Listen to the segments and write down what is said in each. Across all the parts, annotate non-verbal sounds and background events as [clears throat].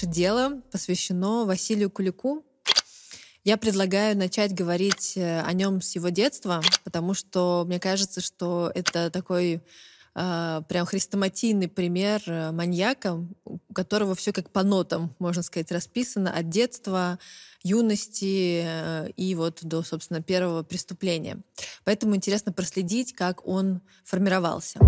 Наше дело посвящено Василию Кулику. Я предлагаю начать говорить э, о нем с его детства, потому что мне кажется, что это такой э, прям хрестоматийный пример э, маньяка, у которого все как по нотам, можно сказать, расписано от детства, юности э, и вот до, собственно, первого преступления. Поэтому интересно проследить, как он формировался.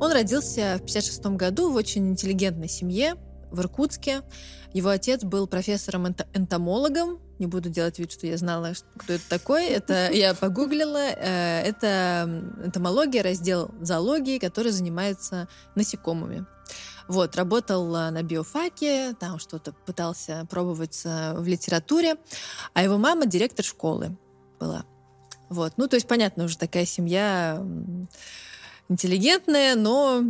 Он родился в 1956 году в очень интеллигентной семье в Иркутске. Его отец был профессором-энтомологом. Не буду делать вид, что я знала, кто это такой. Это я погуглила. Э, это энтомология, раздел зоологии, который занимается насекомыми. Вот, работал на биофаке, там что-то пытался пробовать в литературе, а его мама директор школы была. Вот, ну, то есть, понятно, уже такая семья интеллигентная, но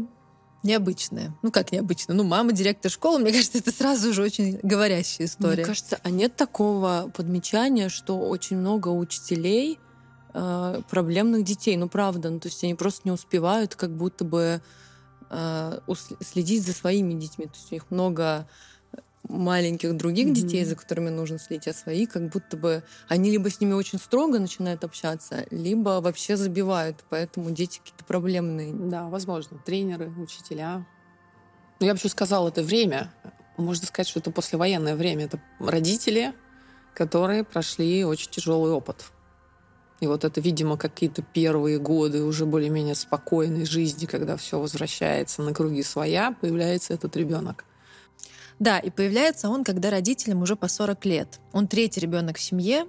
необычная. Ну, как необычно? Ну, мама директор школы, мне [laughs] кажется, это сразу же очень говорящая история. Мне кажется, а нет такого подмечания, что очень много учителей э, проблемных детей. Ну, правда, ну, то есть они просто не успевают как будто бы э, следить за своими детьми. То есть у них много маленьких других mm-hmm. детей, за которыми нужно следить, а свои как будто бы они либо с ними очень строго начинают общаться, либо вообще забивают, поэтому дети какие-то проблемные. Да, возможно. Тренеры, учителя. Ну, я бы еще сказала, это время. Можно сказать, что это послевоенное время. Это родители, которые прошли очень тяжелый опыт. И вот это, видимо, какие-то первые годы уже более-менее спокойной жизни, когда все возвращается на круги своя, появляется этот ребенок. Да, и появляется он, когда родителям уже по 40 лет. Он третий ребенок в семье.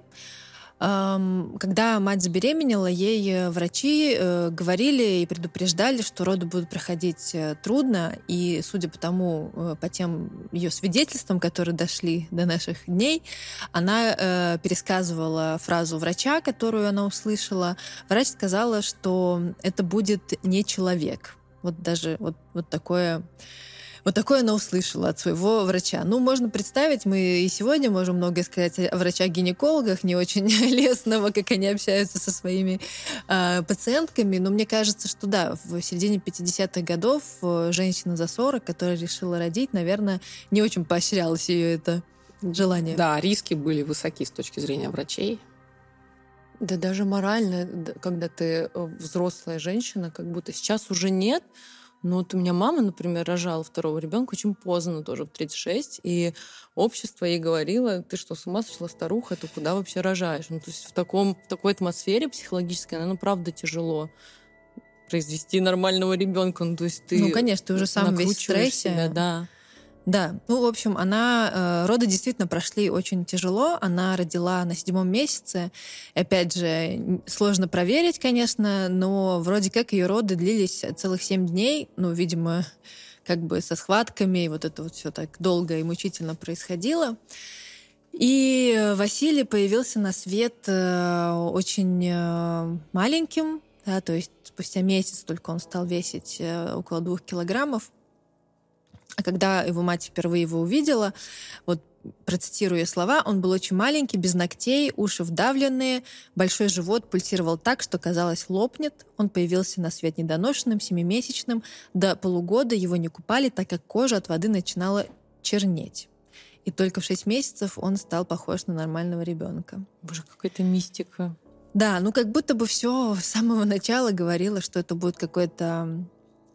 Когда мать забеременела, ей э, врачи э, говорили и предупреждали, что роды будут проходить э, трудно, и судя по тому, по тем ее свидетельствам, которые дошли до наших дней, она пересказывала фразу врача, которую она услышала. Врач сказала, что это будет не человек. Вот даже вот, вот такое вот такое она услышала от своего врача. Ну, можно представить, мы и сегодня можем многое сказать о врачах-гинекологах, не очень [laughs] лестного, как они общаются со своими э, пациентками, но мне кажется, что да, в середине 50-х годов э, женщина за 40, которая решила родить, наверное, не очень поощрялось ее это желание. Да, риски были высоки с точки зрения врачей. Да даже морально, когда ты э, взрослая женщина, как будто сейчас уже нет, ну, вот у меня мама, например, рожала второго ребенка очень поздно, тоже в 36, и общество ей говорило, ты что, с ума сошла, старуха, ты куда вообще рожаешь? Ну, то есть в, таком, в такой атмосфере психологической, ну, правда, тяжело произвести нормального ребенка. Ну, то есть ты Ну, конечно, ты уже сам весь в стрессе. Себя, да. Да, ну, в общем, она... Э, роды действительно прошли очень тяжело. Она родила на седьмом месяце. Опять же, сложно проверить, конечно, но вроде как ее роды длились целых семь дней. Ну, видимо, как бы со схватками, и вот это вот все так долго и мучительно происходило. И Василий появился на свет э, очень э, маленьким, да, то есть спустя месяц только он стал весить э, около двух килограммов. А когда его мать впервые его увидела, вот процитирую слова, он был очень маленький, без ногтей, уши вдавленные, большой живот пульсировал так, что казалось лопнет. Он появился на свет недоношенным, семимесячным. До полугода его не купали, так как кожа от воды начинала чернеть. И только в шесть месяцев он стал похож на нормального ребенка. Боже, какая-то мистика. Да, ну как будто бы все с самого начала говорило, что это будет какой-то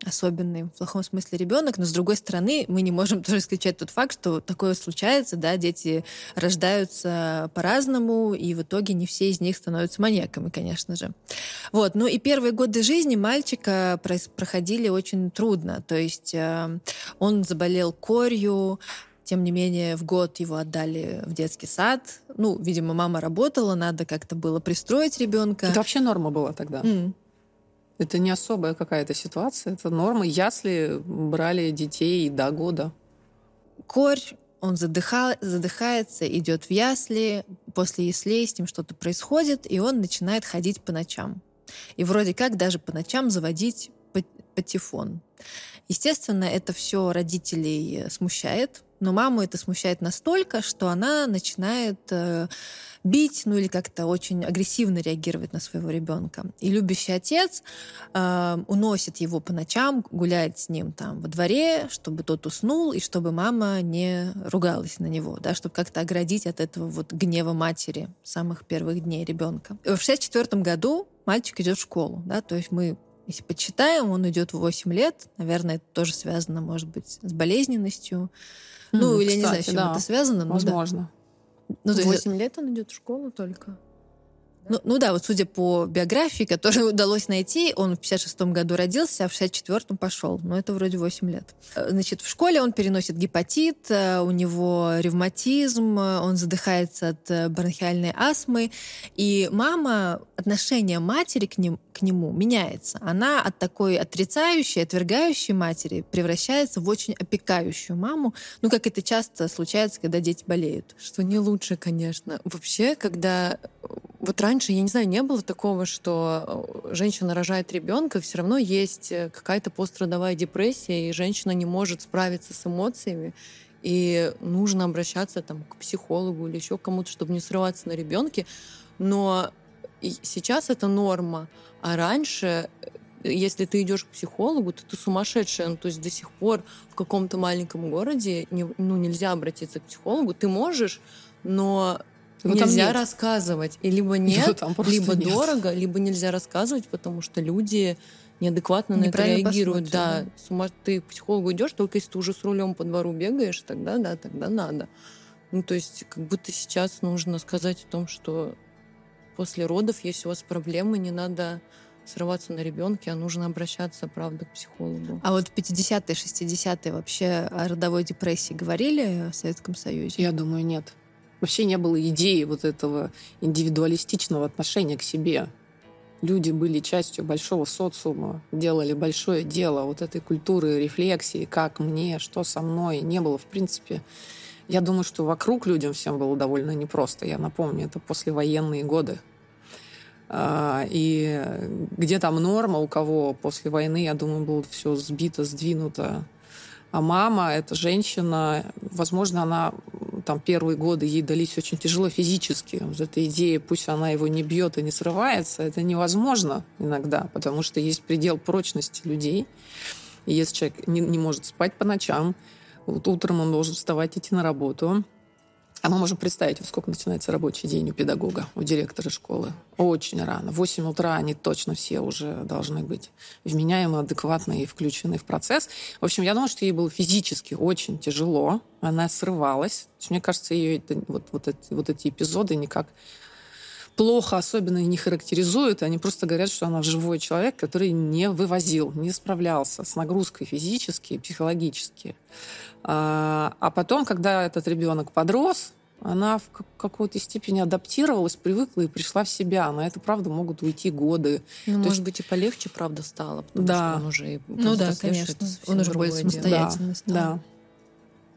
особенный в плохом смысле ребенок, но с другой стороны мы не можем [laughs] тоже исключать тот факт, что такое случается, да, дети рождаются по-разному, и в итоге не все из них становятся маньяками, конечно же. Вот, ну и первые годы жизни мальчика проходили очень трудно, то есть э, он заболел корью, тем не менее, в год его отдали в детский сад. Ну, видимо, мама работала, надо как-то было пристроить ребенка. Это вообще норма была тогда. Mm. Это не особая какая-то ситуация, это норма. Ясли брали детей до года. Корь, он задыхал, задыхается, идет в ясли, после яслей с ним что-то происходит, и он начинает ходить по ночам. И вроде как даже по ночам заводить патефон. Естественно, это все родителей смущает, но маму это смущает настолько, что она начинает э, бить, ну или как-то очень агрессивно реагировать на своего ребенка. И любящий отец э, уносит его по ночам, гуляет с ним там во дворе, чтобы тот уснул, и чтобы мама не ругалась на него, да, чтобы как-то оградить от этого вот гнева матери самых первых дней ребенка. В 64 году мальчик идет в школу, да, то есть мы если почитаем, он идет в 8 лет. Наверное, это тоже связано, может быть, с болезненностью. Mm, ну, или кстати, я не знаю, с чем да. это связано. Возможно. Да. Ну, то 8 есть... лет он идет в школу только. Ну, ну да, вот судя по биографии, которую [laughs] удалось найти, он в 56-м году родился, а в 64-м пошел. Но это вроде 8 лет. Э, значит, в школе он переносит гепатит, э, у него ревматизм, э, он задыхается от бронхиальной астмы. И мама, отношение матери к, ним, к нему меняется. Она от такой отрицающей, отвергающей матери превращается в очень опекающую маму. Ну, как это часто случается, когда дети болеют. Что не лучше, конечно. Вообще, когда вот раньше, я не знаю, не было такого, что э, женщина рожает ребенка, все равно есть э, какая-то пострадовая депрессия, и женщина не может справиться с эмоциями, и нужно обращаться там к психологу или еще кому-то, чтобы не срываться на ребенке. Но сейчас это норма, а раньше э, если ты идешь к психологу, то ты сумасшедшая. Ну, то есть до сих пор в каком-то маленьком городе не, ну, нельзя обратиться к психологу. Ты можешь, но его нельзя рассказывать. И либо нет, либо нет. дорого, либо нельзя рассказывать, потому что люди неадекватно на это реагируют. Да, да. С ума ты к психологу идешь, только если ты уже с рулем по двору бегаешь, тогда да, тогда надо. Ну, то есть, как будто сейчас нужно сказать о том, что после родов, если у вас проблемы, не надо срываться на ребенке, а нужно обращаться, правда, к психологу. А вот в 50-е, 60-е вообще о родовой депрессии говорили в Советском Союзе? Я думаю, нет. Вообще не было идеи вот этого индивидуалистичного отношения к себе. Люди были частью большого социума, делали большое дело вот этой культуры рефлексии, как мне, что со мной. Не было, в принципе, я думаю, что вокруг людям всем было довольно непросто. Я напомню, это послевоенные годы. А, и где там норма, у кого после войны, я думаю, было все сбито, сдвинуто а мама, эта женщина, возможно, она там первые годы ей дались очень тяжело физически. Вот эта идея, пусть она его не бьет и не срывается, это невозможно иногда, потому что есть предел прочности людей. И если человек не, не может спать по ночам, вот утром он должен вставать, идти на работу, а мы можем представить, во сколько начинается рабочий день у педагога, у директора школы. Очень рано. В 8 утра они точно все уже должны быть вменяемы, адекватны и включены в процесс. В общем, я думаю, что ей было физически очень тяжело. Она срывалась. Мне кажется, ее это, вот, вот, эти, вот эти эпизоды никак плохо особенно не характеризуют, они просто говорят, что она живой человек, который не вывозил, не справлялся с нагрузкой физически и психологически. А, а потом, когда этот ребенок подрос, она в какой-то степени адаптировалась, привыкла и пришла в себя. На это, правда, могут уйти годы. Ну, То может есть... быть, и полегче, правда, стало, потому да. что он уже... Ну да, конечно. Он уже более самостоятельный да, стал. Да.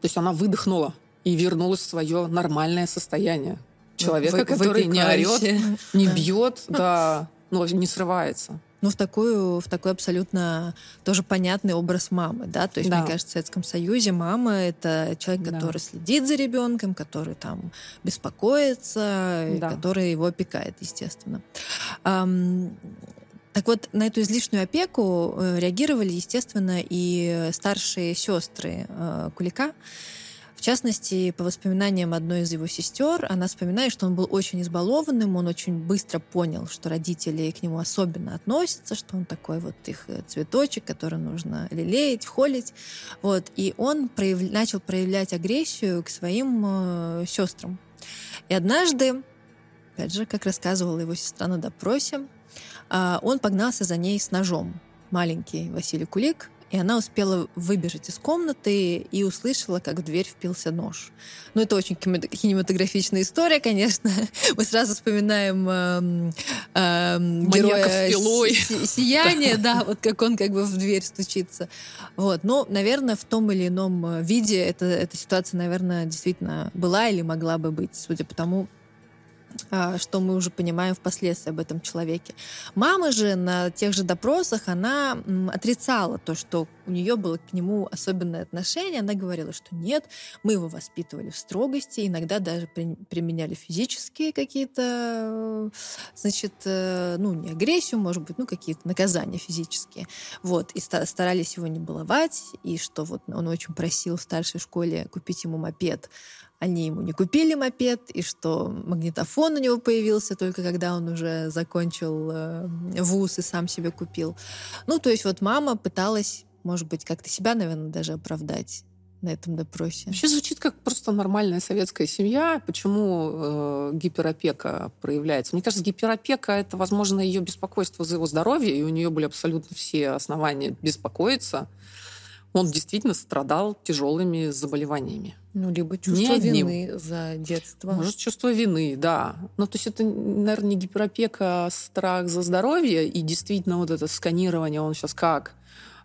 То есть она выдохнула и вернулась в свое нормальное состояние. Человека, в, который не орет, не бьет, да, но не срывается ну, в, такую, в такой абсолютно тоже понятный образ мамы, да, то есть, да. мне кажется, в Советском Союзе мама — это человек, который да. следит за ребенком, который там беспокоится, да. который его опекает, естественно. Um, так вот, на эту излишнюю опеку э, реагировали, естественно, и старшие сестры э, Кулика, в частности, по воспоминаниям одной из его сестер, она вспоминает, что он был очень избалованным, он очень быстро понял, что родители к нему особенно относятся, что он такой вот их э, цветочек, который нужно лелеять, холить. Вот. И он прояв... начал проявлять агрессию к своим э, сестрам. И однажды, опять же, как рассказывала его сестра на допросе, э, он погнался за ней с ножом. Маленький Василий Кулик и она успела выбежать из комнаты и услышала, как в дверь впился нож. Ну, это очень кинематографичная история, конечно. [laughs] Мы сразу вспоминаем э, э, героя си- [laughs] сияния, да, вот как он как бы в дверь стучится. Вот. Но, наверное, в том или ином виде эта, эта ситуация, наверное, действительно была или могла бы быть, судя по тому, что мы уже понимаем впоследствии об этом человеке. Мама же на тех же допросах, она отрицала то, что у нее было к нему особенное отношение. Она говорила, что нет, мы его воспитывали в строгости, иногда даже при, применяли физические какие-то, значит, э, ну, не агрессию, может быть, ну, какие-то наказания физические. Вот, и старались его не баловать, и что вот он очень просил в старшей школе купить ему мопед, они ему не купили мопед, и что магнитофон у него появился только когда он уже закончил э, вуз и сам себе купил. Ну, то есть вот мама пыталась, может быть, как-то себя, наверное, даже оправдать на этом допросе. Вообще звучит как просто нормальная советская семья. Почему э, гиперопека проявляется? Мне кажется, гиперопека это, возможно, ее беспокойство за его здоровье, и у нее были абсолютно все основания беспокоиться он действительно страдал тяжелыми заболеваниями. Ну, либо чувство не вины за детство. Может, чувство вины, да. Ну, то есть это, наверное, не гиперопека, а страх за здоровье. И действительно вот это сканирование, он сейчас как?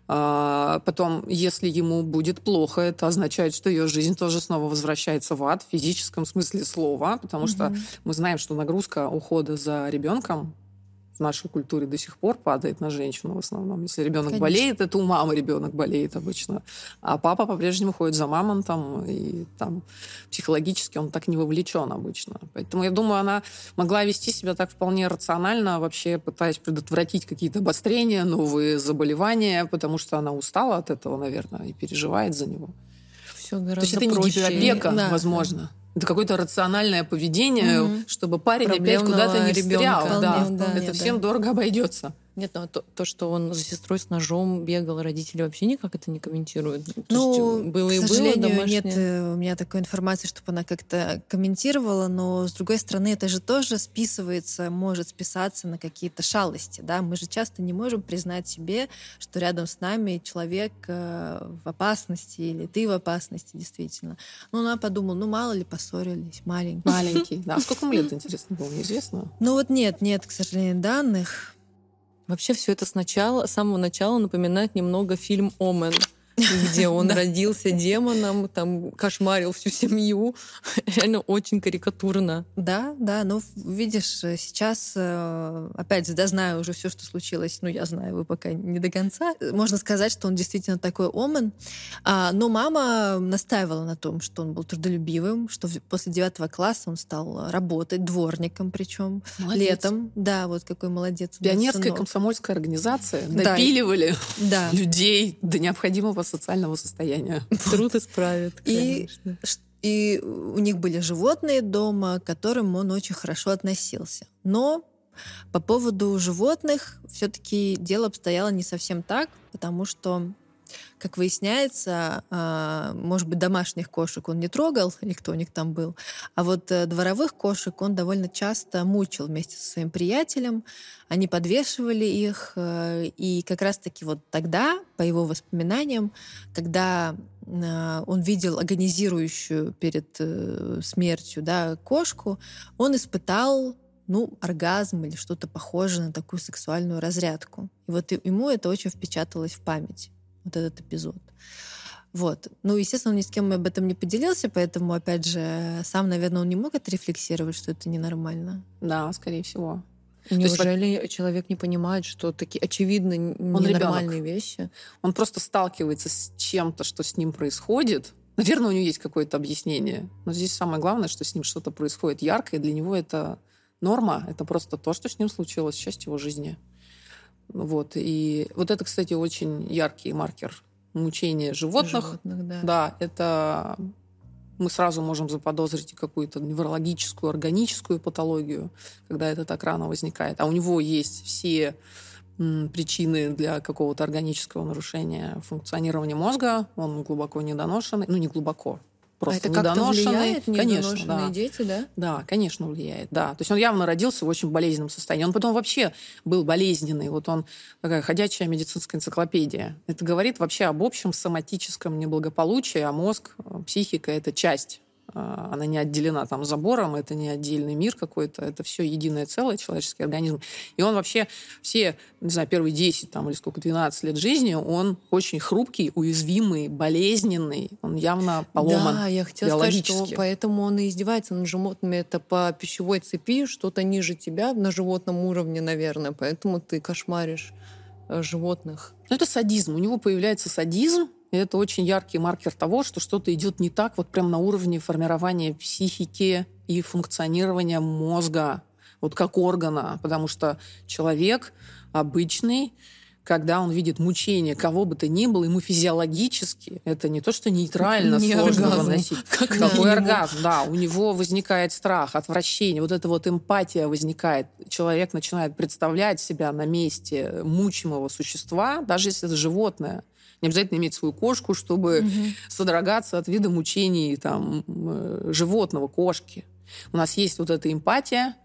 А потом, если ему будет плохо, это означает, что ее жизнь тоже снова возвращается в ад в физическом смысле слова, потому угу. что мы знаем, что нагрузка ухода за ребенком в нашей культуре до сих пор падает на женщину в основном. Если ребенок Конечно. болеет, это у мамы ребенок болеет обычно. А папа по-прежнему ходит за мамонтом, и там психологически он так не вовлечен обычно. Поэтому я думаю, она могла вести себя так вполне рационально, вообще пытаясь предотвратить какие-то обострения, новые заболевания, потому что она устала от этого, наверное, и переживает за него. Все гораздо То есть это проще. не гиперопека, да, возможно. Да. Это какое-то рациональное поведение, угу. чтобы парень опять куда-то не встрял. Да, да, это да. всем дорого обойдется. Нет, ну а то, то, что он за сестрой с ножом бегал, родители вообще никак это не комментируют. Ну, есть, было к и сожалению, было домашнее... нет э, у меня такой информации, чтобы она как-то комментировала, но с другой стороны, это же тоже списывается, может списаться на какие-то шалости, да. Мы же часто не можем признать себе, что рядом с нами человек э, в опасности или ты в опасности, действительно. Ну, она подумала, ну, мало ли поссорились, маленький. Маленький, да. [laughs] А сколько ему лет, интересно, было, неизвестно? Ну, вот нет, нет, к сожалению, данных. Вообще все это сначала, с самого начала напоминает немного фильм «Омен» [laughs] где он родился демоном, там кошмарил всю семью. [laughs] Реально очень карикатурно. Да, да, ну видишь, сейчас, э, опять же, да, знаю уже все, что случилось, ну я знаю, вы пока не до конца. Можно сказать, что он действительно такой омен. А, но мама настаивала на том, что он был трудолюбивым, что после девятого класса он стал работать дворником, причем летом. Да, вот какой молодец. Пионерская комсомольская организация допиливали [laughs] да. людей до необходимого социального состояния. [laughs] Труд исправит, И, и у них были животные дома, к которым он очень хорошо относился. Но по поводу животных все-таки дело обстояло не совсем так, потому что как выясняется, а, может быть, домашних кошек он не трогал, или кто у них там был, а вот э, дворовых кошек он довольно часто мучил вместе со своим приятелем. Они подвешивали их, э, и как раз-таки вот тогда, по его воспоминаниям, когда а, он видел агонизирующую перед э, смертью да, кошку, он испытал ну, оргазм или что-то похожее на такую сексуальную разрядку. И вот ему это очень впечаталось в память вот этот эпизод. Вот. Ну, естественно, он ни с кем об этом не поделился, поэтому, опять же, сам, наверное, он не мог отрефлексировать, что это ненормально. Да, скорее всего. Неужели есть, человек не понимает, что такие очевидно ненормальные вещи? Он просто сталкивается с чем-то, что с ним происходит. Наверное, у него есть какое-то объяснение. Но здесь самое главное, что с ним что-то происходит яркое, и для него это норма, это просто то, что с ним случилось, часть его жизни. Вот. И вот это, кстати, очень яркий маркер мучения животных. животных да. да, это мы сразу можем заподозрить какую-то неврологическую, органическую патологию, когда это так рано возникает. А у него есть все причины для какого-то органического нарушения функционирования мозга, он глубоко недоношенный, ну не глубоко, просто а это недоношенный. Влияет, конечно, да. дети, да? Да, конечно, влияет, да. То есть он явно родился в очень болезненном состоянии. Он потом вообще был болезненный. Вот он такая ходячая медицинская энциклопедия. Это говорит вообще об общем соматическом неблагополучии, а мозг, психика — это часть она не отделена там забором, это не отдельный мир какой-то, это все единое целое, человеческий организм. И он вообще все, не знаю, первые 10 там, или сколько, 12 лет жизни, он очень хрупкий, уязвимый, болезненный, он явно поломан Да, я хотела сказать, что поэтому он и издевается над животными. Это по пищевой цепи, что-то ниже тебя на животном уровне, наверное, поэтому ты кошмаришь э, животных. Ну, это садизм. У него появляется садизм, и это очень яркий маркер того, что что-то идет не так вот прям на уровне формирования психики и функционирования мозга, вот как органа. Потому что человек обычный, когда он видит мучение кого бы то ни было, ему физиологически это не то, что нейтрально [laughs] не сложно оргазм. выносить. [laughs] Как Какой оргазм, да. У него возникает страх, отвращение, вот эта вот эмпатия возникает. Человек начинает представлять себя на месте мучимого существа, даже если это животное. Не обязательно иметь свою кошку, чтобы угу. содрогаться от вида мучений там, э, животного, кошки. У нас есть вот эта эмпатия,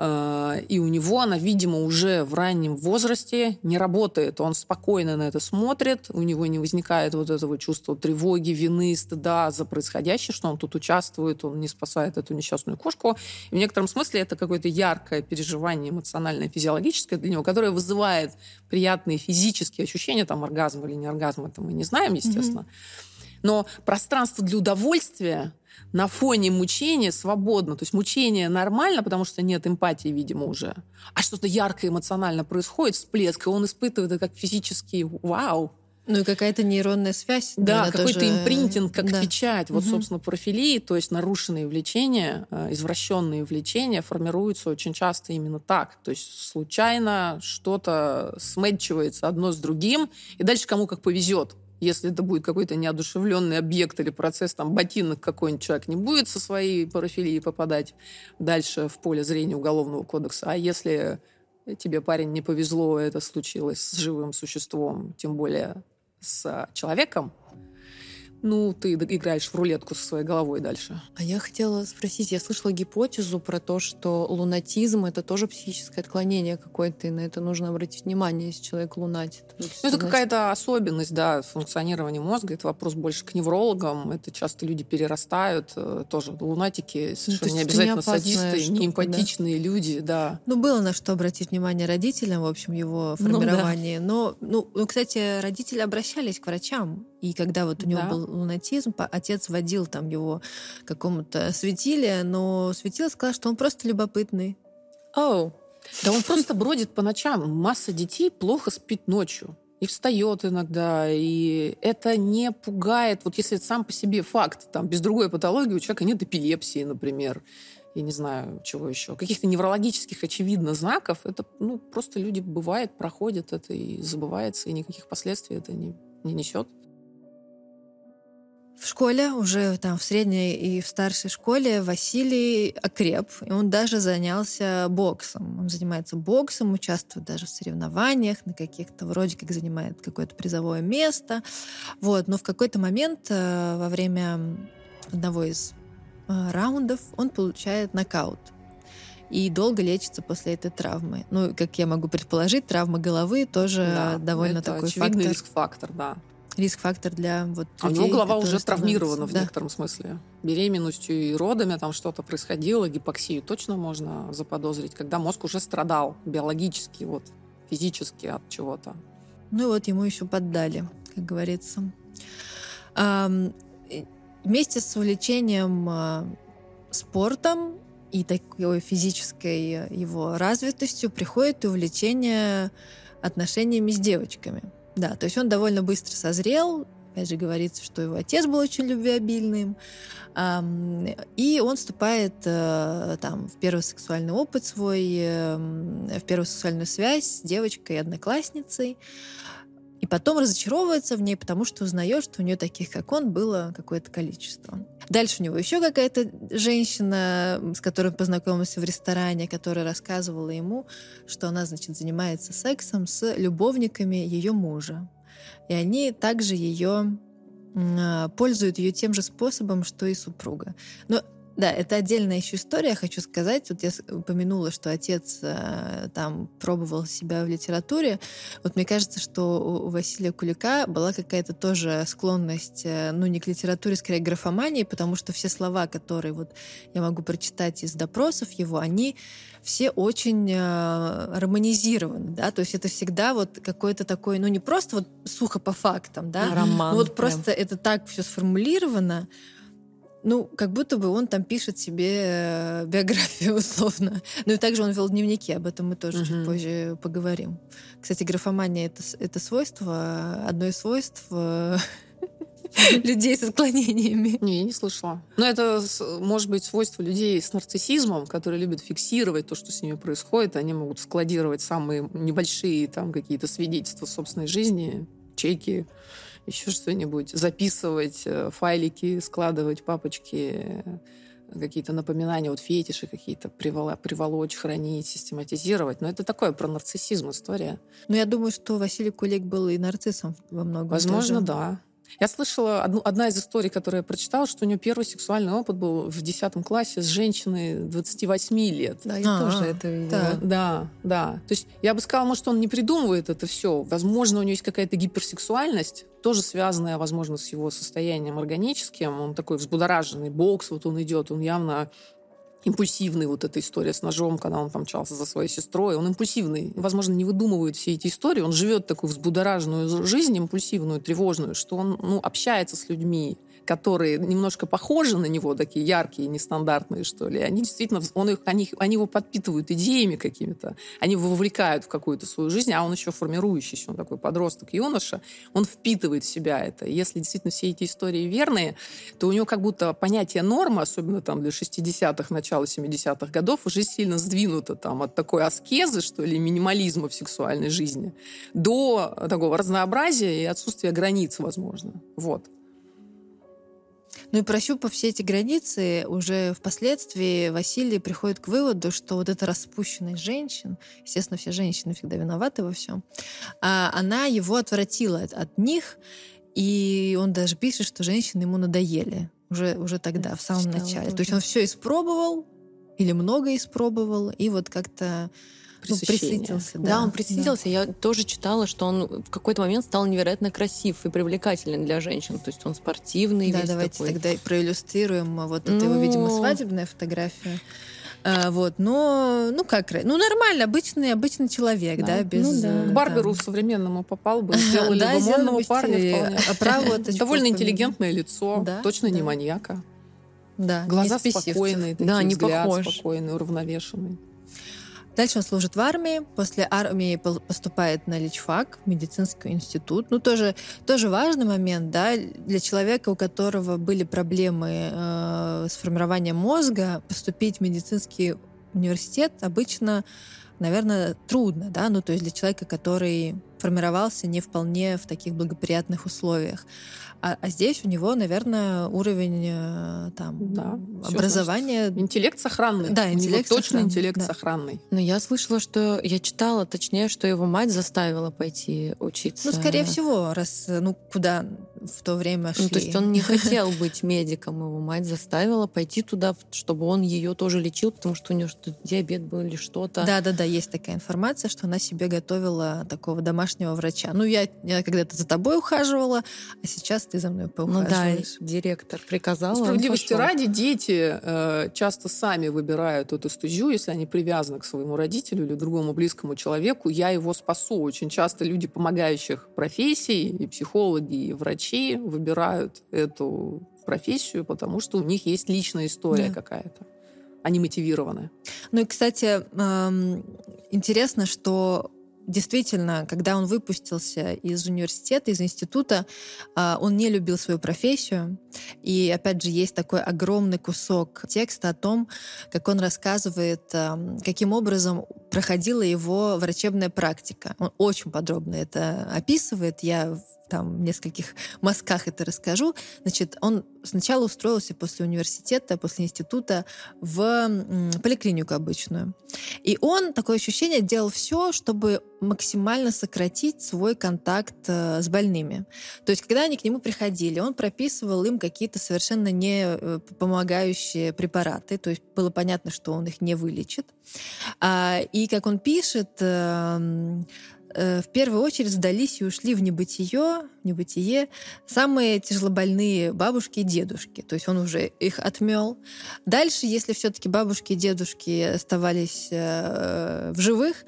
и у него она, видимо, уже в раннем возрасте не работает. Он спокойно на это смотрит, у него не возникает вот этого чувства тревоги, вины, стыда за происходящее, что он тут участвует, он не спасает эту несчастную кошку. И в некотором смысле это какое-то яркое переживание эмоциональное, физиологическое для него, которое вызывает приятные физические ощущения, там оргазм или не оргазм, это мы не знаем, естественно. Mm-hmm. Но пространство для удовольствия на фоне мучения свободно. То есть мучение нормально, потому что нет эмпатии, видимо, уже. А что-то яркое эмоционально происходит, всплеск, и он испытывает это как физический вау. Ну и какая-то нейронная связь. Да, какой-то тоже... импринтинг, как да. печать. Вот, угу. собственно, профилии, то есть нарушенные влечения, э, извращенные влечения формируются очень часто именно так. То есть случайно что-то смэтчивается одно с другим, и дальше кому как повезет если это будет какой-то неодушевленный объект или процесс, там, ботинок какой-нибудь человек не будет со своей парафилией попадать дальше в поле зрения Уголовного кодекса. А если тебе, парень, не повезло, это случилось с живым существом, тем более с человеком, ну, ты играешь в рулетку со своей головой дальше. А я хотела спросить, я слышала гипотезу про то, что лунатизм — это тоже психическое отклонение какое-то, и на это нужно обратить внимание, если человек лунатит. Ну, это значит... какая-то особенность, да, функционирования мозга. Это вопрос больше к неврологам. Это часто люди перерастают. Э, тоже лунатики, ну, совершенно ну, не обязательно садисты, штука, не эмпатичные да. люди, да. Ну, было на что обратить внимание родителям, в общем, его формировании. Ну, да. Но, ну, ну, кстати, родители обращались к врачам и когда вот у него да. был лунатизм, отец водил там его к какому-то светиле, но светило сказал, что он просто любопытный. Оу. Oh. Да он просто бродит по ночам. Масса детей плохо спит ночью. И встает иногда, и это не пугает. Вот если это сам по себе факт, там, без другой патологии у человека нет эпилепсии, например, я не знаю, чего еще, каких-то неврологических, очевидно, знаков, это, ну, просто люди бывает, проходят это и забывается, и никаких последствий это не, не несет. В школе, уже там в средней и в старшей школе Василий окреп, и он даже занялся боксом. Он занимается боксом, участвует даже в соревнованиях, на каких-то вроде как занимает какое-то призовое место. Вот. Но в какой-то момент э, во время одного из э, раундов он получает нокаут и долго лечится после этой травмы. Ну, как я могу предположить, травма головы тоже да, довольно это такой очевидный фактор. риск-фактор, да риск-фактор для вот а людей, у него голова уже травмирована в да. некотором смысле. Беременностью и родами там что-то происходило, гипоксию точно можно заподозрить, когда мозг уже страдал биологически, вот, физически от чего-то. Ну и вот ему еще поддали, как говорится. А, вместе с увлечением а, спортом и такой физической его развитостью приходит и увлечение отношениями с девочками – да, то есть он довольно быстро созрел. Опять же, говорится, что его отец был очень любвеобильным. И он вступает э, там, в первый сексуальный опыт свой, эм, в первую сексуальную связь с девочкой-одноклассницей. И потом разочаровывается в ней, потому что узнает, что у нее таких, как он, было какое-то количество. Дальше у него еще какая-то женщина, с которой познакомился в ресторане, которая рассказывала ему, что она, значит, занимается сексом с любовниками ее мужа. И они также ее а, пользуют ее тем же способом, что и супруга. Но Да, это отдельная еще история, хочу сказать. Вот я упомянула, что отец э, там пробовал себя в литературе. Вот мне кажется, что у Василия Кулика была какая-то тоже склонность, э, ну, не к литературе, скорее к графомании, потому что все слова, которые вот я могу прочитать из допросов его, они все очень э, романизированы, да, то есть это всегда вот какой-то такой, ну, не просто вот сухо по фактам, да, Роман. вот прям. просто это так все сформулировано, ну, как будто бы он там пишет себе э, биографию [laughs] условно. Ну и также он вел дневники, об этом мы тоже угу. чуть позже поговорим. Кстати, графомания это, это свойство, одно из свойств э, [laughs] людей с отклонениями. Не, я не слышала. Но это может быть свойство людей с нарциссизмом, которые любят фиксировать то, что с ними происходит. Они могут складировать самые небольшие там какие-то свидетельства собственной жизни, чеки, еще что-нибудь, записывать э, файлики, складывать папочки, какие-то напоминания, вот фетиши какие-то приволочь, хранить, систематизировать. Но это такое про нарциссизм история. Ну, я думаю, что Василий Кулик был и нарциссом во многом. Возможно, тоже. да. Я слышала одну, одна из историй, которую я прочитала, что у нее первый сексуальный опыт был в 10 классе с женщиной 28 лет. Да, я А-а-а. тоже это видела. Да, да, да. То есть я бы сказала, может, он не придумывает это все. Возможно, у него есть какая-то гиперсексуальность, тоже связанная, возможно, с его состоянием органическим. Он такой взбудораженный бокс, вот он идет, он явно импульсивный, вот эта история с ножом, когда он помчался за своей сестрой, он импульсивный. Возможно, не выдумывает все эти истории, он живет такую взбудораженную жизнь, импульсивную, тревожную, что он ну, общается с людьми, которые немножко похожи на него, такие яркие, нестандартные, что ли, они действительно, он их, они, они его подпитывают идеями какими-то, они его вовлекают в какую-то свою жизнь, а он еще формирующийся, он такой подросток, юноша, он впитывает в себя это. Если действительно все эти истории верные, то у него как будто понятие нормы, особенно там для 60-х, начала 70-х годов, уже сильно сдвинуто там от такой аскезы, что ли, минимализма в сексуальной жизни, до такого разнообразия и отсутствия границ, возможно. Вот. Ну и прощупав все эти границы, уже впоследствии Василий приходит к выводу, что вот эта распущенность женщин, естественно, все женщины всегда виноваты во всем, а она его отвратила от, них, и он даже пишет, что женщины ему надоели уже, уже тогда, в самом начале. Тоже. То есть он все испробовал, или много испробовал, и вот как-то ну, присытился. Да. да, он присытился. Да. Я тоже читала, что он в какой-то момент стал невероятно красив и привлекательный для женщин. То есть он спортивный. Да, давайте такой. тогда проиллюстрируем. Вот это его, видимо, ну. свадебная фотография. А, вот, но, ну как, ну нормально, обычный, обычный человек, да, да без... Ну, да. К Барберу там... современному попал бы, сделали да, бы модного парня вполне. А Довольно интеллигентное лицо, точно не маньяка. Да, Глаза спокойные, да, не взгляд похож. спокойный, уравновешенный. Дальше он служит в армии, после армии поступает на личфак, медицинский институт. Ну, тоже, тоже важный момент, да, для человека, у которого были проблемы э, с формированием мозга, поступить в медицинский университет обычно, наверное, трудно, да, ну, то есть для человека, который формировался не вполне в таких благоприятных условиях. А, а здесь у него, наверное, уровень э, там да, образования. Интеллект сохранный. Да, интеллект точно сохранный, интеллект да. сохранный. Но я слышала, что я читала, точнее, что его мать заставила пойти учиться. Ну, скорее всего, раз ну куда в то время шли. Ну, то есть он не хотел [laughs] быть медиком, его мать заставила пойти туда, чтобы он ее тоже лечил, потому что у нее что диабет был или что-то. Да, да, да, есть такая информация, что она себе готовила такого домашнего врача. Ну, я, я когда-то за тобой ухаживала, а сейчас ты за мной поухаживаешь. Ну да, директор приказал. Справедливости ради, дети э, часто сами выбирают эту студию, если они привязаны к своему родителю или другому близкому человеку. Я его спасу. Очень часто люди помогающих профессий, и психологи, и врачи выбирают эту профессию, потому что у них есть личная история да. какая-то они мотивированы. Ну и, кстати, интересно, что действительно, когда он выпустился из университета, из института, а, он не любил свою профессию. И, опять же, есть такой огромный кусок текста о том, как он рассказывает, каким образом проходила его врачебная практика. Он очень подробно это описывает. Я там в нескольких мазках это расскажу. Значит, он сначала устроился после университета, после института в поликлинику обычную. И он, такое ощущение, делал все, чтобы максимально сократить свой контакт э, с больными. То есть, когда они к нему приходили, он прописывал им какие-то совершенно не э, помогающие препараты. То есть, было понятно, что он их не вылечит. А, и, как он пишет, эм, в первую очередь сдались и ушли в небытие, в небытие самые тяжелобольные бабушки и дедушки. То есть он уже их отмел. Дальше, если все-таки бабушки и дедушки оставались э, в живых,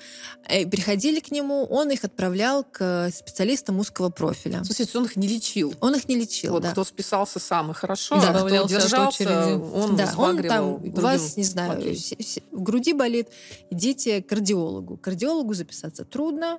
э, приходили к нему, он их отправлял к специалистам узкого профиля. Слушайте, он их не лечил. Он их не лечил, Вот да. кто списался сам и хорошо, Да. а кто держался, он да, он там, у вас, не знаю, в груди болит, идите к кардиологу. К кардиологу записаться трудно,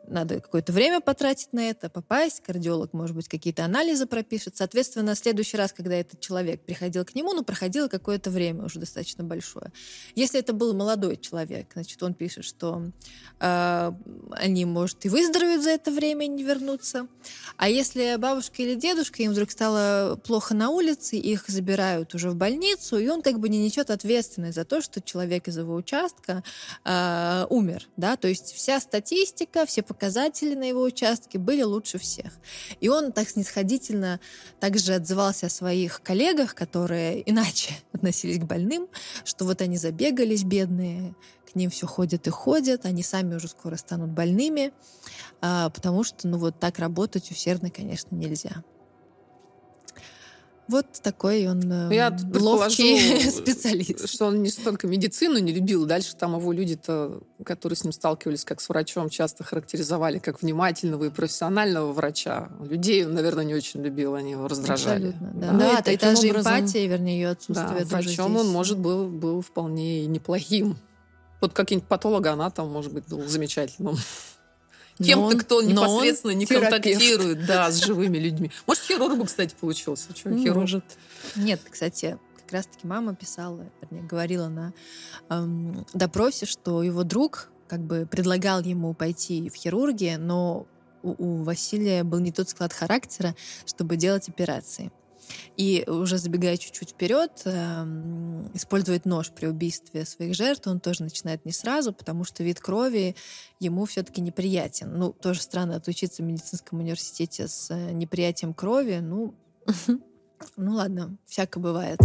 надо какое-то время потратить на это, попасть, кардиолог, может быть, какие-то анализы пропишет. Соответственно, в следующий раз, когда этот человек приходил к нему, ну, проходило какое-то время уже достаточно большое. Если это был молодой человек, значит, он пишет, что э, они, может, и выздоровеют за это время и не вернутся. А если бабушка или дедушка, им вдруг стало плохо на улице, их забирают уже в больницу, и он как бы не несет ответственность за то, что человек из его участка э, умер. Да? То есть вся статистика, все показатели на его участке были лучше всех. И он так снисходительно также отзывался о своих коллегах, которые иначе [laughs] относились к больным, что вот они забегались, бедные, к ним все ходят и ходят, они сами уже скоро станут больными, а, потому что, ну вот так работать усердно, конечно, нельзя. Вот такой он э, Ну, я ловкий [laughs] специалист. Что он не столько медицину не любил, дальше там его люди-то, которые с ним сталкивались как с врачом, часто характеризовали как внимательного и профессионального врача. Людей он, наверное, не очень любил, они его раздражали. Абсолютно, да. Да, Да, и это и та же образом- эмпатия, вернее, ее Да, отсутствие тоже врачом здесь. он, может, был, был вполне неплохим. Вот каким-нибудь патологоанатом, может быть, был замечательным. Кем-то, кто непосредственно не терапевт. контактирует, да, с живыми людьми. Может, хирургом, кстати, получился. Что, хирург? Может. Нет, кстати, как раз-таки мама писала, вернее, говорила на эм, допросе, что его друг как бы предлагал ему пойти в хирургию, но у, у Василия был не тот склад характера, чтобы делать операции. И уже забегая чуть-чуть вперед, эм, использовать нож при убийстве своих жертв он тоже начинает не сразу, потому что вид крови ему все-таки неприятен. Ну, тоже странно отучиться в медицинском университете с э, неприятием крови. Ну, [laughs] ну ладно, всяко бывает.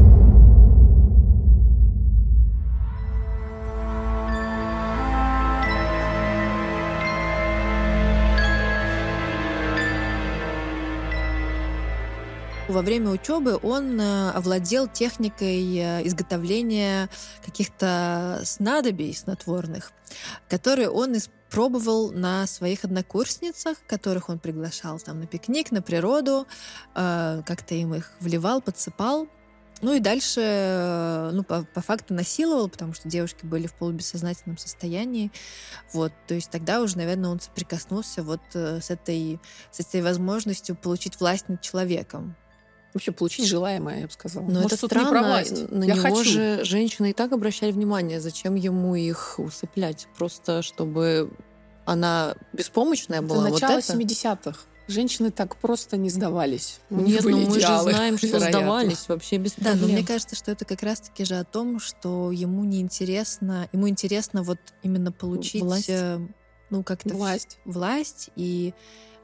Во время учебы он э, овладел техникой э, изготовления каких-то снадобий снотворных, которые он испробовал на своих однокурсницах, которых он приглашал там на пикник, на природу, э, как-то им их вливал, подсыпал. Ну и дальше, ну, по, по факту насиловал, потому что девушки были в полубессознательном состоянии. Вот, то есть тогда уже, наверное, он соприкоснулся вот с этой, с этой возможностью получить власть над человеком. Вообще получить желаемое, я бы сказала. Но Может, это не странно. власть. На я него хочу. же женщины и так обращали внимание. Зачем ему их усыплять? Просто чтобы она беспомощная Это была. начало вот это? 70-х. Женщины так просто не сдавались. У Нет, ну мы же идеалы, знаем, что вероятно. сдавались вообще без Да, но проблем. мне кажется, что это как раз-таки же о том, что ему не интересно, ему интересно вот именно получить, Власть. э, ну как-то в- Власть. власть и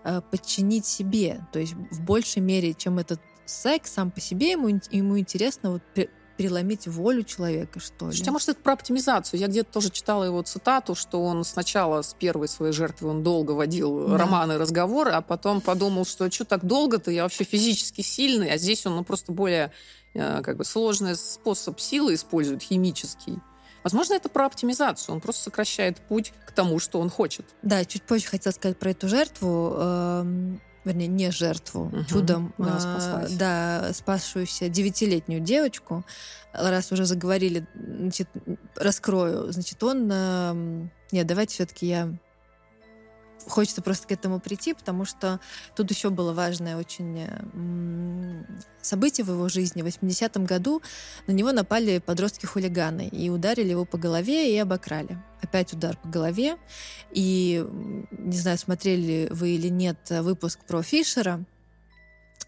э, подчинить себе, то есть в большей мере, чем этот секс сам по себе ему ему интересно вот пе- переломить волю человека, что ли. Слушайте, а может, это про оптимизацию? Я где-то тоже читала его цитату, что он сначала с первой своей жертвой он долго водил Да. романы, разговоры, а потом подумал, что что так долго-то, я вообще физически сильный, а здесь он ну, просто более э, как бы сложный способ силы использует, химический. Возможно, это про оптимизацию. Он просто сокращает путь к тому, что он хочет. Да, чуть позже хотела сказать про эту жертву, эм, вернее, не жертву, Мгм. чудом, Да, э, да, спасшуюся девятилетнюю девочку. Раз уже заговорили, значит, раскрою. Значит, он... эм, нет, давайте все-таки я хочется просто к этому прийти, потому что тут еще было важное очень э, событие в его жизни. В 80-м году на него напали подростки-хулиганы и ударили его по голове и обокрали. Опять удар по голове. И, не знаю, смотрели вы или нет выпуск про Фишера, Э,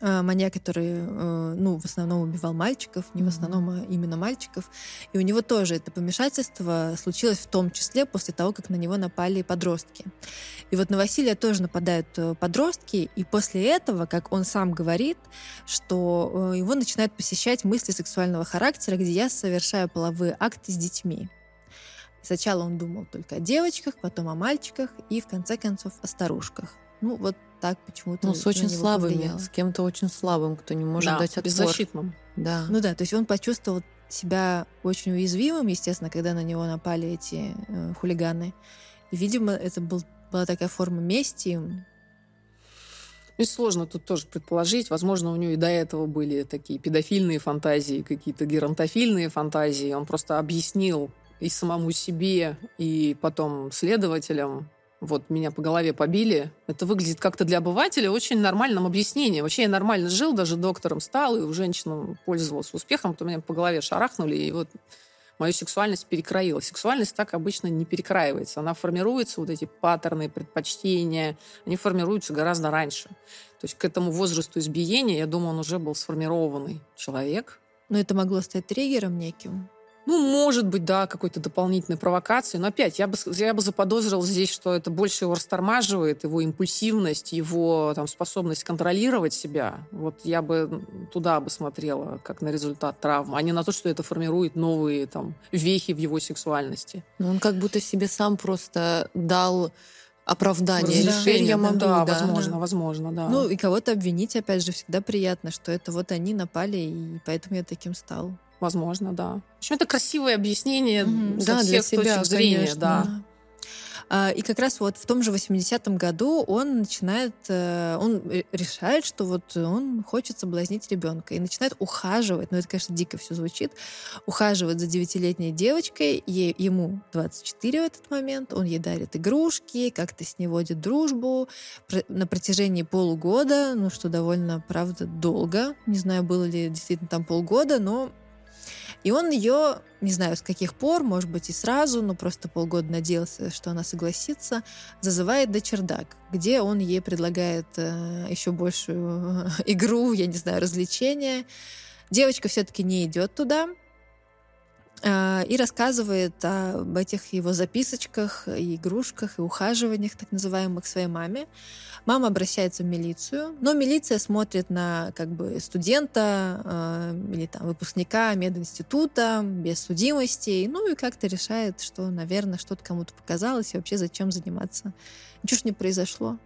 маньяк, который, э, ну, в основном убивал мальчиков, не в основном, а именно мальчиков. И у него тоже это помешательство случилось в том числе после того, как на него напали подростки. И вот на Василия тоже нападают э, подростки, и после этого, как он сам говорит, что его начинают посещать мысли сексуального характера, где я совершаю половые акты с детьми. Сначала он думал только о девочках, потом о мальчиках и, в конце концов, о старушках. Ну, вот так почему-то. Ну, с очень слабыми, повлияло. с кем-то очень слабым, кто не может да, дать отпор. беззащитным. Да. Ну да, то есть он почувствовал себя очень уязвимым, естественно, когда на него напали эти э, хулиганы. И, видимо, это был, была такая форма мести. И сложно тут тоже предположить. Возможно, у него и до этого были такие педофильные фантазии, какие-то геронтофильные фантазии. Он просто объяснил и самому себе, и потом следователям, вот меня по голове побили. Это выглядит как-то для обывателя очень нормальным объяснением. Вообще я нормально жил, даже доктором стал, и у женщин пользовался успехом, потом меня по голове шарахнули, и вот мою сексуальность перекроила. Сексуальность так обычно не перекраивается. Она формируется, вот эти паттерны, предпочтения, они формируются гораздо раньше. То есть к этому возрасту избиения, я думаю, он уже был сформированный человек. Но это могло стать триггером неким? Ну, может быть, да, какой-то дополнительной провокации. Но опять, я бы, я бы заподозрил здесь, что это больше его растормаживает, его импульсивность, его там, способность контролировать себя. Вот я бы туда бы смотрела, как на результат травмы, а не на то, что это формирует новые там, вехи в его сексуальности. Ну, он как будто себе сам просто дал оправдание, да. решение. Я могу, да, да, возможно, да. возможно, да. Ну, и кого-то обвинить, опять же, всегда приятно, что это вот они напали, и поэтому я таким стал. Возможно, да. В общем, это красивое объяснение mm-hmm. со да, всех для себя, точек зрения, конечно. да. А, и как раз вот в том же 80-м году он начинает, э, он решает, что вот он хочет соблазнить ребенка и начинает ухаживать, ну это, конечно, дико все звучит, ухаживать за девятилетней девочкой, ей, ему 24 в этот момент, он ей дарит игрушки, как-то с ней водит дружбу на протяжении полугода, ну что довольно, правда, долго, не знаю, было ли действительно там полгода, но и он ее, не знаю, с каких пор, может быть, и сразу, но просто полгода надеялся, что она согласится, зазывает до чердак, где он ей предлагает э, еще большую [laughs] игру, я не знаю, развлечения. Девочка все-таки не идет туда, и рассказывает об этих его записочках, и игрушках, и ухаживаниях, так называемых, своей маме. Мама обращается в милицию, но милиция смотрит на как бы студента э, или там выпускника мединститута без судимости, ну и как-то решает, что, наверное, что-то кому-то показалось, и вообще зачем заниматься. Ничего ж не произошло.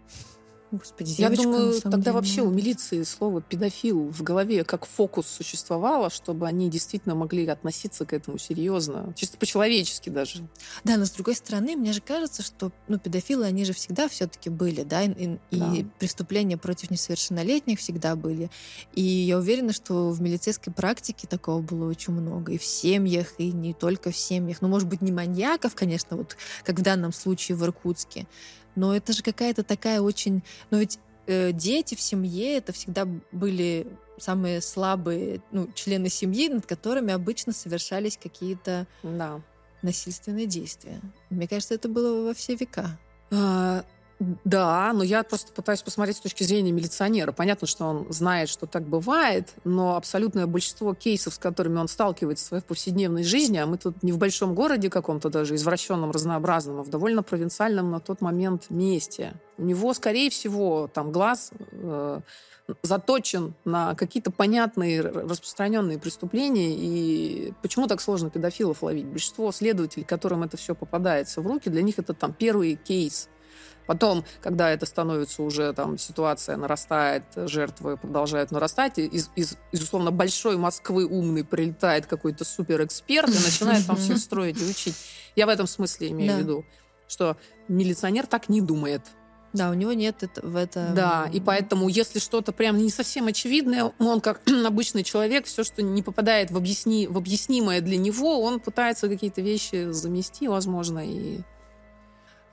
Господи, Я думаю, тогда деле, вообще у милиции слово педофил в голове как фокус существовало, чтобы они действительно могли относиться к этому серьезно, чисто по-человечески даже. Да, но с другой стороны, мне же кажется, что ну, педофилы, они же всегда все-таки были, да, и, да. и преступления против несовершеннолетних всегда были. И я уверена, что в милицейской практике такого было очень много. И в семьях, и не только в семьях. Ну, может быть, не маньяков, конечно, вот как в данном случае в Иркутске, но это же какая-то такая очень... Но ведь э, дети в семье это всегда были самые слабые ну, члены семьи, над которыми обычно совершались какие-то да. насильственные действия. Мне кажется, это было во все века. А, да, но я просто пытаюсь посмотреть с точки зрения милиционера. Понятно, что он знает, что так бывает, но абсолютное большинство кейсов, с которыми он сталкивается в своей повседневной жизни, а мы тут не в большом городе каком-то даже извращенном, разнообразном, а в довольно провинциальном на тот момент месте. У него, скорее всего, там глаз э, заточен на какие-то понятные распространенные преступления. И почему так сложно педофилов ловить? Большинство следователей, которым это все попадается в руки, для них это там первый кейс Потом, когда это становится уже, там, ситуация нарастает, жертвы продолжают нарастать, из, из, из условно, большой Москвы умный прилетает какой-то суперэксперт и начинает там всех строить и учить. Я в этом смысле имею в виду, что милиционер так не думает. Да, у него нет это, в это... Да, и поэтому, если что-то прям не совсем очевидное, он как [clears throat] обычный человек, все, что не попадает в, объясни, в объяснимое для него, он пытается какие-то вещи замести, возможно, и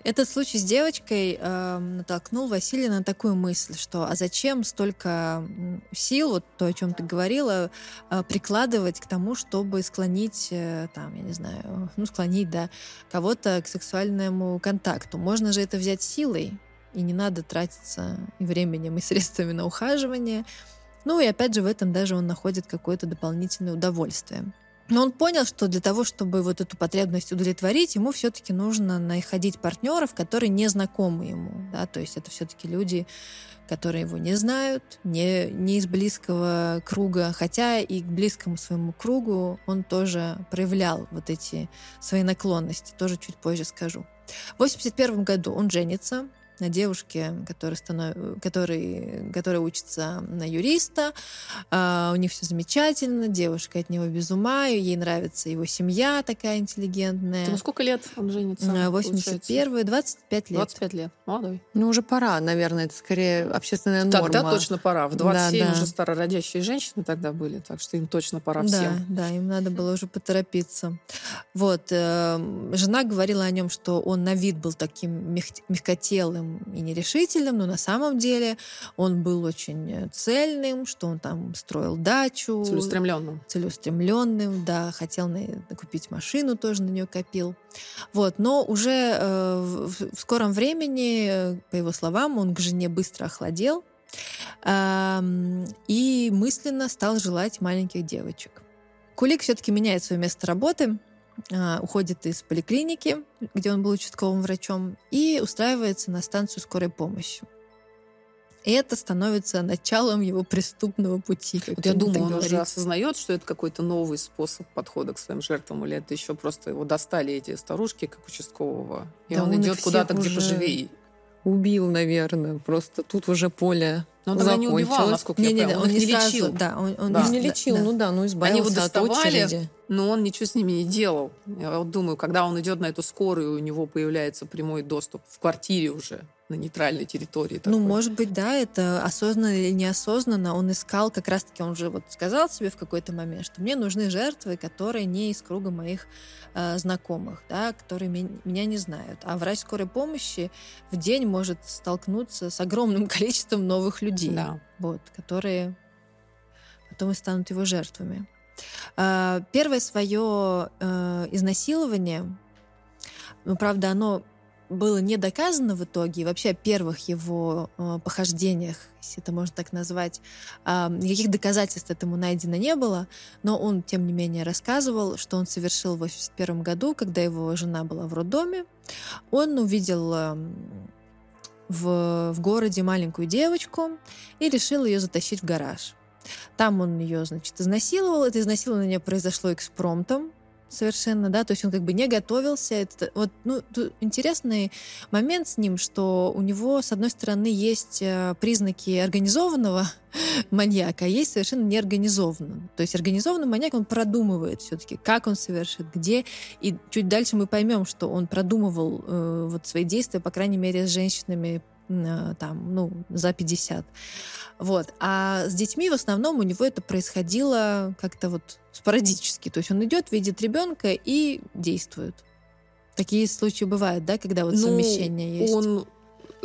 Этот случай с девочкой э, натолкнул Василия на такую мысль, что а зачем столько сил, вот то, о чем ты говорила, э, прикладывать к тому, чтобы склонить, э, там, я не знаю, ну, склонить, да, кого-то к сексуальному контакту. Можно же это взять силой, и не надо тратиться и временем, и [laughs] средствами на ухаживание. Ну и опять же в этом даже он находит какое-то дополнительное удовольствие. Но он понял, что для того, чтобы вот эту потребность удовлетворить, ему все-таки нужно находить партнеров, которые не знакомы ему. Да? То есть это все-таки люди, которые его не знают, не, не из близкого круга, хотя и к близкому своему кругу он тоже проявлял вот эти свои наклонности, тоже чуть позже скажу. В 1981 году он женится, на девушке, которая, станов... который... которая учится на юриста. А, у них все замечательно, девушка от него без ума, ей нравится его семья такая интеллигентная. Ты сколько лет он женится? 81 25 лет. 25 лет, молодой. Ну, уже пора, наверное, это скорее общественная норма. Тогда точно пора. В 27 да, да. уже старородящие женщины тогда были, так что им точно пора да, всем. Да, им надо было уже поторопиться. Вот. Э, жена говорила о нем, что он на вид был таким мягкотелым, и нерешительным, но на самом деле он был очень э, цельным, что он там строил дачу. Целеустремленным. Целеустремленным, да, хотел на, купить машину, тоже на нее копил. Вот, но уже э, в, в скором времени, э, по его словам, он к жене быстро охладел э, и мысленно стал желать маленьких девочек. Кулик все-таки меняет свое место работы, уходит из поликлиники, где он был участковым врачом, и устраивается на станцию скорой помощи. И это становится началом его преступного пути. Вот я думаю, он говорит. уже осознает, что это какой-то новый способ подхода к своим жертвам, или это еще просто его достали эти старушки, как участкового, и да он, он идет куда-то, где поживее. Убил, наверное. Просто тут уже поле но он тогда не убивал, насколько не, я не. Он, он не сразу, лечил. Да, он, он да. не лечил, да. ну да, ну избавился Они его доставали, от очереди. но он ничего с ними не делал. Я вот думаю, когда он идет на эту скорую, у него появляется прямой доступ в квартире уже на нейтральной территории. Такой. Ну, может быть, да, это осознанно или неосознанно. Он искал, как раз-таки он уже вот сказал себе в какой-то момент, что мне нужны жертвы, которые не из круга моих э, знакомых, да, которые меня не знают. А врач скорой помощи в день может столкнуться с огромным [laughs] количеством новых людей, да. вот, которые потом и станут его жертвами. Э, первое свое э, изнасилование, ну, правда, оно было не доказано в итоге, и вообще о первых его э, похождениях, если это можно так назвать, э, никаких доказательств этому найдено не было, но он, тем не менее, рассказывал, что он совершил в 81 году, когда его жена была в роддоме. Он увидел э, в, в городе маленькую девочку и решил ее затащить в гараж. Там он ее, значит, изнасиловал. Это изнасилование произошло экспромтом совершенно, да, то есть он как бы не готовился. Это, вот, ну, интересный момент с ним, что у него, с одной стороны, есть э, признаки организованного [laughs] маньяка, а есть совершенно неорганизованного. То есть организованный маньяк, он продумывает все-таки, как он совершит, где, и чуть дальше мы поймем, что он продумывал э, вот свои действия, по крайней мере, с женщинами там, ну, за 50. Вот. А с детьми в основном у него это происходило как-то вот спорадически. То есть он идет, видит ребенка и действует. Такие случаи бывают, да, когда вот ну, совмещение есть? Он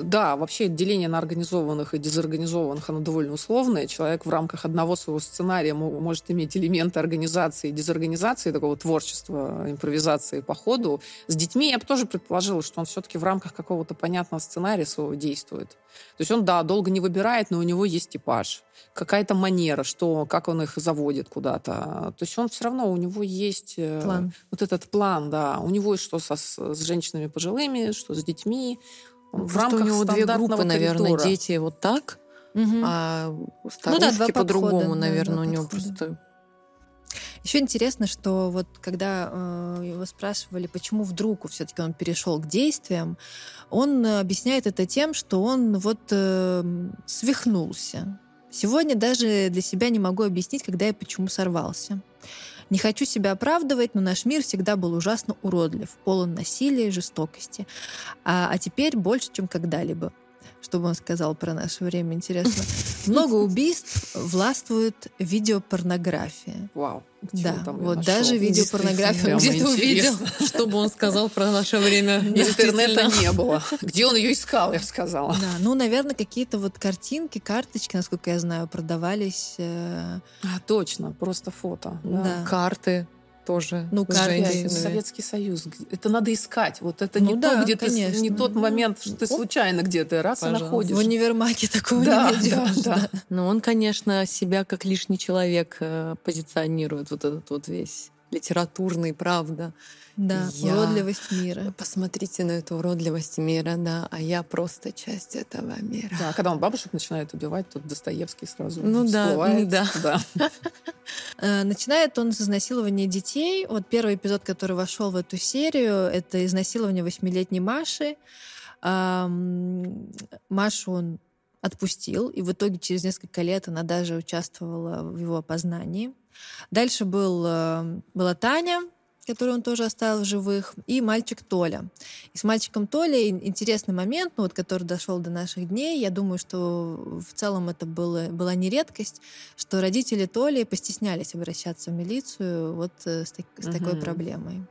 да, вообще деление на организованных и дезорганизованных, оно довольно условное. Человек в рамках одного своего сценария может иметь элементы организации и дезорганизации, такого творчества, импровизации по ходу. С детьми я бы тоже предположила, что он все-таки в рамках какого-то понятного сценария своего действует. То есть он, да, долго не выбирает, но у него есть типаж. Какая-то манера, что, как он их заводит куда-то. То есть он все равно, у него есть э, план. вот этот план, да. У него что со, с женщинами пожилыми, что с детьми в рамках у него две группы, наверное, дети вот так, угу. а старушки ну, да, по-другому, наверное, да, у него подхода. просто... Еще интересно, что вот когда э, его спрашивали, почему вдруг все-таки он перешел к действиям, он объясняет это тем, что он вот э, свихнулся. Сегодня даже для себя не могу объяснить, когда и почему сорвался. Не хочу себя оправдывать, но наш мир всегда был ужасно уродлив, полон насилия и жестокости. А, а теперь больше, чем когда-либо. Чтобы он сказал про наше время, интересно. Много убийств властвует видеопорнография. Вау. Да, вот даже видеопорнографию где-то увидел. Чтобы он сказал про наше время. [laughs] Интернета не было. Где он ее искал, я бы сказала. Да, ну, наверное, какие-то вот картинки, карточки, насколько я знаю, продавались. Э, А, точно, просто фото. Да. Карты тоже. Ну, женщинами. Советский Союз. Это надо искать. Вот это Ну не да, то, где ты конечно. с- не тот момент, что ты Оп. случайно где-то раз и Пожалуйста. находишь. В универмаге такого Да, не найдешь. да, да. Но он, конечно, себя как лишний человек э, позиционирует, вот этот вот весь литературный, правда. Да, Я- уродливость мира. Посмотрите на эту уродливость мира, да, а я просто часть этого мира. Да, когда он бабушек начинает убивать, тут Достоевский сразу Ну да, всплывает. да. да. [laughs] Э, Начинает он с изнасилования детей. Вот первый эпизод, который вошел в эту серию, это изнасилование восьмилетней Маши. Машу он отпустил, и в итоге через несколько лет она даже участвовала в его опознании. Дальше был, э, была Таня, которую он тоже оставил в живых, и мальчик Толя. И с мальчиком Толей ин- интересный момент, ну, вот, который дошел до наших дней. Я думаю, что в целом это было, была не редкость, что родители Толи постеснялись обращаться в милицию вот э, с, так- с такой Мгм. проблемой.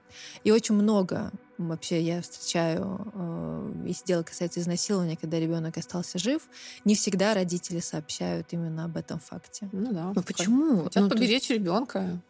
И очень много вообще я встречаю, э, если дело касается изнасилования, когда ребенок остался жив, не всегда родители сообщают именно об этом факте. Ну да. Ну почему? Хотят Ну, поберечь ребенка.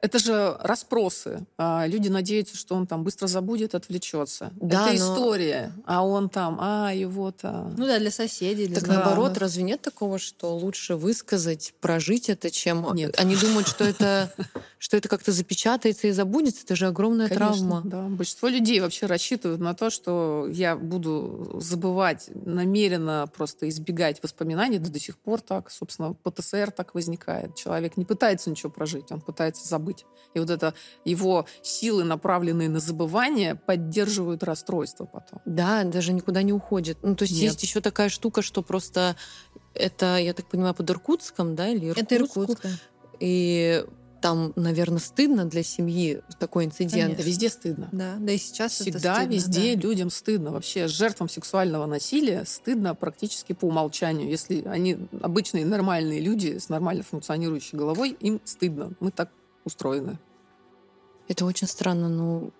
Это же расспросы. А, Люди надеются, что он там быстро забудет, отвлечется. Да, Это но- история. А он там, а, его-то... Ну да, для соседей, для Так знакомых. наоборот, разве нет такого, что лучше высказать, прожить это, чем Нет. они думают, что это, [laughs] что это как-то запечатается и забудется? Это же огромная Конечно, травма. Да. Большинство людей вообще рассчитывают на то, что я буду забывать, намеренно просто избегать воспоминаний. Да до сих пор так. Собственно, ПТСР так возникает. Человек не пытается ничего прожить, он пытается забыть. И вот это его силы, направленные на забывание, поддерживают расстройство потом. Да, даже никуда не уходит. Ну, то есть Нет. есть еще такая штука, что просто это, я так понимаю, под Иркутском, да, или Это Иркутску. Иркутск. да. И там, наверное, стыдно для семьи такой инцидент. Это везде стыдно. Да, да и сейчас это Всегда, стыдно, везде да. людям стыдно. Вообще жертвам сексуального насилия стыдно практически по умолчанию. Если они обычные нормальные люди с нормально функционирующей головой, им стыдно. Мы так устроены. Это очень странно. Ну,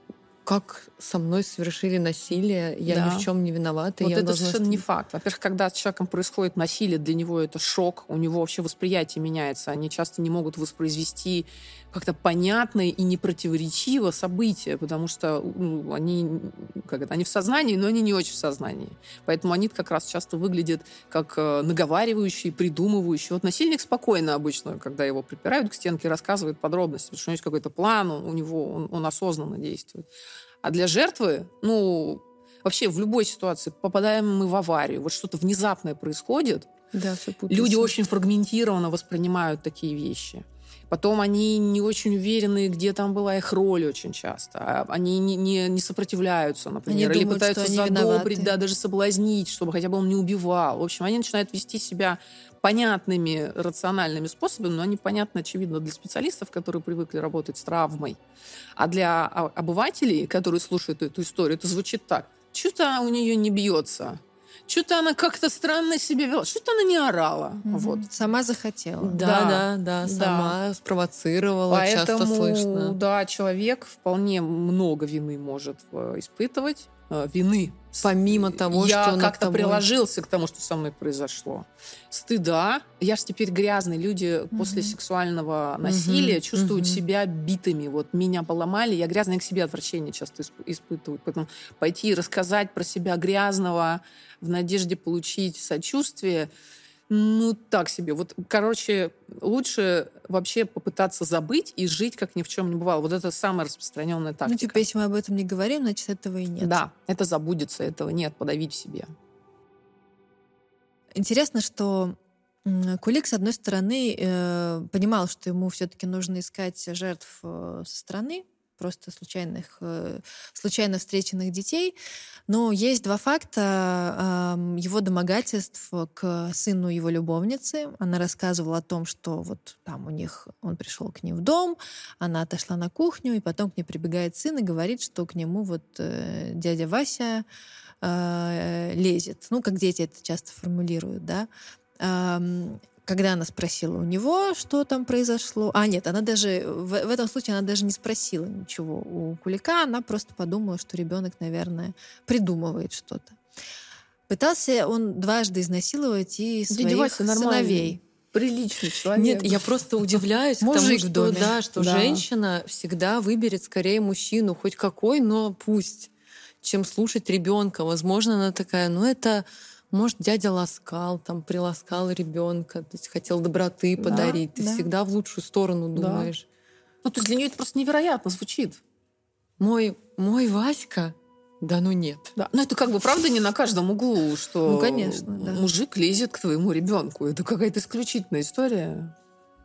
как со мной совершили насилие, я Да. ни в чем не виновата. Вот я это совершенно не стыд- факт. Во-первых, когда с человеком происходит насилие, для него это шок, у него вообще восприятие меняется. Они часто не могут воспроизвести как-то понятное и непротиворечиво событие, потому что ну, они, как это, они в сознании, но они не очень в сознании. Поэтому они как раз часто выглядят как э, наговаривающие, придумывающие. Вот насильник спокойно обычно, когда его припирают к стенке, рассказывает подробности, потому что у него есть какой-то план, у него он, он осознанно действует. А для жертвы, ну, вообще в любой ситуации попадаем мы в аварию, вот что-то внезапное происходит, Да, все люди очень фрагментированно воспринимают такие вещи. Потом они не очень уверены, где там была их роль очень часто. А Они не, не, не сопротивляются, например, Они или думают, пытаются задобрить, виноваты. да, даже соблазнить, чтобы хотя бы он не убивал. В общем, они начинают вести себя понятными, рациональными способами, но они понятны, очевидно, для специалистов, которые привыкли работать с травмой. А для а, обывателей, которые слушают эту историю, это звучит так. Что-то у нее не бьется. Что-то она как-то странно себя вела. Что-то она не орала. Мгм. Вот. Сама захотела. Да, Да, да, да, сама спровоцировала, Поэтому, часто слышно. да, человек вполне много вины может э, испытывать. Э, Вины. Помимо того, я что над как-то тобой- приложился к тому, что со мной произошло. Стыда. Я же теперь грязный. Люди после Мгм. сексуального насилия Мгм, чувствуют мгм. себя битыми. Вот меня поломали, я грязный к себе отвращение часто исп- испытываю. Поэтому пойти и рассказать про себя грязного в надежде получить сочувствие, ну, так себе. Вот, короче, лучше вообще попытаться забыть и жить, как ни в чем не бывало. Вот это самая распространенная тактика. Ну, типа, если мы об этом не говорим, значит, этого и нет. Да, это забудется, этого нет, подавить в себе. Интересно, что Кулик, с одной стороны, э, понимал, что ему все-таки нужно искать жертв э, со стороны, просто случайных, э, случайно встреченных детей. Но есть два факта эм, его домогательств к сыну его любовницы. Она рассказывала о том, что вот там у них, он пришел к ним в дом, она отошла на кухню, и потом к ней прибегает сын и говорит, что к нему вот э, дядя Вася э, лезет. Ну, как дети это часто формулируют, да. Когда она спросила у него, что там произошло. А, нет, она даже в, в этом случае она даже не спросила ничего у Кулика, она просто подумала, что ребенок, наверное, придумывает что-то. Пытался он дважды изнасиловать и своих сыновей. Приличный человек. Нет, я просто удивляюсь Мужик тому, что, да, что да. женщина всегда выберет скорее мужчину, хоть какой, но пусть, чем слушать ребенка. Возможно, она такая, ну это может, дядя ласкал, там, приласкал ребенка, то есть хотел доброты да, подарить. Ты да. всегда в лучшую сторону думаешь. Да. Ну, то есть для нее это просто невероятно звучит. Мой, мой Васька? Да ну нет. Да. Но это как бы правда не на каждом углу, что ну, конечно, да. мужик лезет к твоему ребенку. Это какая-то исключительная история.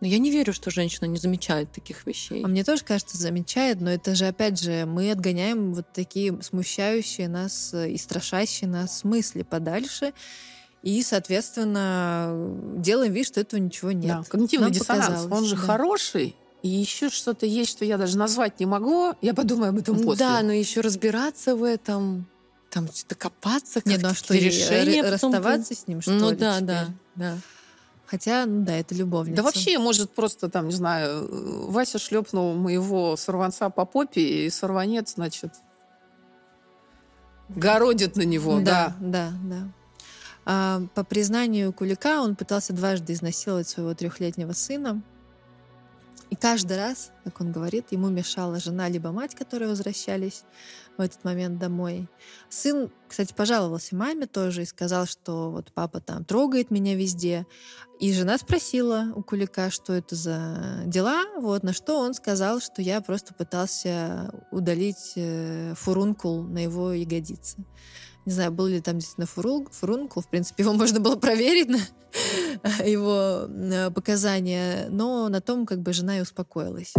Но я не верю, что женщина не замечает таких вещей. А мне тоже кажется, замечает, но это же, опять же, мы отгоняем вот такие смущающие нас и страшащие нас мысли подальше. И, соответственно, делаем вид, что этого ничего нет. Да, когнитивный Нам диссонанс. Он же да. хороший, и еще что-то есть, что я даже назвать не могу. Я подумаю об этом после. Да, но еще разбираться в этом, там что-то копаться, как ну а что, решение расставаться с ним, что ну, ли? да, теперь? да, да. Хотя, ну да, это любовница. Да вообще, может, просто там, не знаю, Вася шлепнул моего сорванца по попе, и сорванец, значит, городит на него, да. Да, да, да. А, по признанию Кулика, он пытался дважды изнасиловать своего трехлетнего сына. И каждый раз, как он говорит, ему мешала жена либо мать, которые возвращались в этот момент домой. Сын, кстати, пожаловался маме тоже и сказал, что вот папа там трогает меня везде. И жена спросила у Кулика, что это за дела, вот, на что он сказал, что я просто пытался удалить э, фурункул на его ягодице. Не знаю, был ли там действительно фурункул. В принципе, его [laughs] можно было проверить на [laughs] его э, показания. Но на том как бы жена и успокоилась.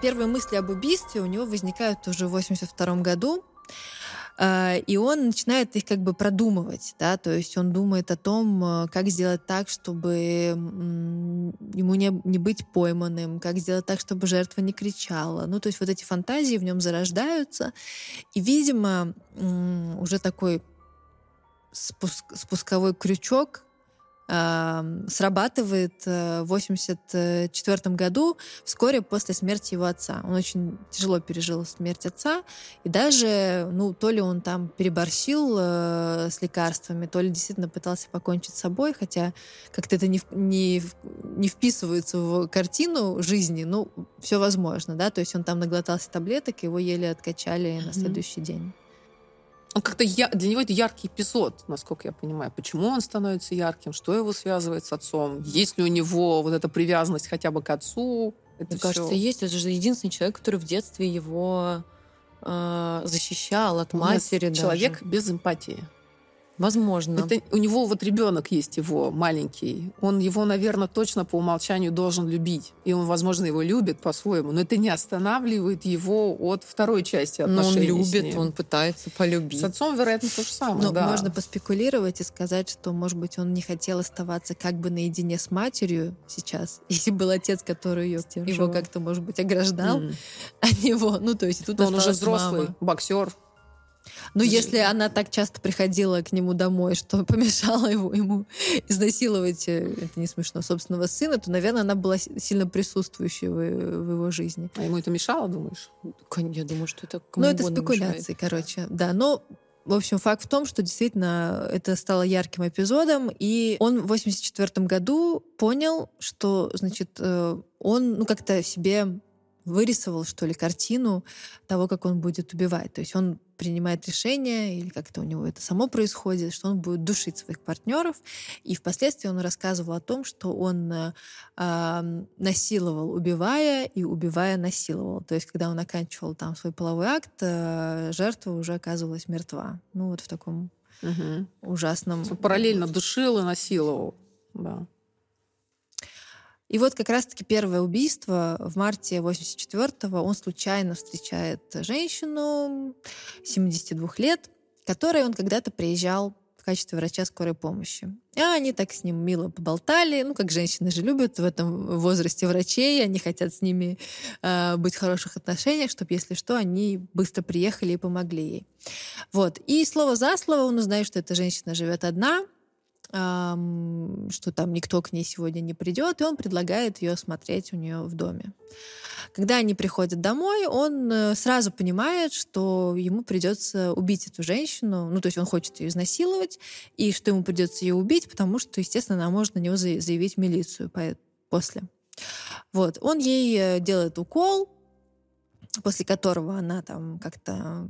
Первые мысли об убийстве у него возникают уже в 82 году. А, и он начинает их как бы продумывать, да, то есть он думает о том, а, как сделать так, чтобы ему не, не быть пойманным, как сделать так, чтобы жертва не кричала. Ну, то есть вот эти фантазии в нем зарождаются, и, видимо, уже такой спуск, спусковой крючок срабатывает э, в 1984 году, вскоре после смерти его отца. Он очень тяжело пережил смерть отца, и даже, ну, то ли он там переборщил э, с лекарствами, то ли действительно пытался покончить с собой, хотя как-то это не, не, не вписывается в картину жизни, ну, все возможно, да, то есть он там наглотался таблеток, его еле откачали на следующий день. Он как-то я, для него это яркий эпизод, насколько я понимаю. Почему он становится ярким? Что его связывает с отцом? Есть ли у него вот эта привязанность хотя бы к отцу? Это Мне все... кажется, есть. Это же единственный человек, который в детстве его э, защищал от матери. Человек без эмпатии. Возможно. Это, у него вот ребенок есть его маленький. Он его, наверное, точно по умолчанию должен любить. И он, возможно, его любит по-своему. Но это не останавливает его от второй части отношений. Но он любит, он пытается полюбить. С отцом, вероятно, то же самое. Но да. можно поспекулировать и сказать, что, может быть, он не хотел оставаться как бы наедине с матерью сейчас. [laughs] Если был отец, который ее, его как-то, может быть, ограждал mm. от него. Ну, то есть тут Но он уже взрослый, мама. боксер. Ну, если она так часто приходила к нему домой, что [laughs] помешало его, ему изнасиловать, э, это не смешно, собственного сына, то, наверное, она была сильно присутствующей в, в его жизни. А ему это мешало, думаешь? Я думаю, что это Ну, это спекуляции, мешает. короче. Да, но в общем, факт в том, что действительно это стало ярким эпизодом, и он в 84 году понял, что, значит, э, он, ну, как-то себе вырисовал, что ли, картину того, как он будет убивать. То есть он принимает решение, или как-то у него это само происходит, что он будет душить своих партнеров. И впоследствии он рассказывал о том, что он э, насиловал, убивая, и убивая насиловал. То есть, когда он оканчивал там свой половой акт, э, жертва уже оказывалась мертва. Ну, вот в таком угу. ужасном... Параллельно душил и насиловал. Да. И вот как раз-таки первое убийство в марте 84-го он случайно встречает женщину 72 лет, которой он когда-то приезжал в качестве врача скорой помощи. И они так с ним мило поболтали. Ну, как женщины же любят в этом возрасте врачей, они хотят с ними э, быть в хороших отношениях, чтобы, если что, они быстро приехали и помогли ей. Вот. И слово за слово он узнает, что эта женщина живет одна, что там никто к ней сегодня не придет, и он предлагает ее осмотреть у нее в доме. Когда они приходят домой, он э, сразу понимает, что ему придется убить эту женщину, ну, то есть он хочет ее изнасиловать, и что ему придется ее убить, потому что, естественно, она может на него заявить милицию после. Вот. Он ей э, делает укол, после которого она там как-то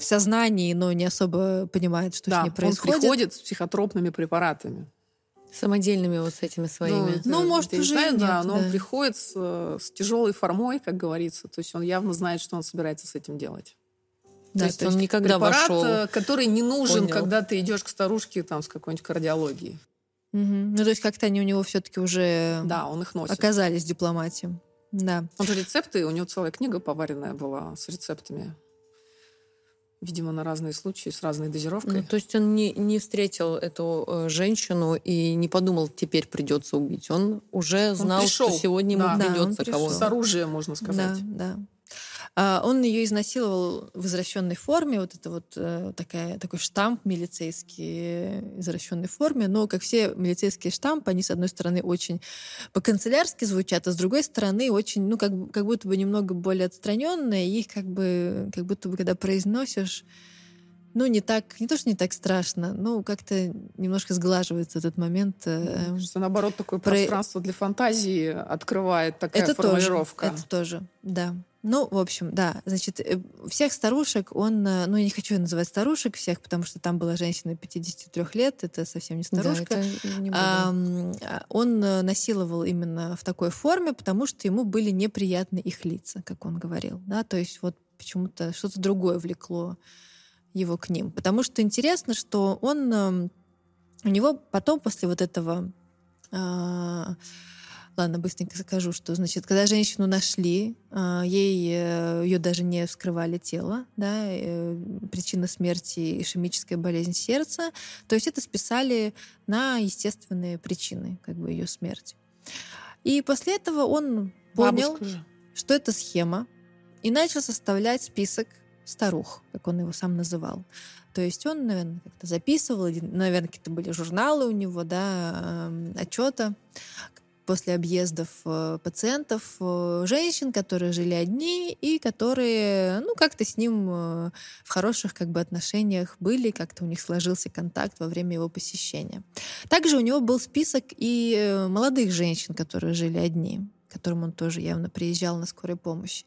в сознании, но не особо понимает, что да, с ней происходит. Он приходит с психотропными препаратами. Самодельными вот с этими своими. Ну, ну может, уже знаю, нет, да, но да. он приходит с, с тяжелой формой, как говорится. То есть он явно знает, что он собирается с этим делать. Да, то есть то он никогда препарат, вошел. Э, который не нужен, понял. когда ты идешь к старушке там с какой-нибудь кардиологией. Угу. Ну, то есть как-то они у него все-таки уже да, он их носит. оказались в дипломатии. Да. Он же рецепты, у него целая книга поваренная была с рецептами видимо, на разные случаи, с разной дозировкой. Ну, то есть он не, не встретил эту э, женщину и не подумал, теперь придется убить. Он уже знал, он пришел, что сегодня ему да, придется да, кого-то. С оружием, можно сказать. Да, да. А, он ее изнасиловал в извращенной форме, вот это вот э, такая, такой штамп милицейский в извращенной форме, но, как все милицейские штампы, они, с одной стороны, очень по-канцелярски звучат, а с другой стороны, очень, ну, как, как будто бы немного более отстраненные, и их как бы, как будто бы, когда произносишь, ну, не так, не то, что не так страшно, ну, как-то немножко сглаживается этот момент. Э, что, наоборот, такое про... пространство для фантазии открывает такая это формулировка. Тоже, это тоже, да. Ну, в общем, да. Значит, э, всех старушек он... Э, ну, я не хочу называть старушек всех, потому что там была женщина 53 лет, это совсем не старушка. Да, не а, он э, насиловал именно в такой форме, потому что ему были неприятны их лица, как он говорил. Да? То есть вот почему-то что-то другое влекло его к ним. Потому что интересно, что он... Эм, у него потом, после вот этого а, Ладно, быстренько скажу, что, значит, когда женщину нашли, а, ей, э, ее даже не вскрывали тело, да, э, причина смерти ишемическая болезнь сердца, то есть это списали на естественные причины, как бы, ее смерти. И после этого он понял, что это схема, и начал составлять список старух, как он его сам называл. То есть он, наверное, как-то записывал, наверное, какие-то были журналы у него, да, отчета, после объездов э, пациентов э, женщин, которые жили одни и которые, ну, как-то с ним э, в хороших как бы отношениях были, как-то у них сложился контакт во время его посещения. Также у него был список и молодых женщин, которые жили одни которым он тоже явно приезжал на скорой помощи.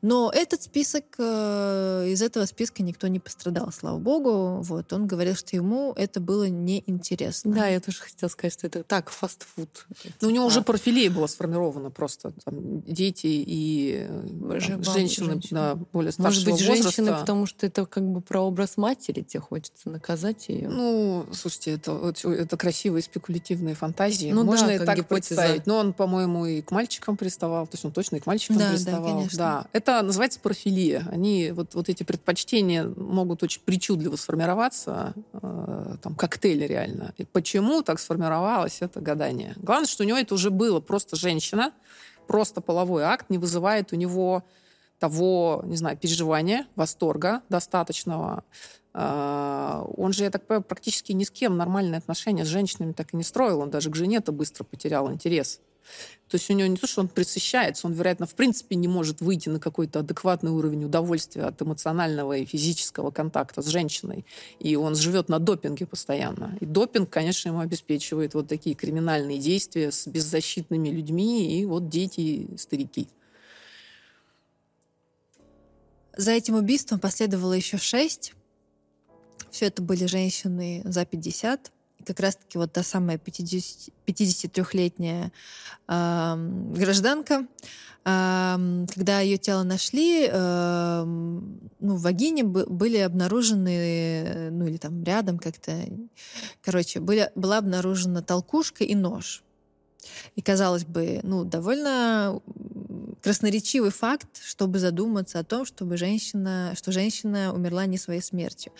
Но этот список, э, из этого списка никто не пострадал, слава богу. Вот, он говорил, что ему это было неинтересно. Да, я тоже хотела сказать, что это так, фастфуд. Но у него а. уже профилей было сформировано просто. Там, дети и э, там, женщины, женщины. Да, более старшего Может быть, возраста. женщины, потому что это как бы прообраз матери, тебе хочется наказать ее. Ну, слушайте, это, это красивые спекулятивные фантазии. Ну, Можно да, и так гипотеза. представить. Но он, по-моему, и к мальчикам мальчикам приставал, то есть он точно и к мальчикам да, приставал. Да, конечно. да, это называется профилия. Они, вот, вот эти предпочтения могут очень причудливо сформироваться, э, там, коктейль реально. И почему так сформировалось, это гадание. Главное, что у него это уже было просто женщина, просто половой акт не вызывает у него того, не знаю, переживания, восторга достаточного. Э, он же, я так понимаю, практически ни с кем нормальные отношения с женщинами так и не строил. Он даже к жене-то быстро потерял интерес. То есть у него не то, что он присыщается, он, вероятно, в принципе не может выйти на какой-то адекватный уровень удовольствия от эмоционального и физического контакта с женщиной. И он живет на допинге постоянно. И допинг, конечно, ему обеспечивает вот такие криминальные действия с беззащитными людьми и вот дети старики. За этим убийством последовало еще шесть. Все это были женщины за 50 как раз-таки вот та самая 50, 53-летняя э, гражданка, э, когда ее тело нашли, э, ну, в вагине были обнаружены, ну, или там рядом как-то, короче, были, была обнаружена толкушка и нож. И казалось бы, ну, довольно красноречивый факт, чтобы задуматься о том, чтобы женщина, что женщина умерла не своей смертью.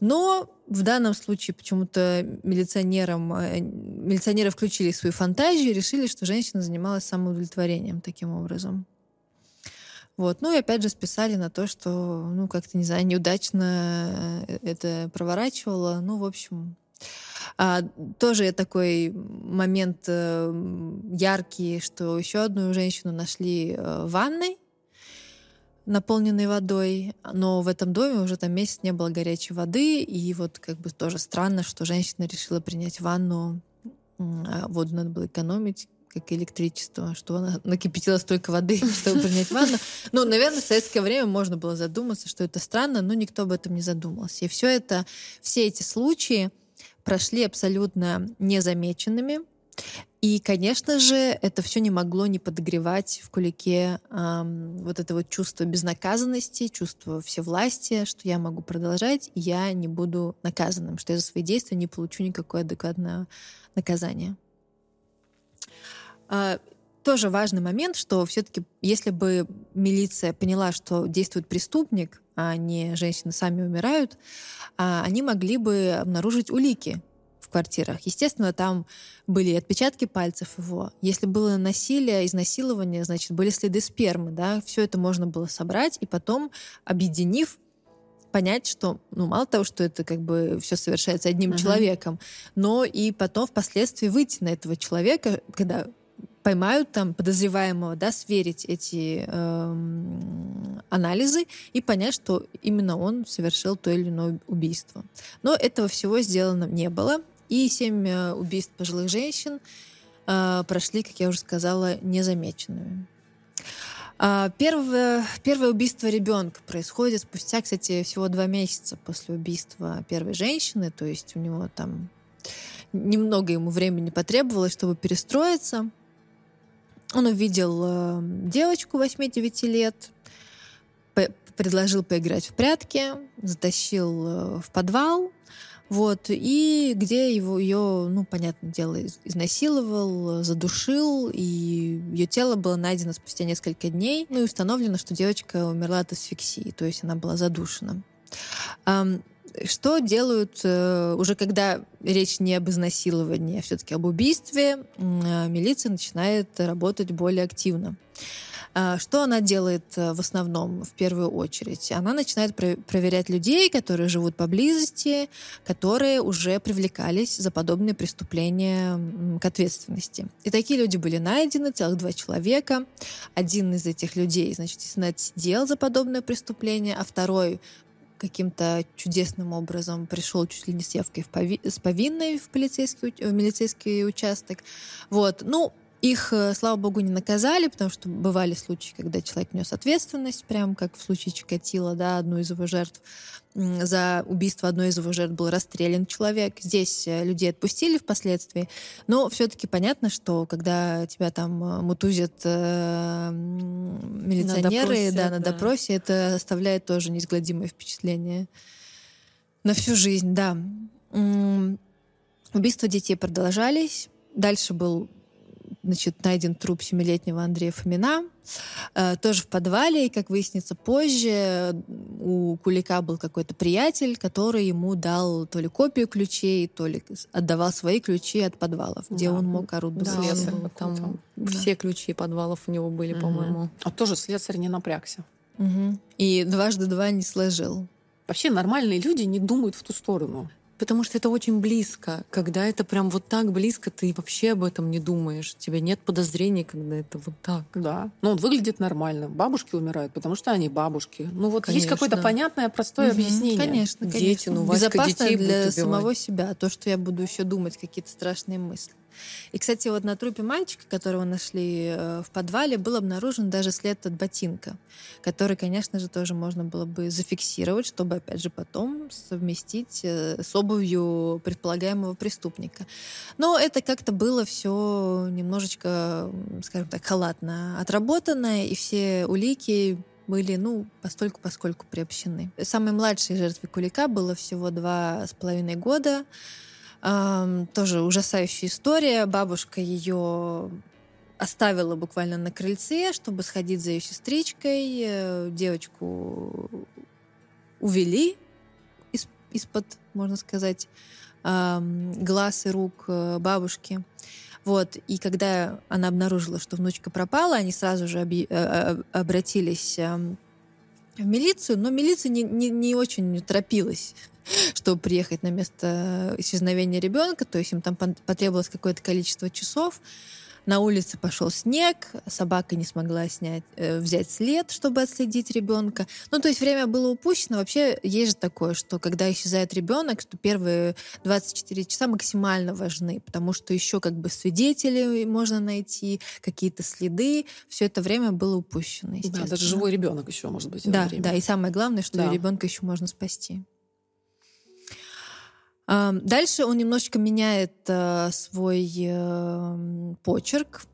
Но в данном случае почему-то милиционерам, э, милиционеры включили свою фантазию и решили, что женщина занималась самоудовлетворением таким образом. Вот. Ну и опять же списали на то, что, ну, как-то, не знаю, неудачно э, это проворачивала. Ну, в общем, а, тоже такой момент э, яркий, что еще одну женщину нашли э, в ванной, наполненной водой, но в этом доме уже там месяц не было горячей воды, и вот как бы тоже странно, что женщина решила принять ванну, а воду надо было экономить, как электричество, что она [laughs] накипятила столько воды, [laughs] чтобы принять ванну. Ну, наверное, в советское время можно было задуматься, что это странно, но никто об этом не задумался. И все это, все эти случаи прошли абсолютно незамеченными. И, конечно же, это все не могло не подогревать в Кулике эм, вот это вот чувство безнаказанности, чувство всевластия, что я могу продолжать, и я не буду наказанным, что я за свои действия не получу никакое адекватное наказание. А, тоже важный момент, что все-таки, если бы милиция поняла, что действует преступник, а не женщины сами умирают, а, они могли бы обнаружить улики в квартирах. Естественно, там были отпечатки пальцев его. Если было насилие, изнасилование, значит, были следы спермы, да, все это можно было собрать и потом, объединив, понять, что, ну, мало того, что это как бы все совершается одним uh-huh. человеком, но и потом впоследствии выйти на этого человека, когда поймают там подозреваемого, да, сверить эти э, анализы и понять, что именно он совершил то или иное убийство. Но этого всего сделано не было, и семь э, убийств пожилых женщин э, прошли, как я уже сказала, незамеченными. А, первое, первое убийство ребенка происходит спустя, кстати, всего два месяца после убийства первой женщины, то есть у него там немного ему времени потребовалось, чтобы перестроиться. Он увидел э, девочку 8-9 лет, предложил поиграть в прятки, затащил э, в подвал, вот, и где его ее, ну, понятное дело, изнасиловал, задушил, и ее тело было найдено спустя несколько дней, ну и установлено, что девочка умерла от асфиксии, то есть она была задушена. Что делают э, уже когда речь не об изнасиловании, а все-таки об убийстве, э, милиция начинает работать более активно. А, что она делает э, в основном, в первую очередь? Она начинает проверять людей, которые живут поблизости, которые уже привлекались за подобные преступления к ответственности. И такие люди были найдены, целых два человека. Один из этих людей, значит, сидел за подобное преступление, а второй каким-то чудесным образом пришел чуть ли не с явкой в пови- с повинной в полицейский, в милицейский участок. Вот. Ну, их, э, слава богу, не наказали, потому что бывали случаи, когда человек нес ответственность, прям как в случае Чикатила, да, одну из его жертв за убийство одной из его жертв был расстрелян человек. Здесь э, людей отпустили впоследствии, но все-таки понятно, что когда тебя там э, мутузят э, милиционеры, на допросе, да, на да. допросе, это оставляет тоже неизгладимое впечатление на всю жизнь, да. Убийства детей продолжались. Дальше был значит, найден труп семилетнего Андрея Фомина, э, тоже в подвале, и, как выяснится позже, у Кулика был какой-то приятель, который ему дал то ли копию ключей, то ли отдавал свои ключи от подвалов, где да. он мог орудовать. Да, слесарь там да. все ключи подвалов у него были, угу. по-моему. А тоже слесарь не напрягся. Угу. И дважды два не сложил. Вообще нормальные люди не думают в ту сторону. Потому что это очень близко. Когда это прям вот так близко, ты вообще об этом не думаешь. У тебя нет подозрений, когда это вот так. Да. Ну, он выглядит нормально. Бабушки умирают, потому что они бабушки. Ну, вот конечно. есть какое-то понятное, простое угу, объяснение. Конечно, конечно. Дети, ну, Безопасно детей для самого себя. То, что я буду еще думать какие-то страшные мысли. И, кстати, вот на трупе мальчика, которого нашли э, в подвале, был обнаружен даже след от ботинка, который, конечно же, тоже можно было бы зафиксировать, чтобы, опять же, потом совместить э, с обувью предполагаемого преступника. Но это как-то было все немножечко, скажем так, халатно отработано, и все улики были, ну, постольку поскольку приобщены. Самой младшей жертве Кулика было всего два с половиной года. Тоже ужасающая история. Бабушка ее оставила буквально на крыльце, чтобы сходить за ее сестричкой. Э, девочку увели из, из-под, можно сказать, глаз и рук э, бабушки. Вот. И когда она обнаружила, что внучка пропала, они сразу же объ... Э, обратились в милицию, но милиция не, не, не очень торопилась чтобы приехать на место исчезновения ребенка, то есть им там потребовалось какое-то количество часов. На улице пошел снег, собака не смогла снять, э, взять след, чтобы отследить ребенка. Ну, то есть время было упущено. Вообще есть же такое, что когда исчезает ребенок, что первые 24 часа максимально важны, потому что еще как бы свидетели можно найти, какие-то следы. Все это время было упущено. Да, даже живой ребенок еще может быть. Да, да. И самое главное, что да. ребенка еще можно спасти. Дальше он немножечко меняет э, свой э, почерк,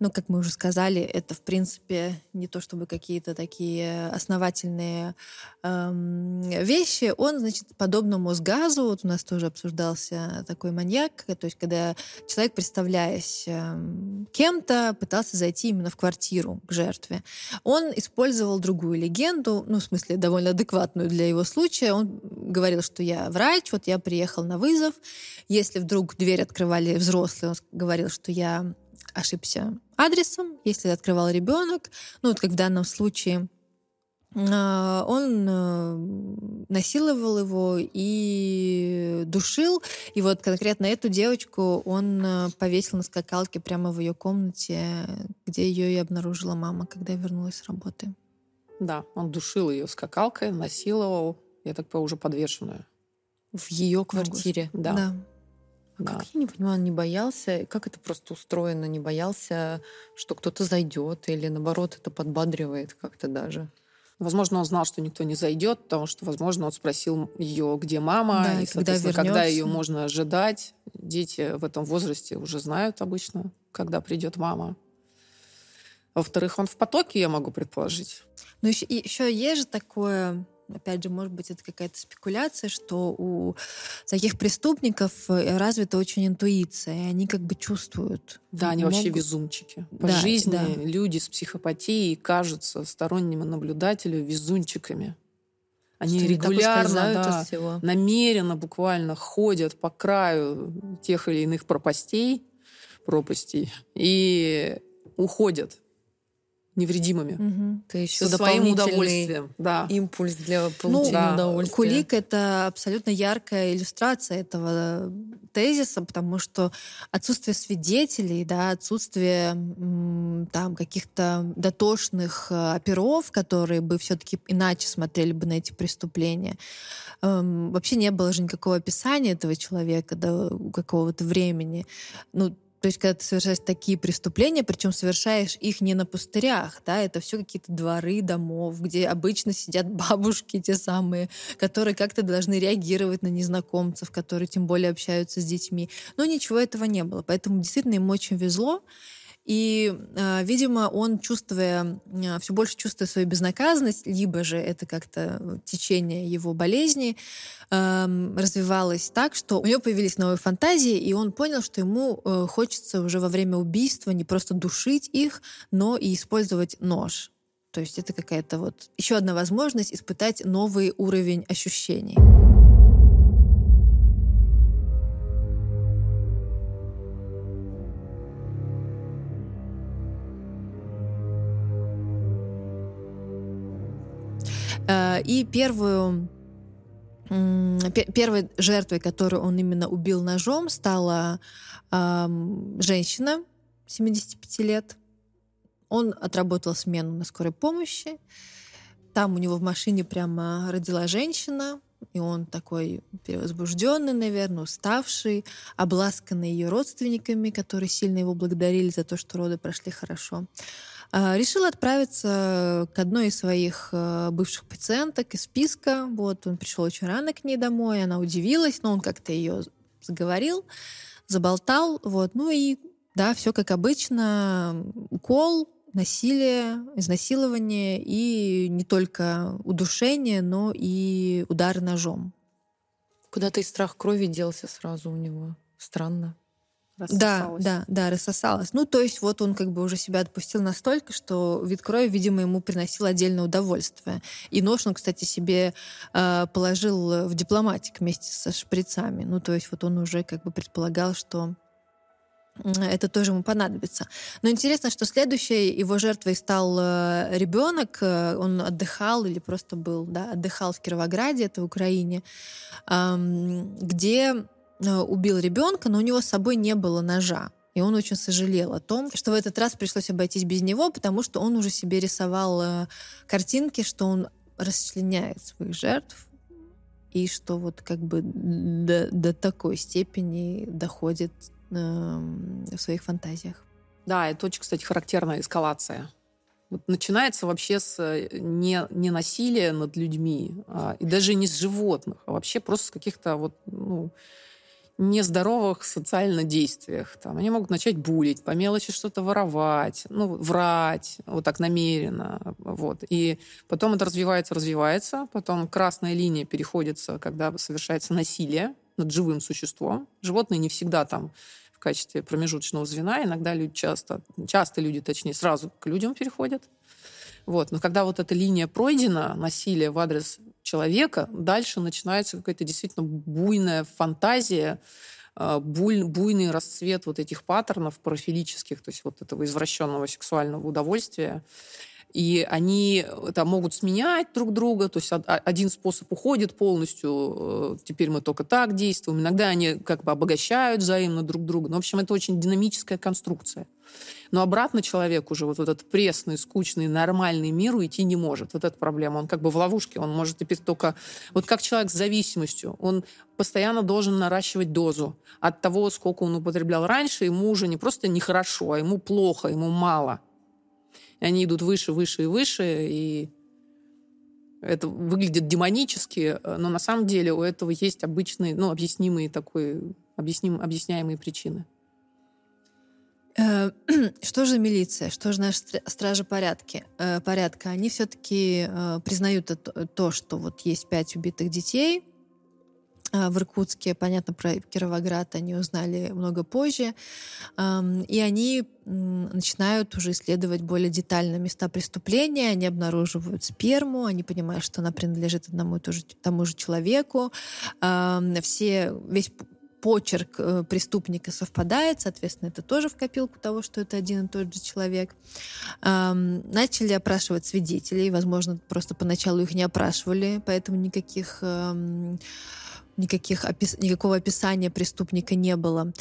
ну, как мы уже сказали, это, в принципе, не то чтобы какие-то такие основательные эм, вещи. Он, значит, подобно Мосгазу, вот у нас тоже обсуждался такой маньяк, то есть когда человек, представляясь эм, кем-то, пытался зайти именно в квартиру к жертве. Он использовал другую легенду, ну, в смысле, довольно адекватную для его случая. Он говорил, что я врач, вот я приехал на вызов. Если вдруг дверь открывали взрослые, он говорил, что я ошибся адресом, если открывал ребенок, ну вот как в данном случае, а, он э, насиловал его и душил. И вот конкретно эту девочку он э, повесил на скакалке прямо в ее комнате, где ее и обнаружила мама, когда вернулась с работы. Да, он душил ее скакалкой, насиловал, я так понимаю, уже подвешенную. В ее квартире. Да. да. А да. как я не понимаю, он не боялся, как это просто устроено, не боялся, что кто-то зайдет, или наоборот это подбадривает как-то даже? Возможно, он знал, что никто не зайдет, потому что, возможно, он спросил ее, где мама, да, и, когда, когда ее можно ожидать. Дети в этом возрасте уже знают обычно, когда придет мама. Во-вторых, он в потоке, я могу предположить. Ну, еще, еще есть же такое опять же, может быть, это какая-то спекуляция, что у таких преступников э, развита очень интуиция, и они как бы чувствуют. Да, они могут... вообще везунчики. По да, жизни да. люди с психопатией кажутся стороннему наблюдателю везунчиками. Они что регулярно, да, всего. намеренно буквально ходят по краю тех или иных пропастей, пропастей и уходят невредимыми. Угу. Это еще Со своим удовольствием. Да. Импульс для ну, получения ну, удовольствия. Кулик — это абсолютно яркая иллюстрация этого тезиса, потому что отсутствие свидетелей, да, отсутствие там каких-то дотошных э, оперов, которые бы все-таки иначе смотрели бы на эти преступления, эм, вообще не было же никакого описания этого человека до какого-то времени. Ну, то есть, когда ты совершаешь такие преступления, причем совершаешь их не на пустырях, да, это все какие-то дворы домов, где обычно сидят [laughs] бабушки те самые, которые как-то должны реагировать на незнакомцев, которые тем более общаются с детьми. Но ничего этого не было. Поэтому действительно им очень везло. И, э, видимо, он, чувствуя, э, все больше чувствуя свою безнаказанность, либо же это как-то течение его болезни, э, развивалось так, что у него появились новые фантазии, и он понял, что ему э, хочется уже во время убийства не просто душить их, но и использовать нож. То есть это какая-то вот еще одна возможность испытать новый уровень ощущений. И первую первой жертвой, которую он именно убил ножом, стала женщина 75 лет. Он отработал смену на скорой помощи. Там у него в машине прямо родила женщина, и он такой перевозбужденный, наверное, уставший, обласканный ее родственниками, которые сильно его благодарили за то, что роды прошли хорошо. А, решил отправиться к одной из своих э, бывших пациенток из списка. Вот он пришел очень рано к ней домой, она удивилась, но он как-то ее заговорил, заболтал, вот, ну и да, все как обычно, укол, насилие, изнасилование и не только удушение, но и удар ножом. Куда-то и страх крови делся сразу у него. Странно. Да, да, да, рассосалась. Ну, то есть вот он как бы уже себя отпустил настолько, что вид крови, видимо, ему приносил отдельное удовольствие. И нож он, кстати, себе э, положил в дипломатик вместе со шприцами. Ну, то есть вот он уже как бы предполагал, что это тоже ему понадобится. Но интересно, что следующей его жертвой стал э, ребенок. Э, он отдыхал или просто был, да, отдыхал в Кировограде, это в Украине, где убил ребенка, но у него с собой не было ножа. И он очень сожалел о том, что в этот раз пришлось обойтись без него, потому что он уже себе рисовал картинки, что он расчленяет своих жертв, и что вот как бы до, до такой степени доходит в своих фантазиях. Да, это очень, кстати, характерная эскалация. Вот начинается вообще с э, не, не насилия над людьми, а, и даже не с животных, а вообще просто с каких-то вот, ну, нездоровых социально действиях. Там, они могут начать булить, по мелочи что-то воровать, ну, врать, вот так намеренно. Вот. И потом это развивается, развивается, потом красная линия переходится, когда совершается насилие, над живым существом. Животные не всегда там в качестве промежуточного звена. Иногда люди часто, часто люди, точнее, сразу к людям переходят. Вот. Но когда вот эта линия пройдена, насилие в адрес человека, дальше начинается какая-то действительно буйная фантазия, а, буй, буйный расцвет вот этих паттернов профилических, то есть вот этого извращенного сексуального удовольствия и они э, там могут сменять друг друга, то есть один способ уходит полностью, э, теперь мы только так действуем, иногда они как бы обогащают взаимно друг друга, ну, в общем, это очень динамическая конструкция. Но обратно человек уже вот этот пресный, скучный, нормальный мир уйти не может. Вот эта проблема. Он как бы в ловушке. Он может теперь только... Вот как человек с зависимостью. Он постоянно должен наращивать дозу. От того, сколько он употреблял раньше, ему уже не просто нехорошо, а ему плохо, ему мало. И они идут выше, выше и выше, и это выглядит демонически, но на самом деле у этого есть обычные, ну, объяснимые такой, объясним, объясняемые причины. Э, [clears throat] что же милиция, что же наши стражи порядки, э, порядка? Они все-таки э, признают то, что вот есть пять убитых детей, в Иркутске, понятно, про Кировоград они узнали много позже, и они начинают уже исследовать более детально места преступления, они обнаруживают сперму, они понимают, что она принадлежит одному и тому же человеку, все, весь почерк э, преступника совпадает, соответственно, это тоже в копилку того, что это один и тот же человек. Начали опрашивать свидетелей, возможно, просто поначалу их не опрашивали, поэтому никаких никаких никакого описания преступника не было.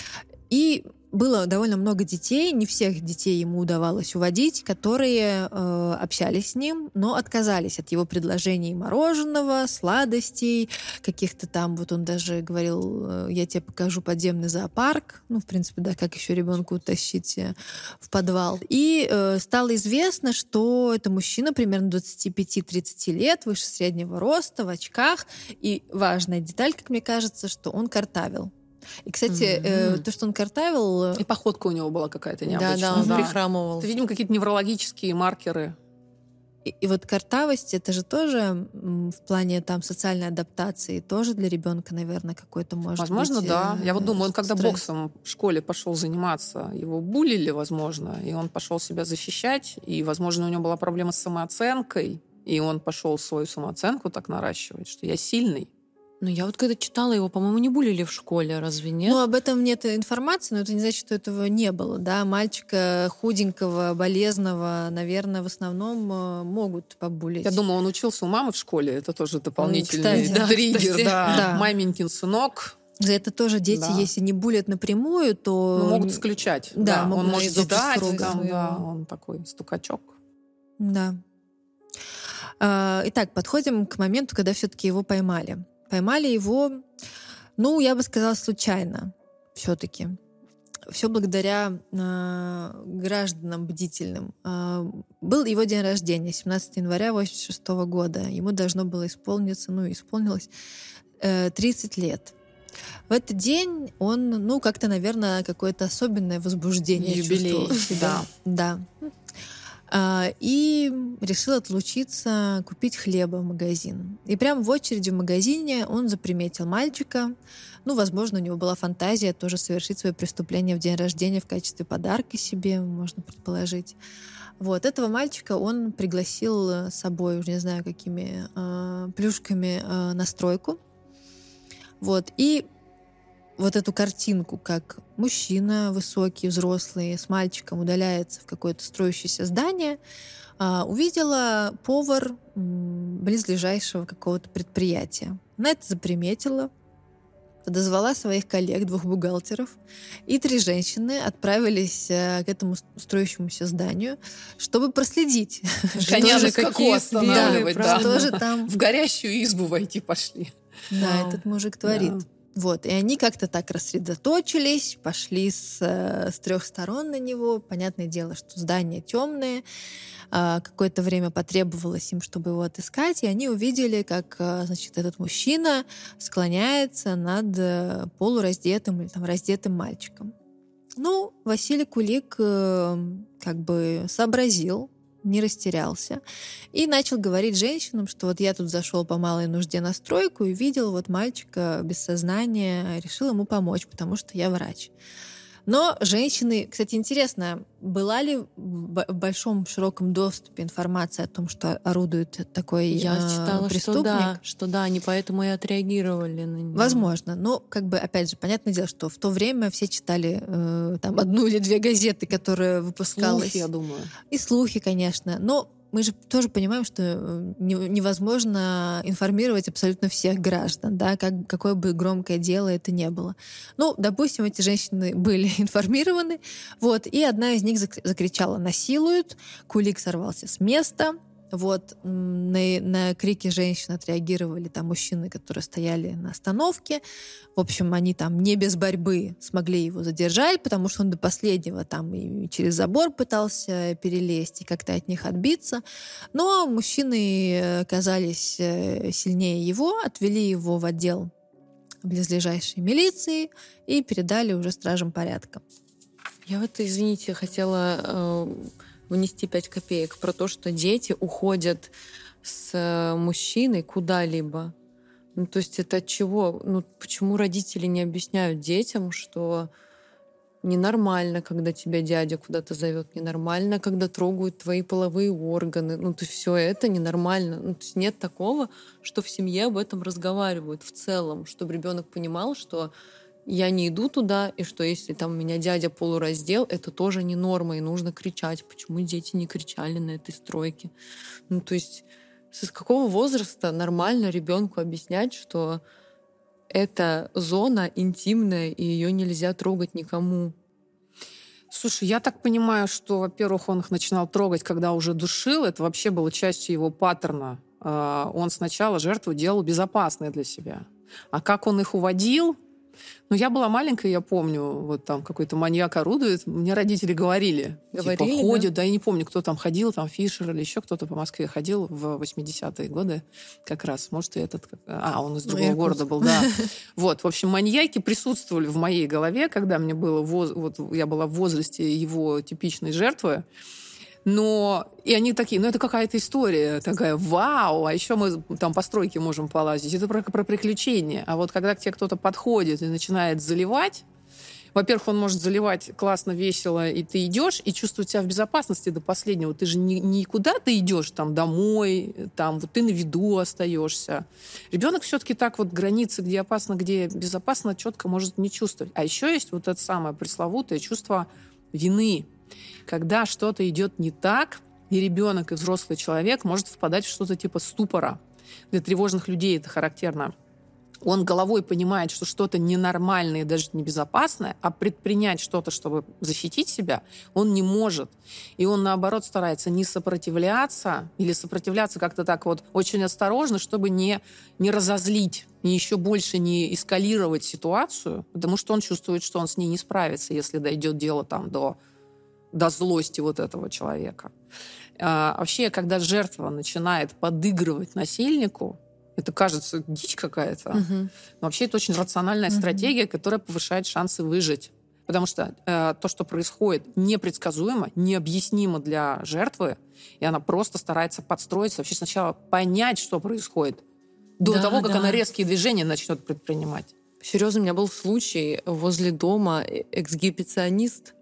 И было довольно много детей, не всех детей ему удавалось уводить, которые э, общались с ним, но отказались от его предложений мороженого, сладостей, каких-то там, вот он даже говорил, э, я тебе покажу подземный зоопарк, ну, в принципе, да, как еще ребенку тащить э, в подвал. И э, стало известно, что это мужчина примерно 25-30 лет, выше среднего роста, в очках, и важная деталь, как мне кажется, что он картавил. И, кстати, mm-hmm. э, то, что он картавил... Э, и походка у него была какая-то необычная. Да, да, он да. прихрамывал. Это, видимо, какие-то неврологические маркеры. И, и вот картавость, это же тоже в плане там социальной адаптации, тоже для ребенка, наверное, какой-то может Возможно, быть, да. Я вот думаю, он когда стресс. боксом в школе пошел заниматься, его булили, возможно, и он пошел себя защищать, и, возможно, у него была проблема с самооценкой, и он пошел свою самооценку так наращивать, что я сильный, ну, я вот когда читала его, по-моему, не булили в школе, разве нет? Ну, об этом нет информации, но это не значит, что этого не было, да. Мальчика худенького, болезного, наверное, в основном э, могут побулить. Я думаю, он учился у мамы в школе, это тоже дополнительный кстати, да, триггер, кстати, да. да. Маменькин сынок, за это тоже дети, да. если не булят напрямую, то... Ну, могут исключать. Да, да. Могут он может задать, там, да, он такой стукачок. Да. А, итак, подходим к моменту, когда все-таки его поймали. Поймали его, ну, я бы сказала, случайно все-таки. Все благодаря э, гражданам бдительным. Э, был его день рождения, 17 января 86 года. Ему должно было исполниться, ну, исполнилось э, 30 лет. В этот день он, ну, как-то, наверное, какое-то особенное возбуждение Юбилей, чувствовал. Да. да. А, и решил отлучиться купить хлеба в магазин. И прямо в очереди в магазине он заприметил мальчика. Ну, возможно, у него была фантазия тоже совершить свое преступление в день рождения в качестве подарка себе, можно предположить. Вот этого мальчика он пригласил с собой, уже не знаю какими э, плюшками э, на стройку. Вот и вот эту картинку, как мужчина высокий, взрослый, с мальчиком удаляется в какое-то строящееся здание, э, увидела повар близлежащего какого-то предприятия. Она это заприметила, подозвала своих коллег, двух бухгалтеров, и три женщины отправились э, к этому строящемуся зданию, чтобы проследить. Коня на скаку останавливать, да. Что же там? В горящую избу войти пошли. Да, этот мужик творит. Вот, и они как-то так рассредоточились, пошли с, э, с трех сторон на него. Понятное дело, что здание темное. А, какое-то время потребовалось им, чтобы его отыскать, и они увидели, как, а, значит, этот мужчина склоняется над э, полураздетым или там раздетым мальчиком. Ну, Василий Кулик э, как бы сообразил, не растерялся и начал говорить женщинам, что вот я тут зашел по малой нужде на стройку и видел вот мальчика без сознания, решил ему помочь, потому что я врач. Но женщины, кстати, интересно, была ли в большом широком доступе информация о том, что орудует такой Я э, читала, преступник? что да, что да, они поэтому и отреагировали на него. Возможно, но как бы опять же понятное дело, что в то время все читали э, там одну или две газеты, которые выпускалась. Слухи, я думаю. И слухи, конечно, но мы же тоже понимаем, что э, невозможно информировать абсолютно всех граждан, да, как, какое бы громкое дело это не было. Ну, допустим, эти женщины [laughs] были информированы, вот, и одна из них закричала «насилуют», Кулик сорвался с места, вот на, на крики женщин отреагировали там мужчины, которые стояли на остановке. В общем, они там не без борьбы смогли его задержать, потому что он до последнего там и через забор пытался перелезть и как-то от них отбиться. Но мужчины оказались э, сильнее его, отвели его в отдел близлежащей милиции и передали уже стражам порядка. Я вот, извините, хотела э, внести 5 копеек про то, что дети уходят с э, мужчиной куда-либо. Ну, то есть это от чего? Ну, почему родители не объясняют детям, что ненормально, когда тебя дядя куда-то зовет, ненормально, когда трогают твои половые органы. Ну, то есть все это ненормально. Ну, то есть нет такого, что в семье об этом разговаривают в целом, чтобы ребенок понимал, что я не иду туда, и что если там у меня дядя полураздел, это тоже не норма, и нужно кричать. Почему дети не кричали на этой стройке? Ну, то есть с какого возраста нормально ребенку объяснять, что это зона интимная, и ее нельзя трогать никому? Слушай, я так понимаю, что, во-первых, он их начинал трогать, когда уже душил. Это вообще было частью его паттерна. А, он сначала жертву делал безопасной для себя. А как он их уводил, ну, я была маленькая, я помню, вот там какой-то маньяк орудует. Мне родители говорили. Типа, говорили, типа, ходит, да? да, я не помню, кто там ходил, там Фишер или еще кто-то по Москве ходил в 80-е годы как раз. Может, и этот... А, он из ну, другого ну, города был, да. [laughs] Вот, в общем, маньяки присутствовали в моей голове, когда мне было... Вот я была в возрасте его типичной жертвы. Но и они такие, ну это какая-то история такая, вау, а еще мы там по стройке можем полазить. Это про, про приключения. А вот когда к тебе кто-то подходит и начинает заливать, во-первых, он может заливать классно, весело, и ты идешь и чувствуешь себя в безопасности до последнего. Ты же не, никуда ты идешь там домой, там вот ты на виду остаешься. Ребенок все-таки так вот границы, где опасно, где безопасно, четко может не чувствовать. А еще есть вот это самое пресловутое чувство вины когда что-то идет не так, и ребенок, и взрослый человек может впадать в что-то типа ступора. Для тревожных людей это характерно. Он головой понимает, что что-то ненормальное и даже небезопасное, а предпринять что-то, чтобы защитить себя, он не может. И он, наоборот, старается не сопротивляться или сопротивляться как-то так вот очень осторожно, чтобы не, не разозлить, не еще больше не эскалировать ситуацию, потому что он чувствует, что он с ней не справится, если дойдет дело там до до злости вот этого человека. А, вообще, когда жертва начинает подыгрывать насильнику, это кажется дичь какая-то. Угу. Но вообще это очень рациональная угу. стратегия, которая повышает шансы выжить. Потому что э, то, что происходит, непредсказуемо, необъяснимо для жертвы, и она просто старается подстроиться, вообще сначала понять, что происходит, до да, того, как да. она резкие движения начнет предпринимать. Серьезно, у меня был случай возле дома э, эксгибиционист.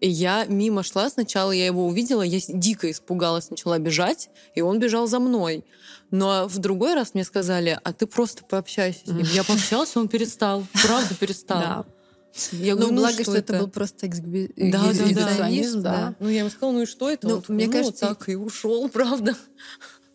И я мимо шла, сначала я его увидела, я дико испугалась, начала бежать, и он бежал за мной. Но в другой раз мне сказали, а ты просто пообщайся с ним. Я пообщалась, он перестал. Правда перестал. Да. Я ну, говорю, ну, благо, что это? это был просто эксгиби... да. Да, да, да. Ну, я ему сказала, ну и что это? Ну, он мне ну, кажется, так и ушел, [laughs] правда.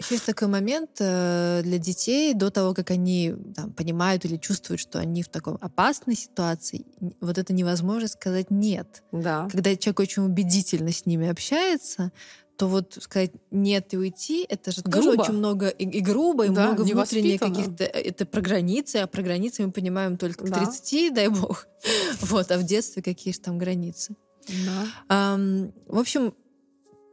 Есть такой момент э, для детей до того, как они там, понимают или чувствуют, что они в такой опасной ситуации. Вот это невозможно сказать нет. Да. Когда человек очень убедительно с ними общается, то вот сказать нет и уйти, это же грубо. тоже очень много и, и грубо, и да, много внутренних каких-то... Это про границы, а про границы мы понимаем только да. к 30, дай бог. [laughs] вот, а в детстве какие же там границы. Да. Um, в общем,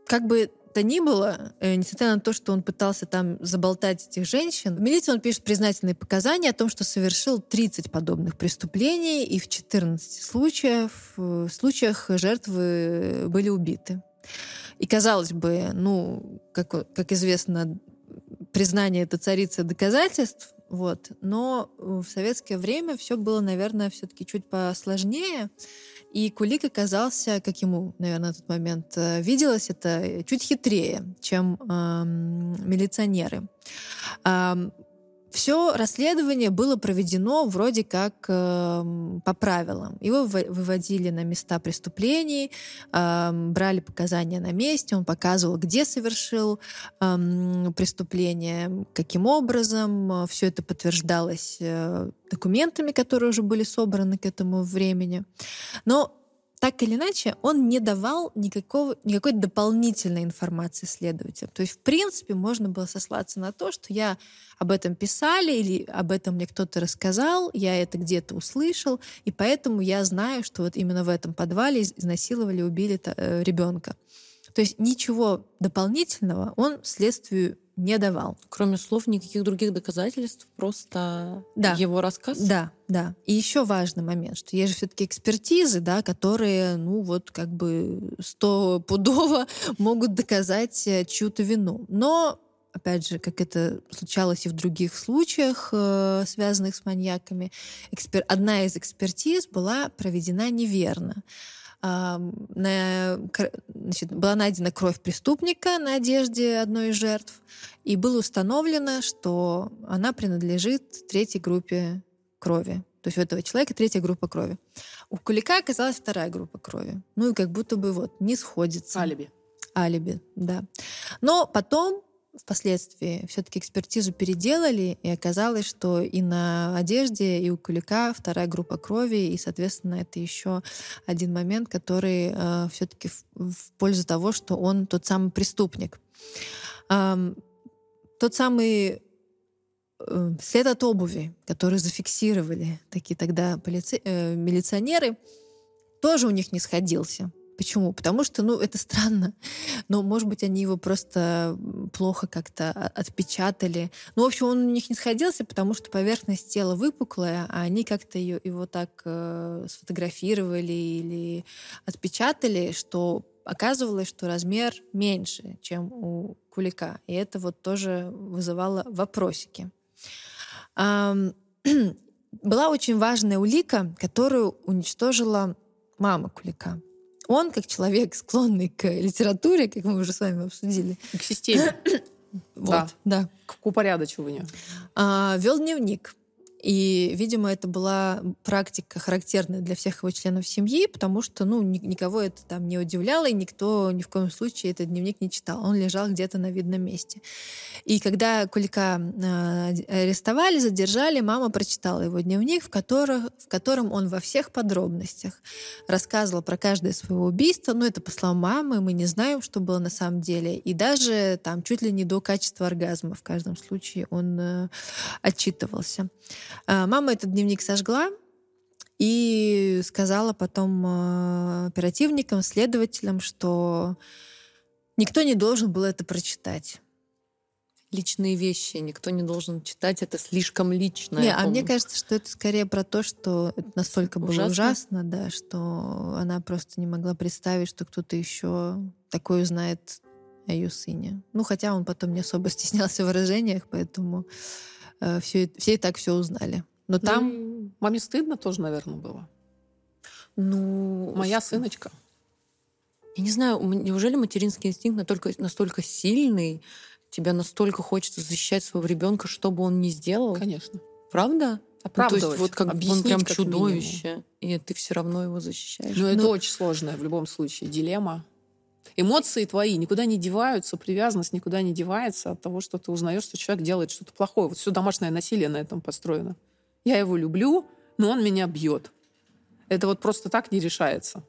как бы то ни было, э, несмотря на то, что он пытался там заболтать этих женщин, в милиции он пишет признательные показания о том, что совершил 30 подобных преступлений, и в 14 случаях, в случаях жертвы были убиты. И казалось бы, ну, как, как известно, признание это царица доказательств, вот. Но в советское время все было, наверное, все-таки чуть посложнее. И Кулик оказался, как ему, наверное, на тот момент э, виделось, это чуть хитрее, чем э, милиционеры. Все расследование было проведено вроде как э, по правилам. Его выводили на места преступлений, э, брали показания на месте, он показывал, где совершил э, преступление, каким образом. Все это подтверждалось э, документами, которые уже были собраны к этому времени. Но так или иначе, он не давал никакого, никакой дополнительной информации следователям. То есть, в принципе, можно было сослаться на то, что я об этом писали или об этом мне кто-то рассказал, я это где-то услышал, и поэтому я знаю, что вот именно в этом подвале изнасиловали, убили э, ребенка. То есть ничего дополнительного он следствию не давал. Кроме слов, никаких других доказательств, просто да. его рассказ. Да, да. И еще важный момент, что есть же все-таки экспертизы, да, которые, ну вот, как бы стопудово [laughs] могут доказать э, чью-то вину. Но опять же, как это случалось и в других случаях, э, связанных с маньяками, экспер... одна из экспертиз была проведена неверно на, значит, была найдена кровь преступника на одежде одной из жертв, и было установлено, что она принадлежит третьей группе крови. То есть у этого человека третья группа крови. У Кулика оказалась вторая группа крови. Ну и как будто бы вот не сходится. Алиби. Алиби, да. Но потом впоследствии все-таки экспертизу переделали, и оказалось, что и на одежде, и у Кулика вторая группа крови, и, соответственно, это еще один момент, который э, все-таки в, в пользу того, что он тот самый преступник. Эм, тот самый э, след от обуви, который зафиксировали такие тогда полици... э, милиционеры, тоже у них не сходился. Почему? Потому что, ну, это странно. [laughs] Но, может быть, они его просто плохо как-то отпечатали. Ну, в общем, он у них не сходился, потому что поверхность тела выпуклая, а они как-то ее, его так э, сфотографировали или отпечатали, что оказывалось, что размер меньше, чем у кулика. И это вот тоже вызывало вопросики. [clears throat] Была очень важная улика, которую уничтожила мама кулика он, как человек, склонный к литературе, как мы уже с вами обсудили. К системе. [coughs] вот, да. да. К упорядочиванию. А, вел дневник. И, видимо, это была практика характерная для всех его членов семьи, потому что, ну, никого это там не удивляло, и никто ни в коем случае этот дневник не читал. Он лежал где-то на видном месте. И когда Кулика э, арестовали, задержали, мама прочитала его дневник, в, которых, в котором он во всех подробностях рассказывал про каждое свое убийство. Ну, это по словам мамы, мы не знаем, что было на самом деле. И даже там чуть ли не до качества оргазма в каждом случае он э, отчитывался. А, мама этот дневник сожгла и сказала потом а, оперативникам, следователям, что никто не должен был это прочитать. личные вещи. Никто не должен читать это слишком лично. Не, а мне кажется, что это скорее про то, что это настолько было Ужасно? ужасно, да, что она просто не могла представить, что кто-то еще такое узнает о ее сыне. Ну, хотя он потом не особо [laughs] стеснялся в выражениях, поэтому э, все, все и так все узнали. Но там... Ну, маме стыдно тоже, наверное, было. Ну, Моя сыночка. Я не знаю, неужели материнский инстинкт настолько, настолько сильный, тебя настолько хочется защищать своего ребенка, что бы он ни сделал? Конечно. Правда? Ну, то Оправдывать, есть вот как бы он объяснить прям минимум. чудовище, и ты все равно его защищаешь. Ну, это очень сложная в любом случае дилемма. Эмоции твои никуда не деваются, привязанность никуда не девается от того, что ты узнаешь, что человек делает что-то плохое. Вот все домашнее насилие на этом построено. Я его люблю, но он меня бьет. Это вот просто так не решается.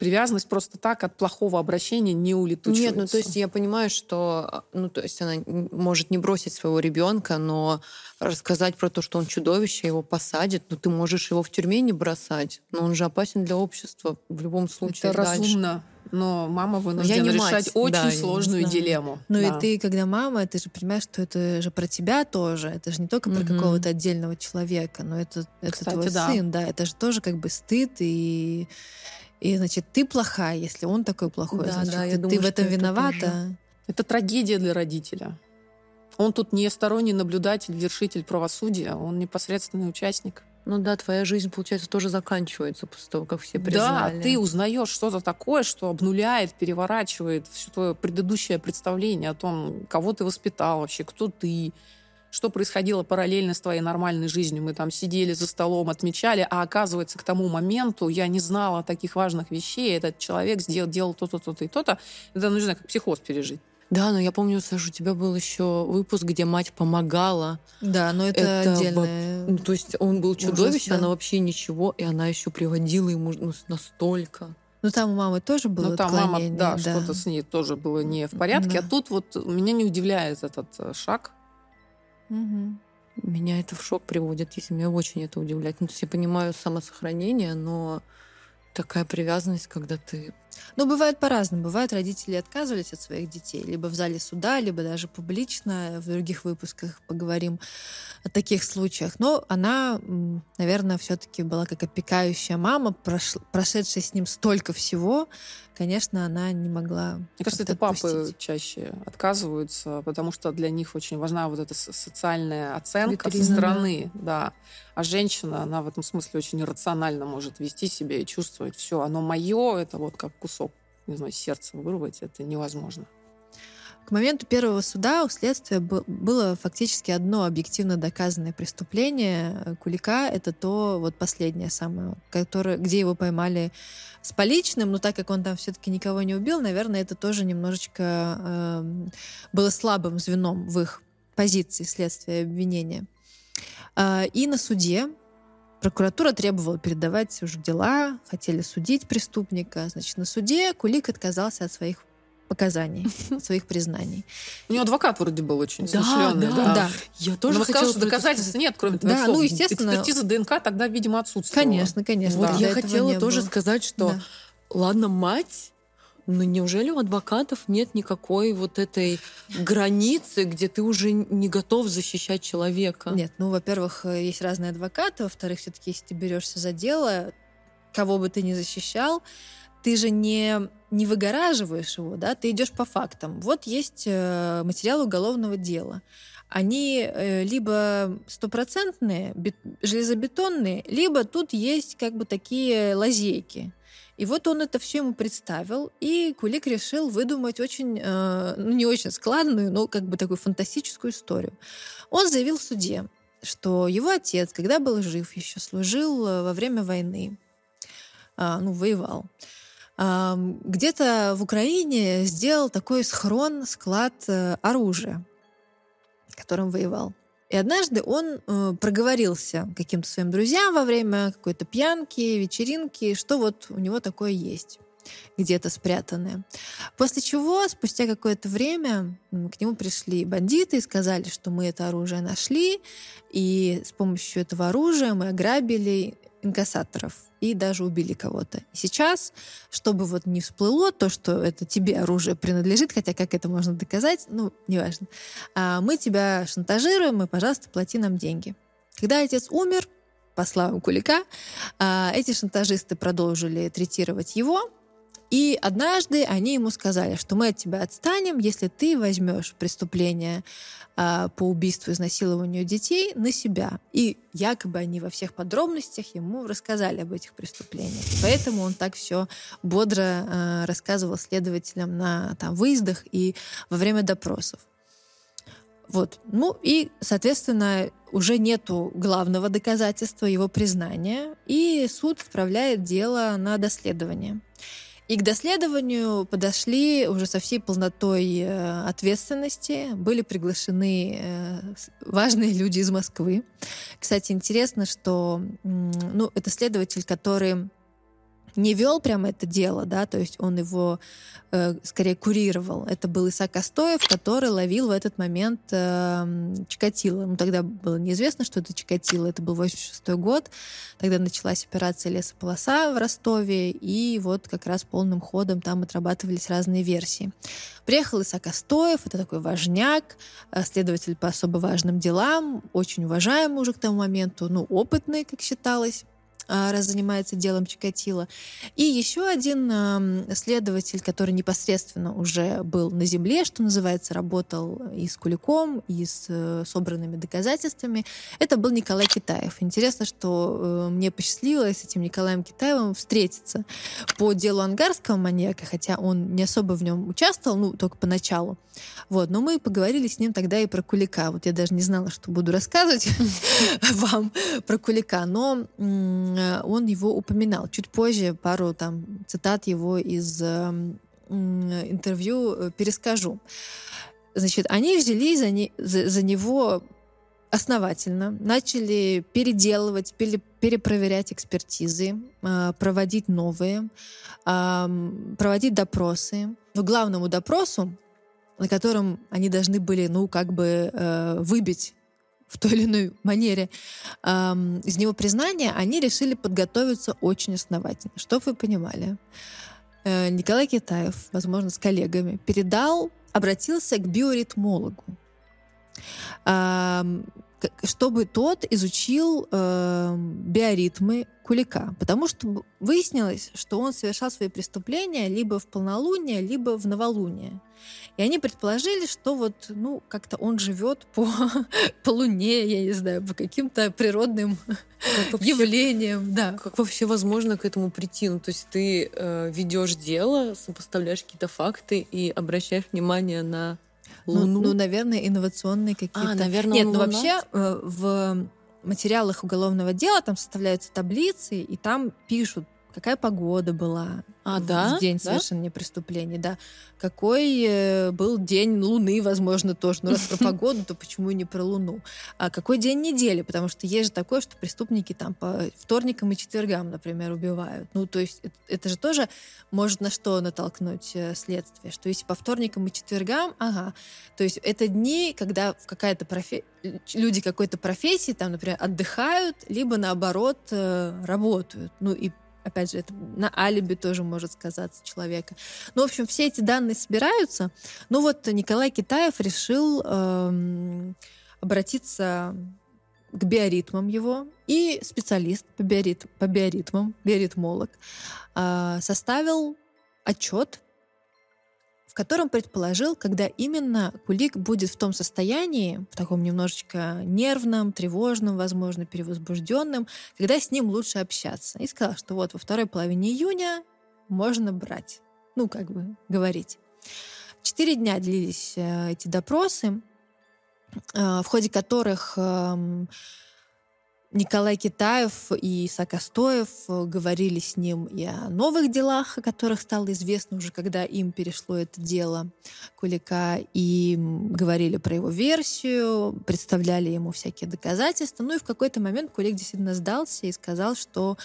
Привязанность просто так от плохого обращения не улетучивается. Нет, ну то есть я понимаю, что, ну то есть она может не бросить своего ребенка, но рассказать про то, что он чудовище, его посадят, ну ты можешь его в тюрьме не бросать, но он же опасен для общества в любом случае. это дальше. разумно, но мама я вынуждена мать, решать очень да, сложную дилемму. Ну Да. и ты, когда мама, ты же понимаешь, что это же про тебя тоже. Это же не только про Мгм. какого-то отдельного человека, но это, это Кстати, твой да. сын, да. Это же тоже как бы стыд и... И, значит, ты плохая, если он такой плохой. Да, значит, да, я ты, думаю, ты в этом это виновата. Это трагедия для родителя. Он тут не сторонний наблюдатель, вершитель правосудия, он непосредственный участник. Ну да, твоя жизнь, получается, тоже заканчивается после того, как все Да, признали. ты узнаешь что-то такое, что обнуляет, переворачивает все твое предыдущее представление о том, кого ты воспитал вообще, кто ты, что происходило параллельно с твоей нормальной жизнью. Мы там сидели за столом, отмечали, а оказывается, к тому моменту я не знала таких важных вещей. Этот человек сделал, делал то-то, то-то и то-то. Это, ну, не знаю, как психоз пережить. Да, но я помню, Саша, у тебя был еще выпуск, где мать помогала. Да, но это, Это отдельное. Ну, то есть он был чудовище, да. она вообще ничего, и она еще приводила ему ну, настолько. Ну там у мамы тоже было Ну, там мама, отклонение, да, что-то с ней тоже было не в порядке. Да. А тут вот меня не удивляет этот э, шаг. Мгм. Меня это в шок приводит, если меня очень это удивляет. Ну, то есть я понимаю самосохранение, но такая привязанность, когда ты... Ну, бывает по-разному. Бывает, родители отказывались от своих детей. Либо в зале суда, либо даже публично. В других выпусках поговорим о таких случаях. Но она, наверное, все-таки была как опекающая мама, прош- прошедшая с ним столько всего. Конечно, она не могла Мне кажется, это папы отпустить. чаще отказываются, потому что для них очень важна вот эта со- социальная оценка со Витрина, стороны, да. А женщина, она в этом смысле очень рационально может вести себя и чувствовать, все, оно мое, это вот как кусок, не знаю, сердца вырвать, это невозможно. К моменту первого суда у следствия бы- было фактически одно объективно доказанное преступление э, Кулика. Это то вот последнее самое, которое, где его поймали с поличным, но так как он там все-таки никого не убил, наверное, это тоже немножечко эм, было слабым звеном в их позиции следствия обвинения. А, и на суде прокуратура требовала передавать уже дела, хотели судить преступника. Значит, на суде Кулик отказался от своих показаний, своих признаний. У него адвокат вроде был очень Да, смышленый, да. Да, Я Но тоже сказал, хотела что про это доказательств нет, кроме твоих Да, слов. ну, естественно. Экспертиза ДНК тогда, видимо, отсутствовала. конечно, конечно. Вот Да. я хотела тоже было. сказать, что Да. ладно, мать, но неужели у адвокатов нет никакой вот этой границы, где ты уже не готов защищать человека? Нет, ну, во-первых, э, есть разные адвокаты, во-вторых, все-таки, если ты берешься за дело, кого бы ты ни защищал, ты же не, не выгораживаешь его, да, ты идешь по фактам. Вот есть э, материал уголовного дела. Они э, либо стопроцентные, бет- железобетонные, либо тут есть как бы такие лазейки. И вот он это все ему представил, и Кулик решил выдумать очень, э, ну не очень складную, но как бы такую фантастическую историю. Он заявил в суде, что его отец, когда был жив, еще служил во время войны, а, ну, воевал. Где-то в Украине сделал такой схрон, склад э, оружия, которым воевал. И однажды он э, проговорился каким-то своим друзьям во время какой-то пьянки, вечеринки, что вот у него такое есть где-то спрятанное. После чего, спустя какое-то время, к нему пришли бандиты и сказали, что мы это оружие нашли, и с помощью этого оружия мы ограбили инкассаторов и даже убили кого-то. Сейчас, чтобы вот не всплыло то, что это тебе оружие принадлежит, хотя как это можно доказать, ну, неважно, а мы тебя шантажируем, и, пожалуйста, плати нам деньги. Когда отец умер, по словам Кулика, а, эти шантажисты продолжили третировать его, и однажды они ему сказали, что мы от тебя отстанем, если ты возьмешь преступление э, по убийству и изнасилованию детей на себя. И якобы они во всех подробностях ему рассказали об этих преступлениях. Поэтому он так все бодро э, рассказывал следователям на там, выездах и во время допросов. Вот. Ну и, соответственно, уже нету главного доказательства его признания, и суд отправляет дело на доследование. И к доследованию подошли уже со всей полнотой э, ответственности. Были приглашены э, важные люди из Москвы. Кстати, интересно, что ну, это следователь, который не вел прямо это дело, да, то есть он его э, скорее курировал. Это был Исаак Костоев, который ловил в этот момент э, Чикатило. Ну, тогда было неизвестно, что это Чикатило. Это был 86 год. Тогда началась операция «Лесополоса» в Ростове, и вот как раз полным ходом там отрабатывались разные версии. Приехал Исаак Костоев, это такой важняк, э, следователь по особо важным делам, очень уважаемый уже к тому моменту, ну, опытный, как считалось. А, раз занимается делом Чикатило. И еще один следователь, который непосредственно уже был на земле, что называется, работал и с Куликом, и с э, собранными доказательствами, это был Николай Китаев. Интересно, что э, мне посчастливилось с этим Николаем Китаевым встретиться по делу ангарского маньяка, хотя он не особо в нем участвовал, ну, только поначалу. Вот, но мы поговорили с ним тогда и про Кулика. Вот я даже не знала, что буду рассказывать [laughs] вам про Кулика, но Э, он его упоминал. Чуть позже пару там цитат его из эм, интервью э, перескажу. Значит, они взялись за, не, за, за него основательно, начали переделывать, пере, перепроверять экспертизы, э, проводить новые, проводить допросы. Но главному допросу, на котором они должны были, ну, как бы выбить в той или иной манере эм, из него признания, они решили подготовиться очень основательно. Чтобы вы понимали, э, Николай Китаев, возможно, с коллегами, передал, обратился к биоритмологу, э, чтобы тот изучил э, биоритмы Кулика, потому что выяснилось, что он совершал свои преступления либо в полнолуние, либо в новолуние. И они предположили, что вот, ну, как-то он живет по, [laughs] по луне, я не знаю, по каким-то природным как явлениям. Да. Как вообще возможно к этому прийти? Ну, то есть ты э, ведешь дело, сопоставляешь какие-то факты и обращаешь внимание на Луну? Ну, ну наверное, инновационные какие-то. А, наверное, Нет, ну вообще э, в материалах уголовного дела там составляются таблицы, и там пишут, какая погода была а, в да? день да? совершения преступления, да. Какой э, был день Луны, возможно, тоже. Ну, раз про погоду, то почему не про Луну? А какой день недели? Потому что есть же такое, что преступники там по вторникам и четвергам, например, убивают. Ну, то есть это, это же тоже может на что натолкнуть э, следствие, что если по вторникам и четвергам, ага, то есть это дни, когда какая-то профессия люди какой-то профессии, там, например, отдыхают, либо наоборот э, работают. Ну и опять же, это на алиби тоже может сказаться человека. Ну, в общем, все эти данные собираются. Ну вот Николай Китаев решил эм, обратиться к биоритмам его, и специалист по, биорит, по биоритмам, биоритмолог, э, составил отчет в котором предположил, когда именно Кулик будет в том состоянии, в таком немножечко нервном, тревожном, возможно, перевозбужденном, когда с ним лучше общаться. И сказал, что вот во второй половине июня можно брать, ну, как бы говорить. Четыре дня длились э, эти допросы, э, в ходе которых э, Николай Китаев и Сакостоев э, говорили с ним и о новых делах, о которых стало известно уже, когда им перешло это дело Кулика, и говорили про его версию, представляли ему всякие доказательства. Ну и в какой-то момент Кулик действительно сдался и сказал, что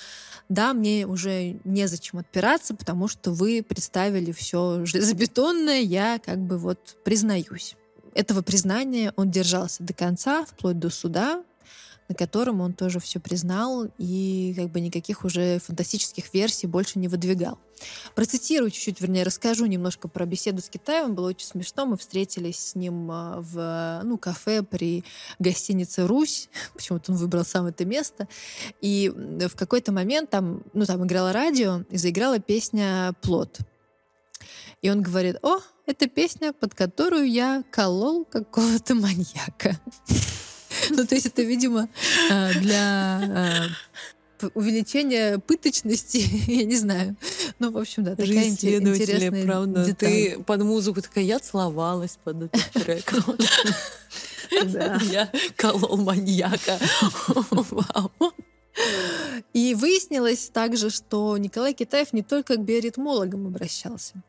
да, мне уже незачем отпираться, потому что вы представили все железобетонное, я как бы вот признаюсь. Этого признания он держался до конца, вплоть до суда, на котором он тоже все признал и как бы никаких уже фантастических версий больше не выдвигал. Процитирую чуть-чуть, вернее, расскажу немножко про беседу с Китаем. Было очень смешно. Мы встретились с ним а, в ну, кафе при гостинице «Русь». [laughs] Почему-то он выбрал сам это место. И в какой-то момент там, ну, там играло радио, и заиграла песня «Плод». И он говорит, о, это песня, под которую я колол какого-то маньяка. [laughs] Ну, то есть это, видимо, а, для а, увеличения пыточности, [laughs] я не знаю. Ну, в общем, да, такая интересная правда. Деталь. Ты под музыку такая, я целовалась под этот трек. Я колол маньяка. Вау. И выяснилось также, что Николай Китаев не только к биоритмологам обращался,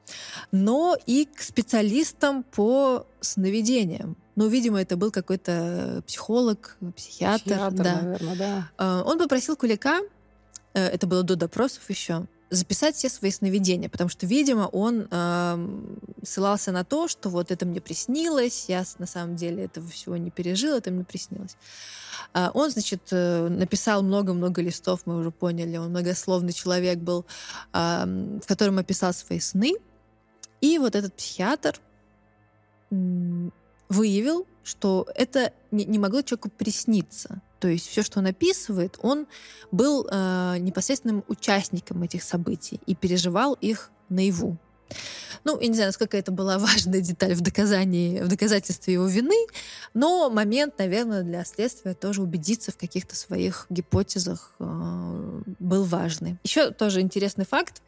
но и к специалистам по сновидениям. Ну, видимо, это был какой-то психолог, психиатр. Психиатр, да. наверное, да. А, он попросил Кулика, э, это было до допросов еще, записать все свои сновидения, потому что, видимо, он э, ссылался на то, что вот это мне приснилось, я на самом деле этого всего не пережил, это мне приснилось. Э, он, значит, э, написал много-много листов, мы уже поняли, он многословный человек был, э, в котором описал свои сны, и вот этот психиатр выявил, что это не, могло человеку присниться. То есть все, что он описывает, он был э, непосредственным участником этих событий и переживал их наяву. Ну, я не знаю, насколько это была [laughs] важная деталь в доказании, в доказательстве его вины, но момент, наверное, для следствия тоже убедиться в каких-то своих гипотезах э, был важный. Еще тоже интересный факт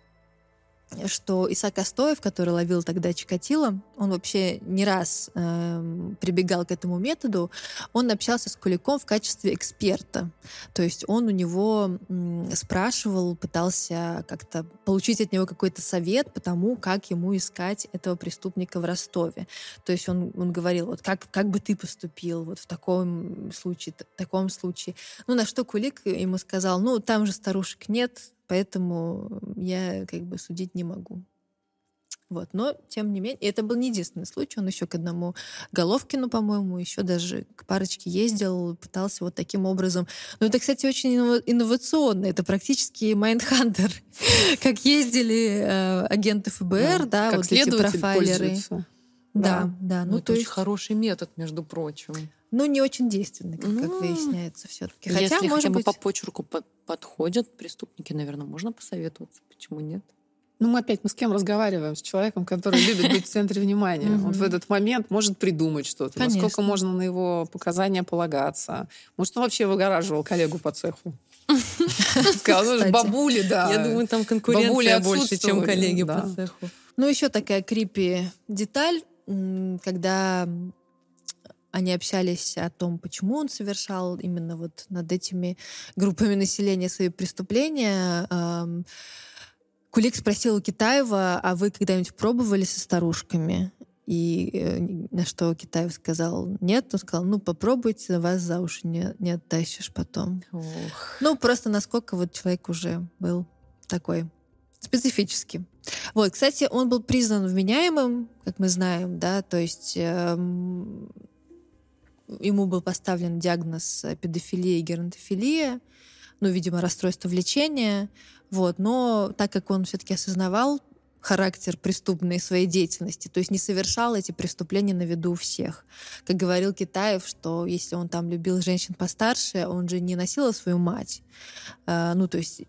что Исаак Астоев, который ловил тогда Чикатило, он вообще не раз э, прибегал к этому методу, он общался с Куликом в качестве эксперта. То есть он у него м, спрашивал, пытался как-то получить от него какой-то совет по тому, как ему искать этого преступника в Ростове. То есть он, он говорил, вот как, как бы ты поступил вот в таком случае, в таком случае. Ну, на что Кулик ему сказал, ну, там же старушек нет, Поэтому я как бы судить не могу. Вот. Но, тем не менее, это был не единственный случай. Он еще к одному Головкину, по-моему, еще даже к парочке ездил, пытался вот таким образом. Но это, кстати, очень инновационно. Это практически Майндхантер. [laughs] Как ездили э, агенты ФБР, да, вот эти профайлеры. Да, да. Ну, ну это очень хороший метод, между прочим. Ну, не очень действенный, как, как выясняется все-таки. Хотя, Если может хотя бы быть... по почерку по подходят преступники, наверное, можно посоветоваться. Почему нет? Ну, мы опять, мы с кем разговариваем? С человеком, который любит быть в центре внимания. Он в этот момент может придумать что-то. Насколько можно на его показания полагаться. Может, он вообще выгораживал коллегу по цеху. [laughs] Сказал, ну, бабули, да. Я думаю, там конкуренция больше, чем коллеги по цеху. Ну, еще такая крипи деталь, когда они общались о том, почему он совершал именно вот над этими группами населения свои преступления. Кулик спросил у Китаева, а вы когда-нибудь пробовали со старушками? И э, на что Китаев сказал нет, он сказал, ну попробуйте, вас за уши не, не оттащишь потом. Ох. Ну просто насколько вот человек уже был такой специфический. Вот, кстати, он был признан вменяемым, как мы знаем, да, то есть эм, ему был поставлен диагноз педофилия и геронтофилия, ну, видимо, расстройство влечения, вот, но так как он все-таки осознавал характер преступной своей деятельности, то есть не совершал эти преступления на виду у всех. Как говорил Китаев, что если он там любил женщин постарше, он же не носил свою мать. А, ну, то есть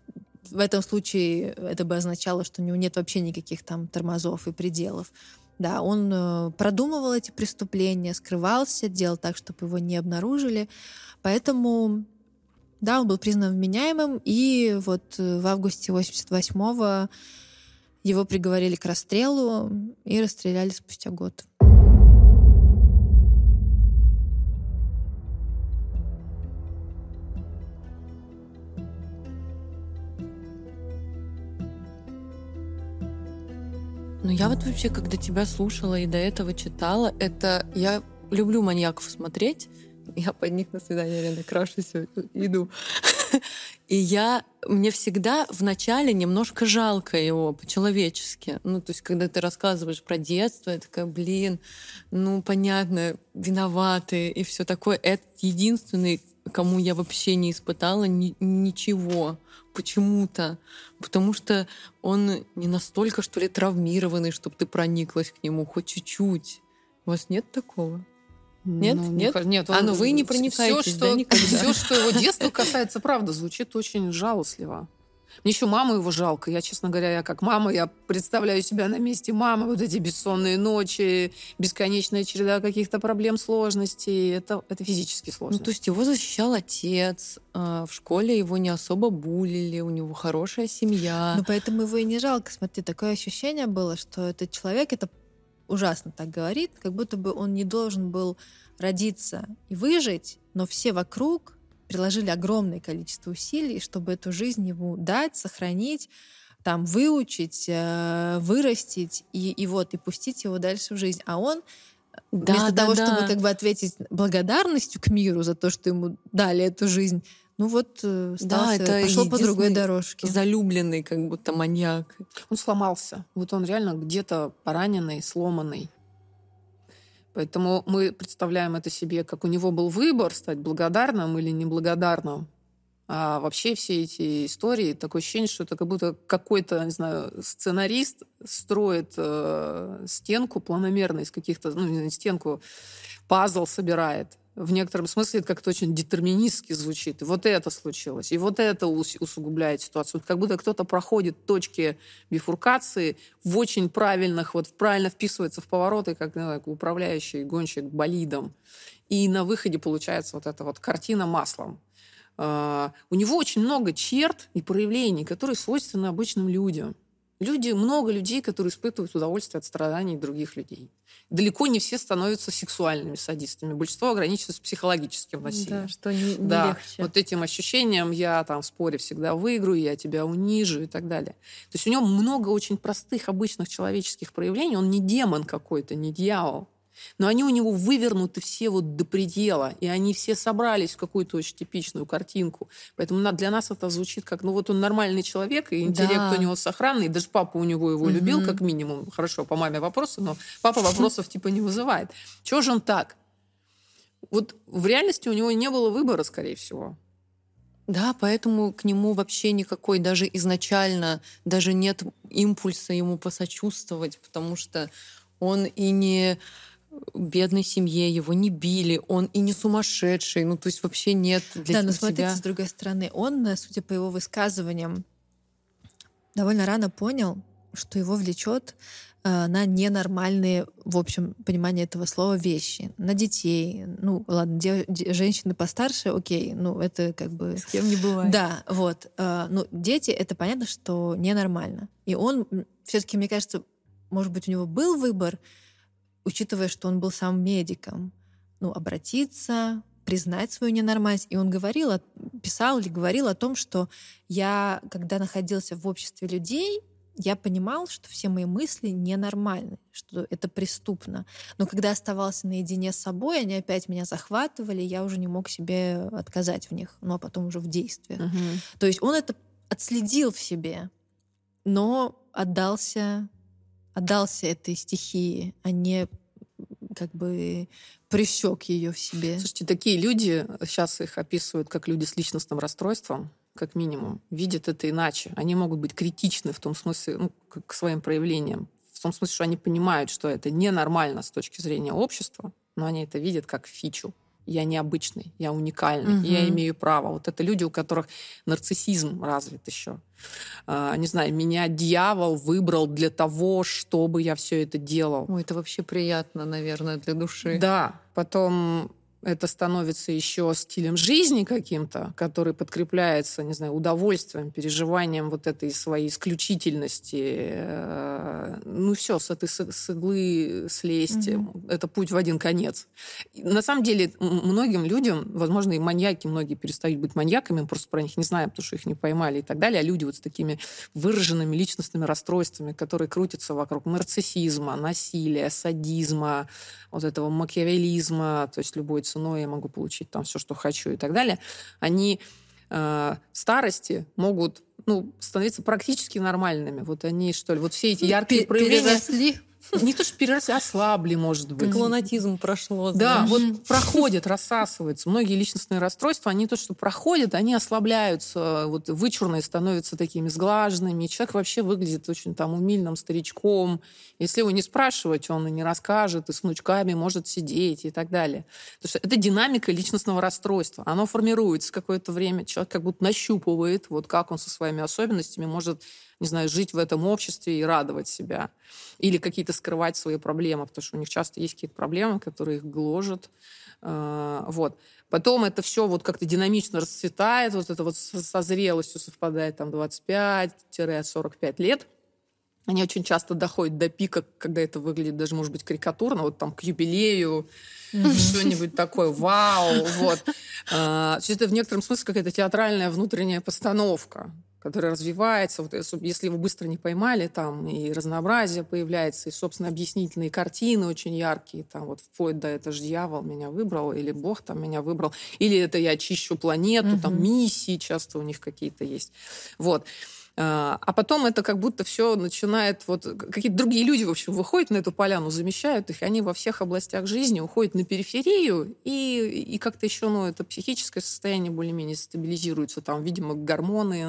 в этом случае это бы означало, что у него нет вообще никаких там тормозов и пределов. Да, он э, продумывал эти преступления, скрывался, делал так, чтобы его не обнаружили. Поэтому, да, он был признан вменяемым, и вот э, в августе 88-го его приговорили к расстрелу и расстреляли спустя год. Ну, я вот вообще, когда тебя слушала и до этого читала, это... Я люблю маньяков смотреть. Я под них на свидание реально крашусь, иду. И я... Мне всегда вначале немножко жалко его по-человечески. Ну, то есть, когда ты рассказываешь про детство, я такая, блин, ну, понятно, виноваты и все такое. Это единственный кому я вообще не испытала ни, ничего почему-то. Потому что он не настолько, что ли, травмированный, чтобы ты прониклась к нему хоть чуть-чуть. У вас нет такого? Нет? Ну, нет? не- нет, А, он- ну вы не проникаетесь, все, да, что, никогда? Все, что его детства касается, правда, звучит очень жалостливо. Мне еще маму его жалко. Я, честно говоря, я как мама, я представляю себя на месте мамы. Вот эти бессонные ночи, бесконечная череда каких-то проблем, сложностей. Это, это физически сложно. Ну, то есть его защищал отец, а, в школе его не особо булили, у него хорошая семья. Ну, поэтому его и не жалко. Смотри, такое ощущение было, что этот человек, это ужасно так говорит, как будто бы он не должен был родиться и выжить, но все вокруг приложили огромное количество усилий, чтобы эту жизнь ему дать, сохранить, там, выучить, э, вырастить и, и вот, и пустить его дальше в жизнь. А он Да, вместо да, того, да. чтобы как бы ответить благодарностью к миру за то, что ему дали эту жизнь, ну вот э, Да, стался, это пошел по другой дорожке. залюбленный, как будто маньяк. Он сломался. Вот он реально где-то пораненный, сломанный. Поэтому мы представляем это себе, как у него был выбор стать благодарным или неблагодарным. А вообще все эти истории, такое ощущение, что это как будто какой-то, не знаю, сценарист строит э, стенку планомерно из каких-то, ну, не стенку, пазл собирает. В некотором смысле это как-то очень детерминистски звучит. И вот это случилось, и вот это ус- усугубляет ситуацию. Как будто кто-то проходит точки бифуркации в очень правильных, вот правильно вписывается в повороты, как не знаю, управляющий гонщик болидом. И на выходе получается вот эта вот картина маслом. А, У него очень много черт и проявлений, которые свойственны обычным людям. Люди, много людей, которые испытывают удовольствие от страданий других людей. Далеко не все становятся сексуальными садистами. Большинство ограничивается психологическим насилием. Да, что не, не Да, легче. вот этим ощущением я там в споре всегда выиграю, я тебя унижу и так далее. То есть у него много очень простых, обычных человеческих проявлений. Он не демон какой-то, не дьявол. Но они у него вывернуты все вот до предела, и они все собрались в какую-то очень типичную картинку. Поэтому для нас это звучит как, ну вот он нормальный человек, и интеллект Да. у него сохранный, даже папа у него его любил Мгм. как минимум. Хорошо, по маме вопросы, но папа вопросов типа не вызывает. Чего же он так? Вот в реальности у него не было выбора, скорее всего. Да, поэтому к нему вообще никакой, даже изначально, даже нет импульса ему посочувствовать, потому что он и не бедной семье, его не били, он и не сумасшедший, ну то есть вообще нет для да, но тебя- смотрите, с другой стороны, он, э, судя по его высказываниям, довольно рано понял, что его влечет э, на ненормальные, в общем, понимание этого слова, вещи. На детей. Ну, ладно, де- де- женщины постарше, окей, ну, это как бы... С кем не бывает. Да, вот. Э, Ну, дети, это понятно, что ненормально. И он, все-таки, мне кажется, может быть, у него был выбор, учитывая, что он был сам медиком, ну, обратиться, признать свою ненормальность. И он говорил, писал или говорил о том, что я, когда находился в обществе людей, я понимал, что все мои мысли ненормальны, что это преступно. Но когда оставался наедине с собой, они опять меня захватывали, я уже не мог себе отказать в них, ну а потом уже в действиях. То есть он это отследил в себе, но отдался, отдался этой стихии, а не как бы прищек ее в себе. Слушайте, такие люди, сейчас их описывают как люди с личностным расстройством, как минимум, видят это иначе. Они могут быть критичны в том смысле, ну, к своим проявлениям. В том смысле, что они понимают, что это ненормально с точки зрения общества, но они это видят как фичу. Я необычный, я уникальный, и я имею право. Вот это люди, у которых нарциссизм развит еще. А, не знаю, меня дьявол выбрал для того, чтобы я все это делал. Ой, это вообще приятно, наверное, для души. Да, потом это становится еще стилем жизни каким-то, который подкрепляется, не знаю, удовольствием, переживанием вот этой своей исключительности. Э, Ну все, с этой с иглы слезть. Мгм. Это путь в один конец. На самом деле многим людям, возможно, и маньяки многие перестают быть маньяками, мы просто про них не знаем, потому что их не поймали и так далее, а люди вот с такими выраженными личностными расстройствами, которые крутятся вокруг нарциссизма, насилия, садизма, вот этого макиавелизма, то есть любой ценой я могу получить там все, что хочу и так далее, они э, в старости могут ну, становиться практически нормальными. Вот они, что ли, вот все эти яркие Пе- проявления... Переросли не то, что переросли, ослабли, может быть. Клонатизм прошло. Да, вот проходит, рассасывается. Многие личностные расстройства, они то, что проходят, они ослабляются, вот вычурные становятся такими сглаженными. И человек вообще выглядит очень там умильным старичком. Если его не спрашивать, он и не расскажет, и с внучками может сидеть и так далее. Потому что это динамика личностного расстройства. Оно формируется какое-то время. Человек как будто нащупывает, вот как он со своими особенностями может не знаю, жить в этом обществе и радовать себя. Или какие-то скрывать свои проблемы, потому что у них часто есть какие-то проблемы, которые их гложат. А, вот. Потом это все вот как-то динамично расцветает, вот это вот со зрелостью совпадает там 25-45 лет. Они очень часто доходят до пика, когда это выглядит даже, может быть, карикатурно, вот там к юбилею, что-нибудь такое, вау, вот. А, это в некотором смысле какая-то театральная внутренняя постановка который развивается, вот, если его быстро не поймали, там и разнообразие появляется, и, собственно, объяснительные картины очень яркие, там вот вплоть до «это же дьявол меня выбрал», или «Бог там меня выбрал», или «это я очищу планету», угу. там миссии часто у них какие-то есть. Вот. А, а потом это как будто все начинает, вот какие-то другие люди, в общем, выходят на эту поляну, замещают их, и они во всех областях жизни уходят на периферию, и, и как-то еще, ну, это психическое состояние более-менее стабилизируется. Там, видимо, гормоны,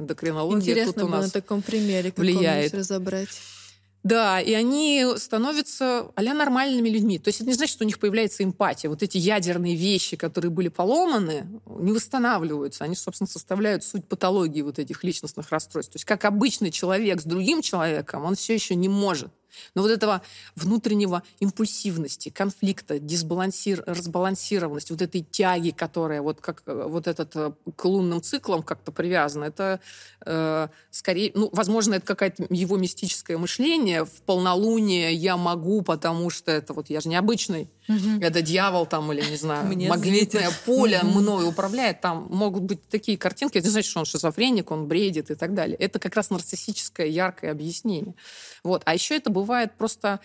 эндокринология Интересно тут у нас на таком примере влияет. разобрать. Да, и они становятся а нормальными людьми. То есть это не значит, что у них появляется эмпатия. Вот эти ядерные вещи, которые были поломаны, не восстанавливаются. Они, собственно, составляют суть патологии вот этих личностных расстройств. То есть как обычный человек с другим человеком, он все еще не может но вот этого внутреннего импульсивности, конфликта, дисбалансир, разбалансированности, вот этой тяги, которая вот как э, вот этот э, к лунным циклам как-то привязана, это э, скорее, ну, возможно, это какое-то его мистическое мышление. В полнолуние я могу, потому что это вот я же необычный. Угу. Это дьявол там или, не знаю, Мне магнитное светит. поле мною управляет. Там могут быть такие картинки. Это не значит, что он шизофреник, он бредит и так далее. Это как раз нарциссическое яркое объяснение. Вот. А еще это бывает просто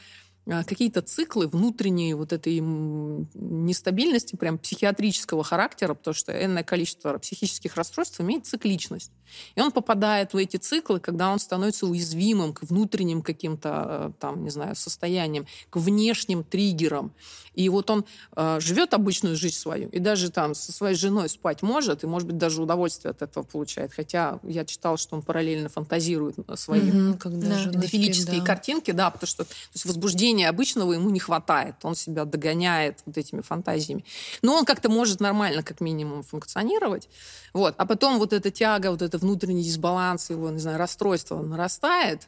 какие-то циклы внутренней вот этой нестабильности, прям психиатрического характера, потому что энное количество психических расстройств имеет цикличность. И он попадает в эти циклы, когда он становится уязвимым к внутренним каким-то, э, там, не знаю, состояниям, к внешним триггерам. И вот он э, живет обычную жизнь свою, и даже там со своей женой спать может, и, может быть, даже удовольствие от этого получает. Хотя я читала, что он параллельно фантазирует свои mm-hmm, когда да. да. картинки, да, потому что то есть возбуждения обычного ему не хватает. Он себя догоняет вот этими фантазиями. Но он как-то может нормально, как минимум, функционировать. Вот. А потом вот эта тяга, вот это внутренний дисбаланс, его, не знаю, расстройство нарастает,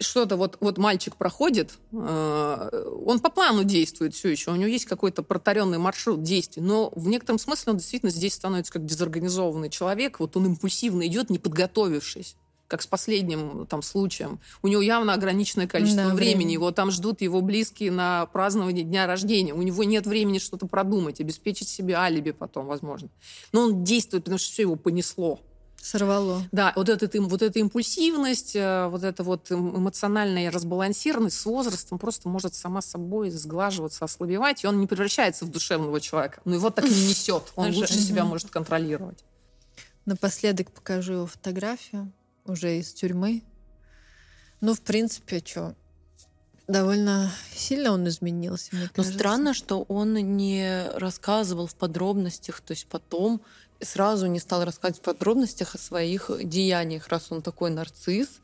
что-то вот, вот мальчик проходит, э, он по плану действует все еще, у него есть какой-то протаренный маршрут действий, но в некотором смысле он действительно здесь становится как дезорганизованный человек, вот он импульсивно идет, не подготовившись как с последним там случаем. У него явно ограниченное количество да, времени. Время. Его там ждут его близкие на празднование дня рождения. У него нет времени что-то продумать, обеспечить себе алиби потом, возможно. Но он действует, потому что все его понесло. Сорвало. Да, вот, этот, вот эта импульсивность, э, вот эта вот эм, эмоциональная разбалансированность с возрастом просто может сама собой сглаживаться, ослабевать, и он не превращается в душевного человека. Но его так не несет. Он лучше себя может контролировать. Напоследок покажу его фотографию уже из тюрьмы. Ну, в принципе, что, довольно сильно он изменился, мне Но странно, что он не рассказывал в подробностях, то есть потом сразу не стал рассказывать в подробностях о своих деяниях, раз он такой нарцисс,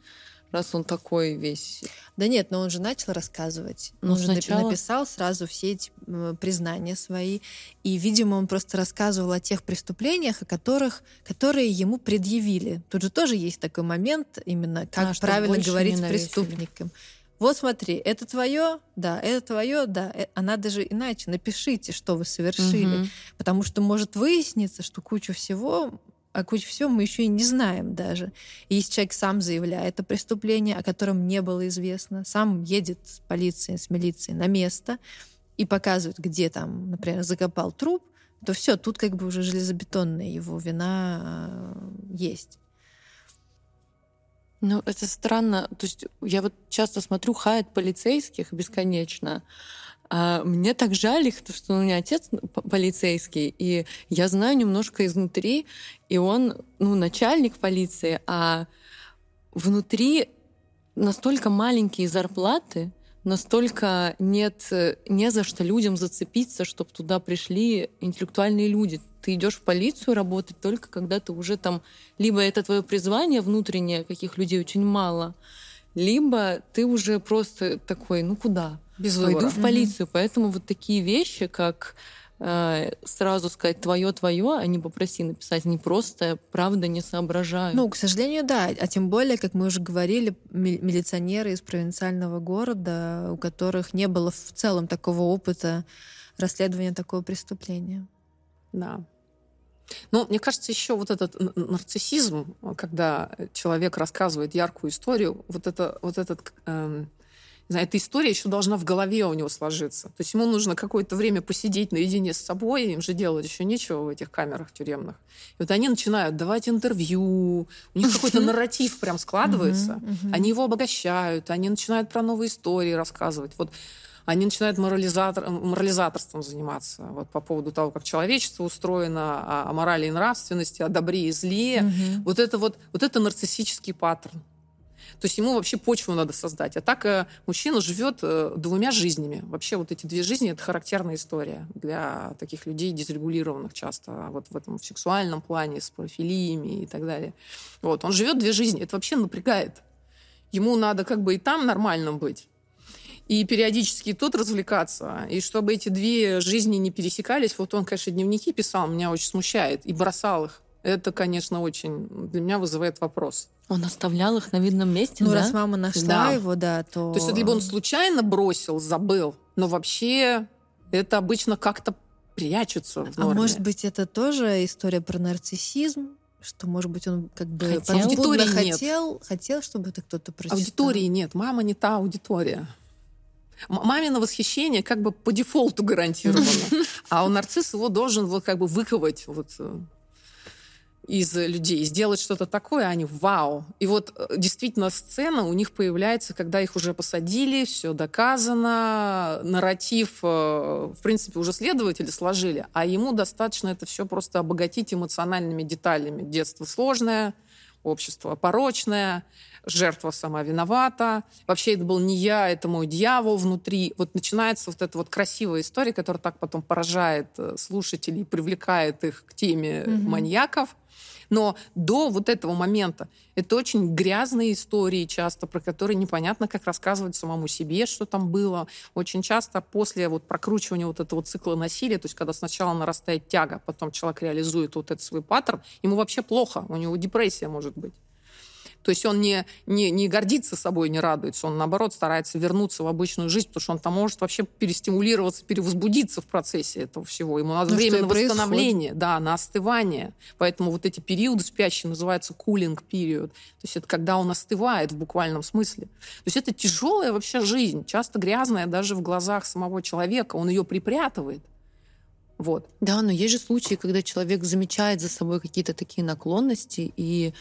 раз он такой весь... Да нет, но он же начал рассказывать. Ну, он сначала... же написал сразу все эти признания свои. И, видимо, он просто рассказывал о тех преступлениях, о которых, которые ему предъявили. Тут же тоже есть такой момент, именно как а, правильно говорить с преступником. Вот смотри, это твое, да, это твое, да. Э, а надо же иначе. Напишите, что вы совершили. Угу. Потому что может выясниться, что кучу всего а кучу всего мы еще и не знаем даже. И если человек сам заявляет о преступлении, о котором не было известно, сам едет с полицией, с милицией на место и показывает, где там, например, закопал труп, то все, тут как бы уже железобетонная его вина э, есть. Ну, это странно. То есть я вот часто смотрю хайт полицейских бесконечно. А мне так жаль их, потому что у меня отец полицейский, и я знаю немножко изнутри, и он, ну, начальник полиции, а внутри настолько маленькие зарплаты, настолько нет не за что людям зацепиться, чтобы туда пришли интеллектуальные люди. Ты идешь в полицию работать только когда ты уже там либо это твое призвание внутреннее, каких людей очень мало, либо ты уже просто такой, ну куда? Без Пойду в полицию. Поэтому вот такие вещи, как э, сразу сказать твое твое, а не попроси написать, они просто правда не соображают. Ну, к сожалению, да. А тем более, как мы уже говорили, ми- милиционеры из провинциального города, у которых не было в целом такого опыта расследования такого преступления. Да. Ну, мне кажется, еще вот этот нарциссизм, когда человек рассказывает яркую историю, вот, это, вот этот, эм, эта история еще должна в голове у него сложиться. То есть ему нужно какое-то время посидеть наедине с собой, им же делать еще нечего в этих камерах тюремных. И вот они начинают давать интервью, у них какой-то нарратив прям складывается, они его обогащают, они начинают про новые истории рассказывать. Вот они начинают морализатор, морализаторством заниматься вот, по поводу того, как человечество устроено, о, о морали и нравственности, о добре и зле. Мгм. Вот это вот, вот это нарциссический паттерн. То есть ему вообще почву надо создать. А так э, мужчина живет э, двумя жизнями. Вообще вот эти две жизни — это характерная история для таких людей, дезрегулированных часто, вот в этом в сексуальном плане, с профилиями и так далее. Вот. Он живет две жизни. Это вообще напрягает. Ему надо как бы и там нормальным быть, и периодически тут развлекаться. И чтобы эти две жизни не пересекались, вот он, конечно, дневники писал, меня очень смущает, и бросал их. Это, конечно, очень для меня вызывает вопрос. Он оставлял их на видном месте, Ну, да? раз мама нашла Да. его, да, то... То есть, либо он случайно бросил, забыл, но вообще это обычно как-то прячется в А норме. может быть, это тоже история про нарциссизм? Что, может быть, он как бы Хотел? Аудитории нет. хотел, хотел, чтобы это кто-то прочитал. Аудитории нет, мама не та аудитория. М- Мамино восхищение как бы по дефолту гарантировано. [laughs] А у нарцисс его должен вот как бы выковать вот э, из людей, сделать что-то такое, а они вау. И вот э, действительно сцена у них появляется, когда их уже посадили, все доказано, нарратив, э, в принципе, уже следователи сложили, а ему достаточно это все просто обогатить эмоциональными деталями. Детство сложное, общество порочное, жертва сама виновата. Вообще это был не я, это мой дьявол внутри. Вот начинается вот эта вот красивая история, которая так потом поражает э, слушателей, привлекает их к теме Мгм. маньяков. Но до вот этого момента это очень грязные истории часто, про которые непонятно, как рассказывать самому себе, что там было. Очень часто после вот прокручивания вот этого цикла насилия, то есть когда сначала нарастает тяга, потом человек реализует вот этот свой паттерн, ему вообще плохо, у него депрессия может быть. То есть он не, не, не гордится собой, не радуется, он, наоборот, старается вернуться в обычную жизнь, потому что он там может вообще перестимулироваться, перевозбудиться в процессе этого всего. Ему надо Ну, время на происходит. восстановление, да, на остывание. Поэтому вот эти периоды спящие называются cooling период. То есть это когда он остывает в буквальном смысле. То есть это тяжелая вообще жизнь, часто грязная даже в глазах самого человека. Он ее припрятывает. Вот. Да, но есть же случаи, когда человек замечает за собой какие-то такие наклонности и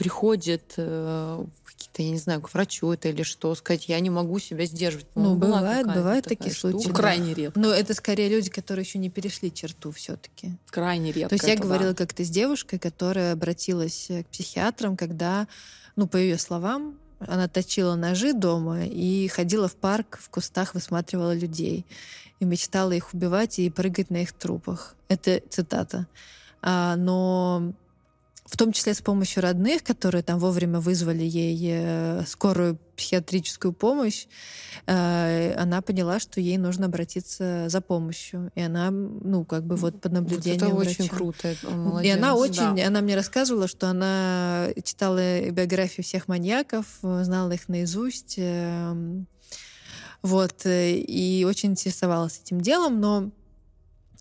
приходит э, в какие-то, я не знаю, к врачу это или что, сказать, я не могу себя сдерживать. Ну, была бывает, бывают такая такие штука. случаи. Ну, да. крайне редко. Но это скорее люди, которые еще не перешли черту все-таки. Крайне редко. То есть я это да. говорила как-то с девушкой, которая обратилась э, к психиатрам, когда, ну, по ее словам, она точила ножи дома и ходила в парк, в кустах высматривала людей. И мечтала их убивать и прыгать на их трупах. Это цитата. А, но в том числе с помощью родных, которые там вовремя вызвали ей э, скорую психиатрическую помощь, э, она поняла, что ей нужно обратиться за помощью. И она, ну, как бы вот под Вот наблюдением это очень врача. круто. это И молодец. она очень, да. она мне рассказывала, что она читала биографии всех маньяков, знала их наизусть, эм, вот, э, и очень интересовалась этим делом, но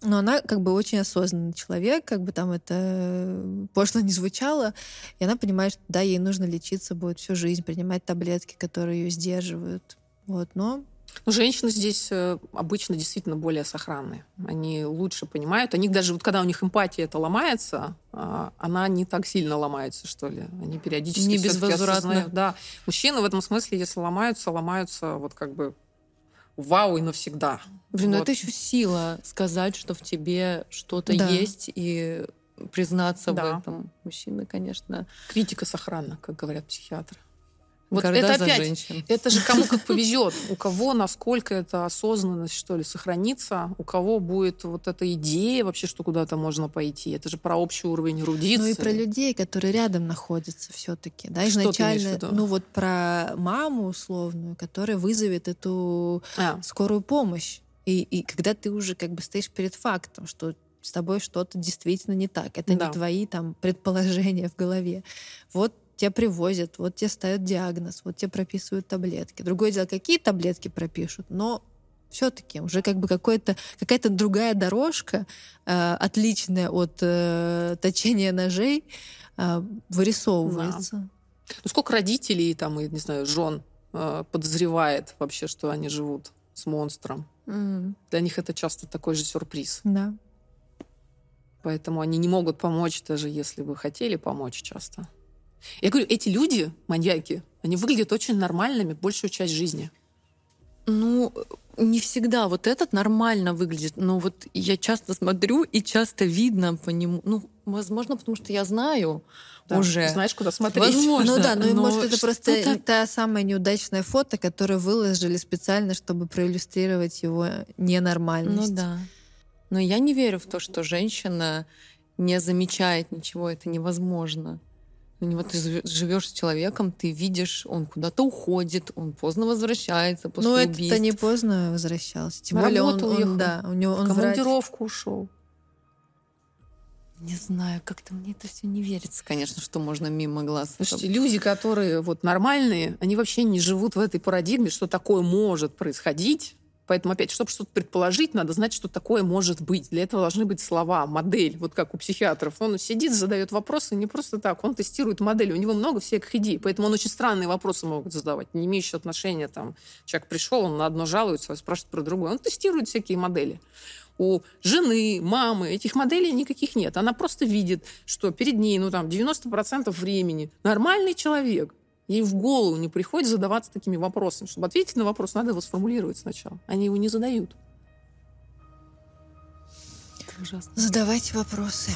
но она как бы очень осознанный человек, как бы там это э, пошло не звучало, и она понимает, что да, ей нужно лечиться будет всю жизнь, принимать таблетки, которые ее сдерживают. Вот, но Ну, женщины здесь э, обычно действительно более сохранные. Они лучше понимают. Они даже вот когда у них эмпатия это ломается, а, она не так сильно ломается, что ли. Они периодически Не безвозвратно. осознают. Да. Мужчины в этом смысле, если ломаются, ломаются вот как бы вау и навсегда. Блин, ну Вот. это еще сила сказать, что в тебе что-то Да. есть и признаться Да. в этом. Мужчины, конечно. Критика сохранна, как говорят психиатры. Вот Горда это опять, женщин. это же кому как [laughs] повезет, у кого насколько эта осознанность, что ли, сохранится, у кого будет вот эта идея вообще, что куда-то можно пойти. Это же про общий уровень эрудиции. Ну и про людей, которые рядом находятся все-таки, да, изначально, ну вот про маму условную, которая вызовет эту А, скорую помощь. И, и когда ты уже как бы стоишь перед фактом, что с тобой что-то действительно не так, это Да. не твои там предположения в голове. Вот тебя привозят, вот тебе ставят диагноз, вот тебе прописывают таблетки. Другое дело, какие таблетки пропишут, но все-таки уже как бы какая-то другая дорожка, э, отличная от э, точения ножей, э, вырисовывается. ну сколько родителей там, и, не знаю, жен э, подозревает вообще, что они живут с монстром. М, Для них это часто такой же сюрприз. Да. Поэтому они не могут помочь, даже если бы хотели помочь часто. Я говорю, эти люди, маньяки, они выглядят очень нормальными большую часть жизни. Ну, не всегда вот этот нормально выглядит, но вот я часто смотрю и часто видно по нему, ну, возможно, потому что я знаю Да, уже. Знаешь, куда смотреть. Возможно. Ну да, ну и но может это просто та самая неудачная фото, которое выложили специально, чтобы проиллюстрировать его ненормальность. Ну да. Но я не верю в то, что женщина не замечает ничего, это невозможно. Ну, Вот ты живешь с человеком, ты видишь, он куда-то уходит, он поздно возвращается после Ну, убийств. это не поздно возвращался. Тем На более он, он, уехал. да, у него В он врач. командировку ушел. Не знаю, как-то мне это все не верится, конечно, что можно мимо глаз. Слушайте, люди, которые вот нормальные, они вообще не живут в этой парадигме, что такое может происходить. Поэтому, опять, чтобы что-то предположить, надо знать, что такое может быть. Для этого должны быть слова, модель, вот как у психиатров. Он сидит, задает вопросы не просто так, он тестирует модель. У него много всяких идей, поэтому он очень странные вопросы могут задавать, не имеющие отношения. Там, человек пришел, он на одно жалуется, спрашивает про другое. Он тестирует всякие модели. У жены, мамы этих моделей никаких нет. Она просто видит, что перед ней, ну там, 90% времени нормальный человек, Ей в голову не приходит задаваться такими вопросами. Чтобы ответить на вопрос, надо его сформулировать сначала. Они его не задают. ужасно. Задавайте вопросы.